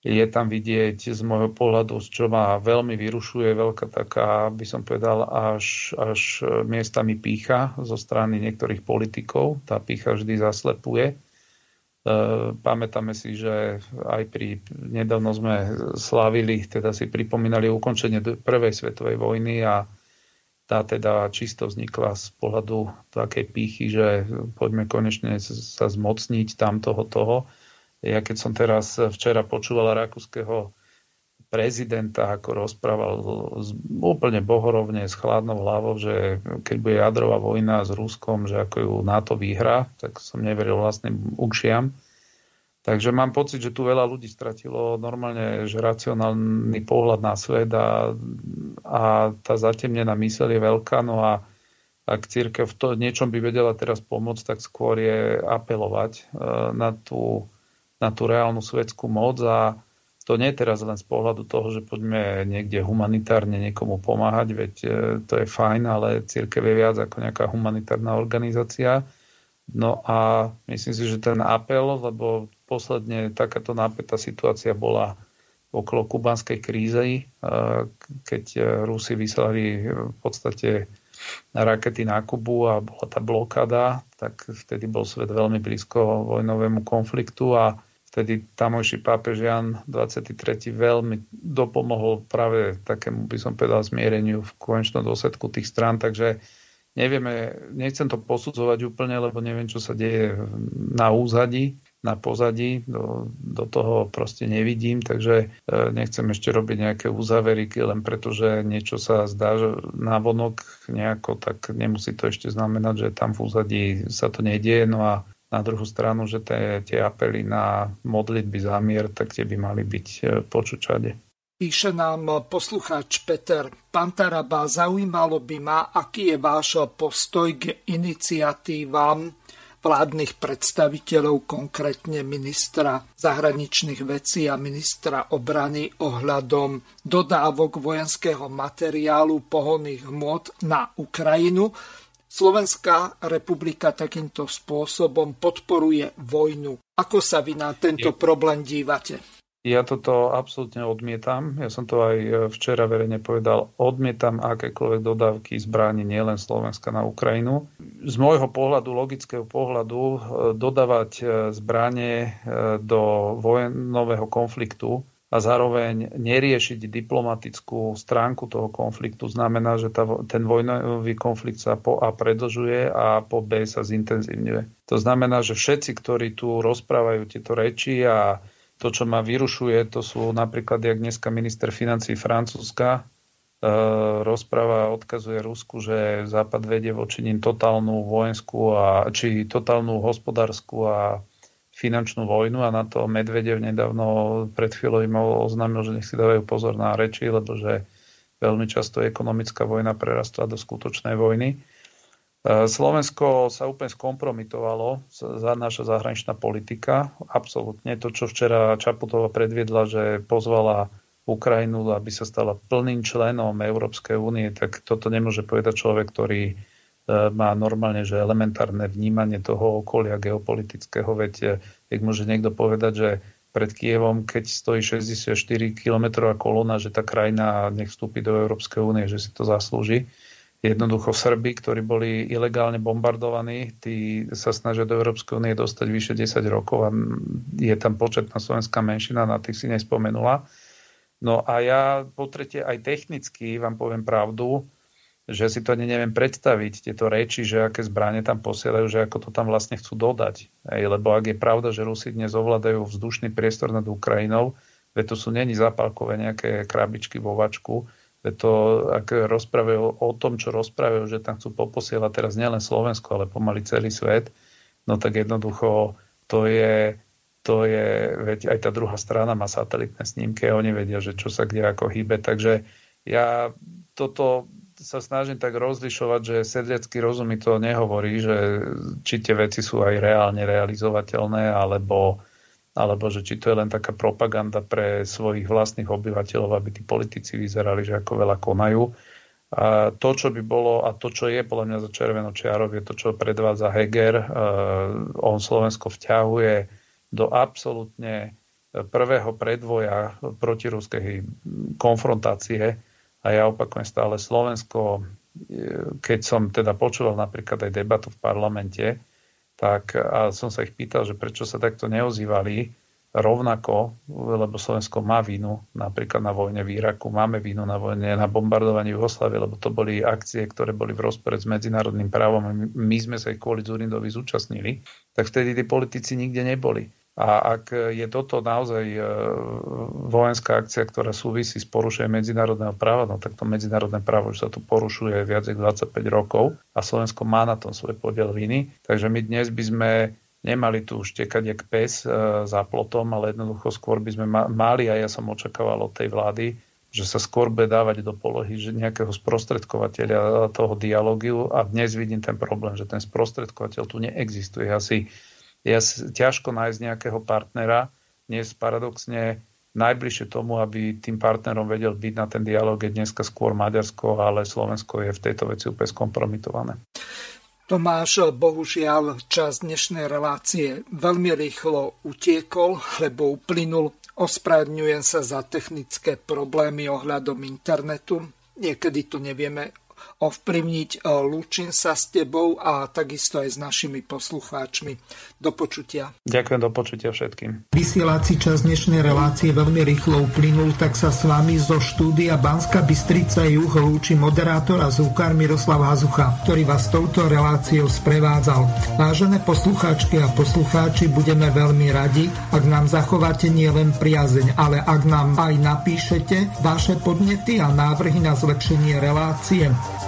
Je tam vidieť z môjho pohľadu, čo ma veľmi vyrušuje, veľká taká, by som povedal, až, až miestami pícha zo strany niektorých politikov. Tá pícha vždy zaslepuje E, pamätáme si, že aj pri nedávno sme slávili, teda si pripomínali ukončenie prvej svetovej vojny a tá teda čisto vznikla z pohľadu takej pýchy, že poďme konečne sa zmocniť tam toho toho. Ja keď som teraz včera počúval rakúskeho prezidenta, ako rozprával úplne bohorovne s chladnou hlavou, že keď bude jadrová vojna s Ruskom, že ako ju NATO vyhrá, tak som neveril vlastným ušiam. Takže mám pocit, že tu veľa ľudí stratilo normálne že racionálny pohľad na svet a, a tá zatemnená myseľ je veľká. No a ak církev v to, niečom by vedela teraz pomôcť, tak skôr je apelovať e, na tú, na tú reálnu svetskú moc a to nie je teraz len z pohľadu toho, že poďme niekde humanitárne niekomu pomáhať, veď e, to je fajn, ale církev je viac ako nejaká humanitárna organizácia. No a myslím si, že ten apel, lebo posledne takáto nápetá situácia bola okolo kubanskej krízy, e, keď Rusi vyslali v podstate rakety na Kubu a bola tá blokáda, tak vtedy bol svet veľmi blízko vojnovému konfliktu a vtedy tamojší pápež Jan 23. veľmi dopomohol práve takému, by som povedal, zmiereniu v konečnom dôsledku tých strán, takže nevieme, nechcem to posudzovať úplne, lebo neviem, čo sa deje na úzadí, na pozadí, do, do toho proste nevidím, takže e, nechcem ešte robiť nejaké uzaveriky, len preto, že niečo sa zdá na vonok nejako, tak nemusí to ešte znamenať, že tam v úzadí sa to nedieje, no a na druhú stranu, že tie, tie apely na modlitby za mier, tak tie by mali byť e, počučade. Píše nám poslucháč Peter Pantaraba, zaujímalo by ma, aký je váš postoj k iniciatívam vládnych predstaviteľov, konkrétne ministra zahraničných vecí a ministra obrany ohľadom dodávok vojenského materiálu pohonných hmot na Ukrajinu. Slovenská republika takýmto spôsobom podporuje vojnu. Ako sa vy na tento problém dívate? Ja toto absolútne odmietam. Ja som to aj e, včera verejne povedal. Odmietam akékoľvek dodávky zbraní nielen Slovenska na Ukrajinu. Z môjho pohľadu, logického pohľadu, e, dodávať e, zbranie do vojnového konfliktu a zároveň neriešiť diplomatickú stránku toho konfliktu znamená, že tá, ten vojnový konflikt sa po A predlžuje a po B sa zintenzívňuje. To znamená, že všetci, ktorí tu rozprávajú tieto reči a to, čo ma vyrušuje, to sú napríklad, jak dneska minister financí Francúzska e, rozpráva, odkazuje Rusku, že Západ vedie voči ním totálnu vojenskú a, či totálnu hospodárskú a finančnú vojnu a na to Medvedev nedávno pred chvíľou im oznámil, že nech si dávajú pozor na reči, lebo že veľmi často ekonomická vojna prerastla do skutočnej vojny. E, Slovensko sa úplne skompromitovalo za naša zahraničná politika. Absolútne to, čo včera Čaputová predviedla, že pozvala Ukrajinu, aby sa stala plným členom Európskej únie, tak toto nemôže povedať človek, ktorý má normálne, že elementárne vnímanie toho okolia geopolitického, veď e, jak môže niekto povedať, že pred Kievom, keď stojí 64 km kolóna, že tá krajina nech vstúpi do Európskej únie, že si to zaslúži. Jednoducho Srby, ktorí boli ilegálne bombardovaní, tí sa snažia do Európskej únie dostať vyše 10 rokov a je tam početná slovenská menšina, na tých si nespomenula. No a ja po tretie aj technicky vám poviem pravdu, že si to neviem predstaviť, tieto reči, že aké zbranie tam posielajú, že ako to tam vlastne chcú dodať. Ej, lebo ak je pravda, že Rusi dnes ovládajú vzdušný priestor nad Ukrajinou, veď to sú není zapálkové nejaké krabičky vo vačku, veď to, ak rozprávajú o tom, čo rozprávajú, že tam chcú poposielať teraz nielen Slovensko, ale pomaly celý svet, no tak jednoducho to je, to je, veď aj tá druhá strana má satelitné snímky oni vedia, že čo sa kde ako hýbe, takže ja toto sa snažím tak rozlišovať, že sedliacký rozum mi to nehovorí, že či tie veci sú aj reálne realizovateľné, alebo, alebo že či to je len taká propaganda pre svojich vlastných obyvateľov, aby tí politici vyzerali, že ako veľa konajú. A to, čo by bolo, a to, čo je podľa mňa za červenou čiarou, je to, čo predvádza Heger. Uh, on Slovensko vťahuje do absolútne prvého predvoja protiruskej konfrontácie a ja opakujem stále Slovensko, keď som teda počúval napríklad aj debatu v parlamente, tak a som sa ich pýtal, že prečo sa takto neozývali rovnako, lebo Slovensko má vínu napríklad na vojne v Iraku, máme vínu na vojne na bombardovaní Jugoslávy, lebo to boli akcie, ktoré boli v rozpore s medzinárodným právom a my sme sa ich kvôli Zurindovi zúčastnili, tak vtedy tí politici nikde neboli. A ak je toto naozaj e, vojenská akcia, ktorá súvisí s porušením medzinárodného práva, no tak to medzinárodné právo už sa tu porušuje viac ako 25 rokov a Slovensko má na tom svoj podiel viny. Takže my dnes by sme nemali tu štekať jak pes e, za plotom, ale jednoducho skôr by sme mali, a ja som očakával od tej vlády, že sa skôr bude dávať do polohy že nejakého sprostredkovateľa toho dialógiu a dnes vidím ten problém, že ten sprostredkovateľ tu neexistuje. Asi je ťažko nájsť nejakého partnera. Dnes paradoxne najbližšie tomu, aby tým partnerom vedel byť na ten dialog, je dneska skôr Maďarsko, ale Slovensko je v tejto veci úplne skompromitované. Tomáš, bohužiaľ, čas dnešnej relácie veľmi rýchlo utiekol, lebo uplynul. Ospravedňujem sa za technické problémy ohľadom internetu. Niekedy to nevieme ovplyvniť. E, lúčim sa s tebou a takisto aj s našimi poslucháčmi. Do počutia. Ďakujem, do počutia všetkým. Vysielací čas dnešnej relácie veľmi rýchlo uplynul, tak sa s vami zo štúdia Banska Bystrica Juh lúči moderátor a zúkar Miroslav Hazucha, ktorý vás touto reláciou sprevádzal. Vážené poslucháčky a poslucháči, budeme veľmi radi, ak nám zachováte nielen priazeň, ale ak nám aj napíšete vaše podnety a návrhy na zlepšenie relácie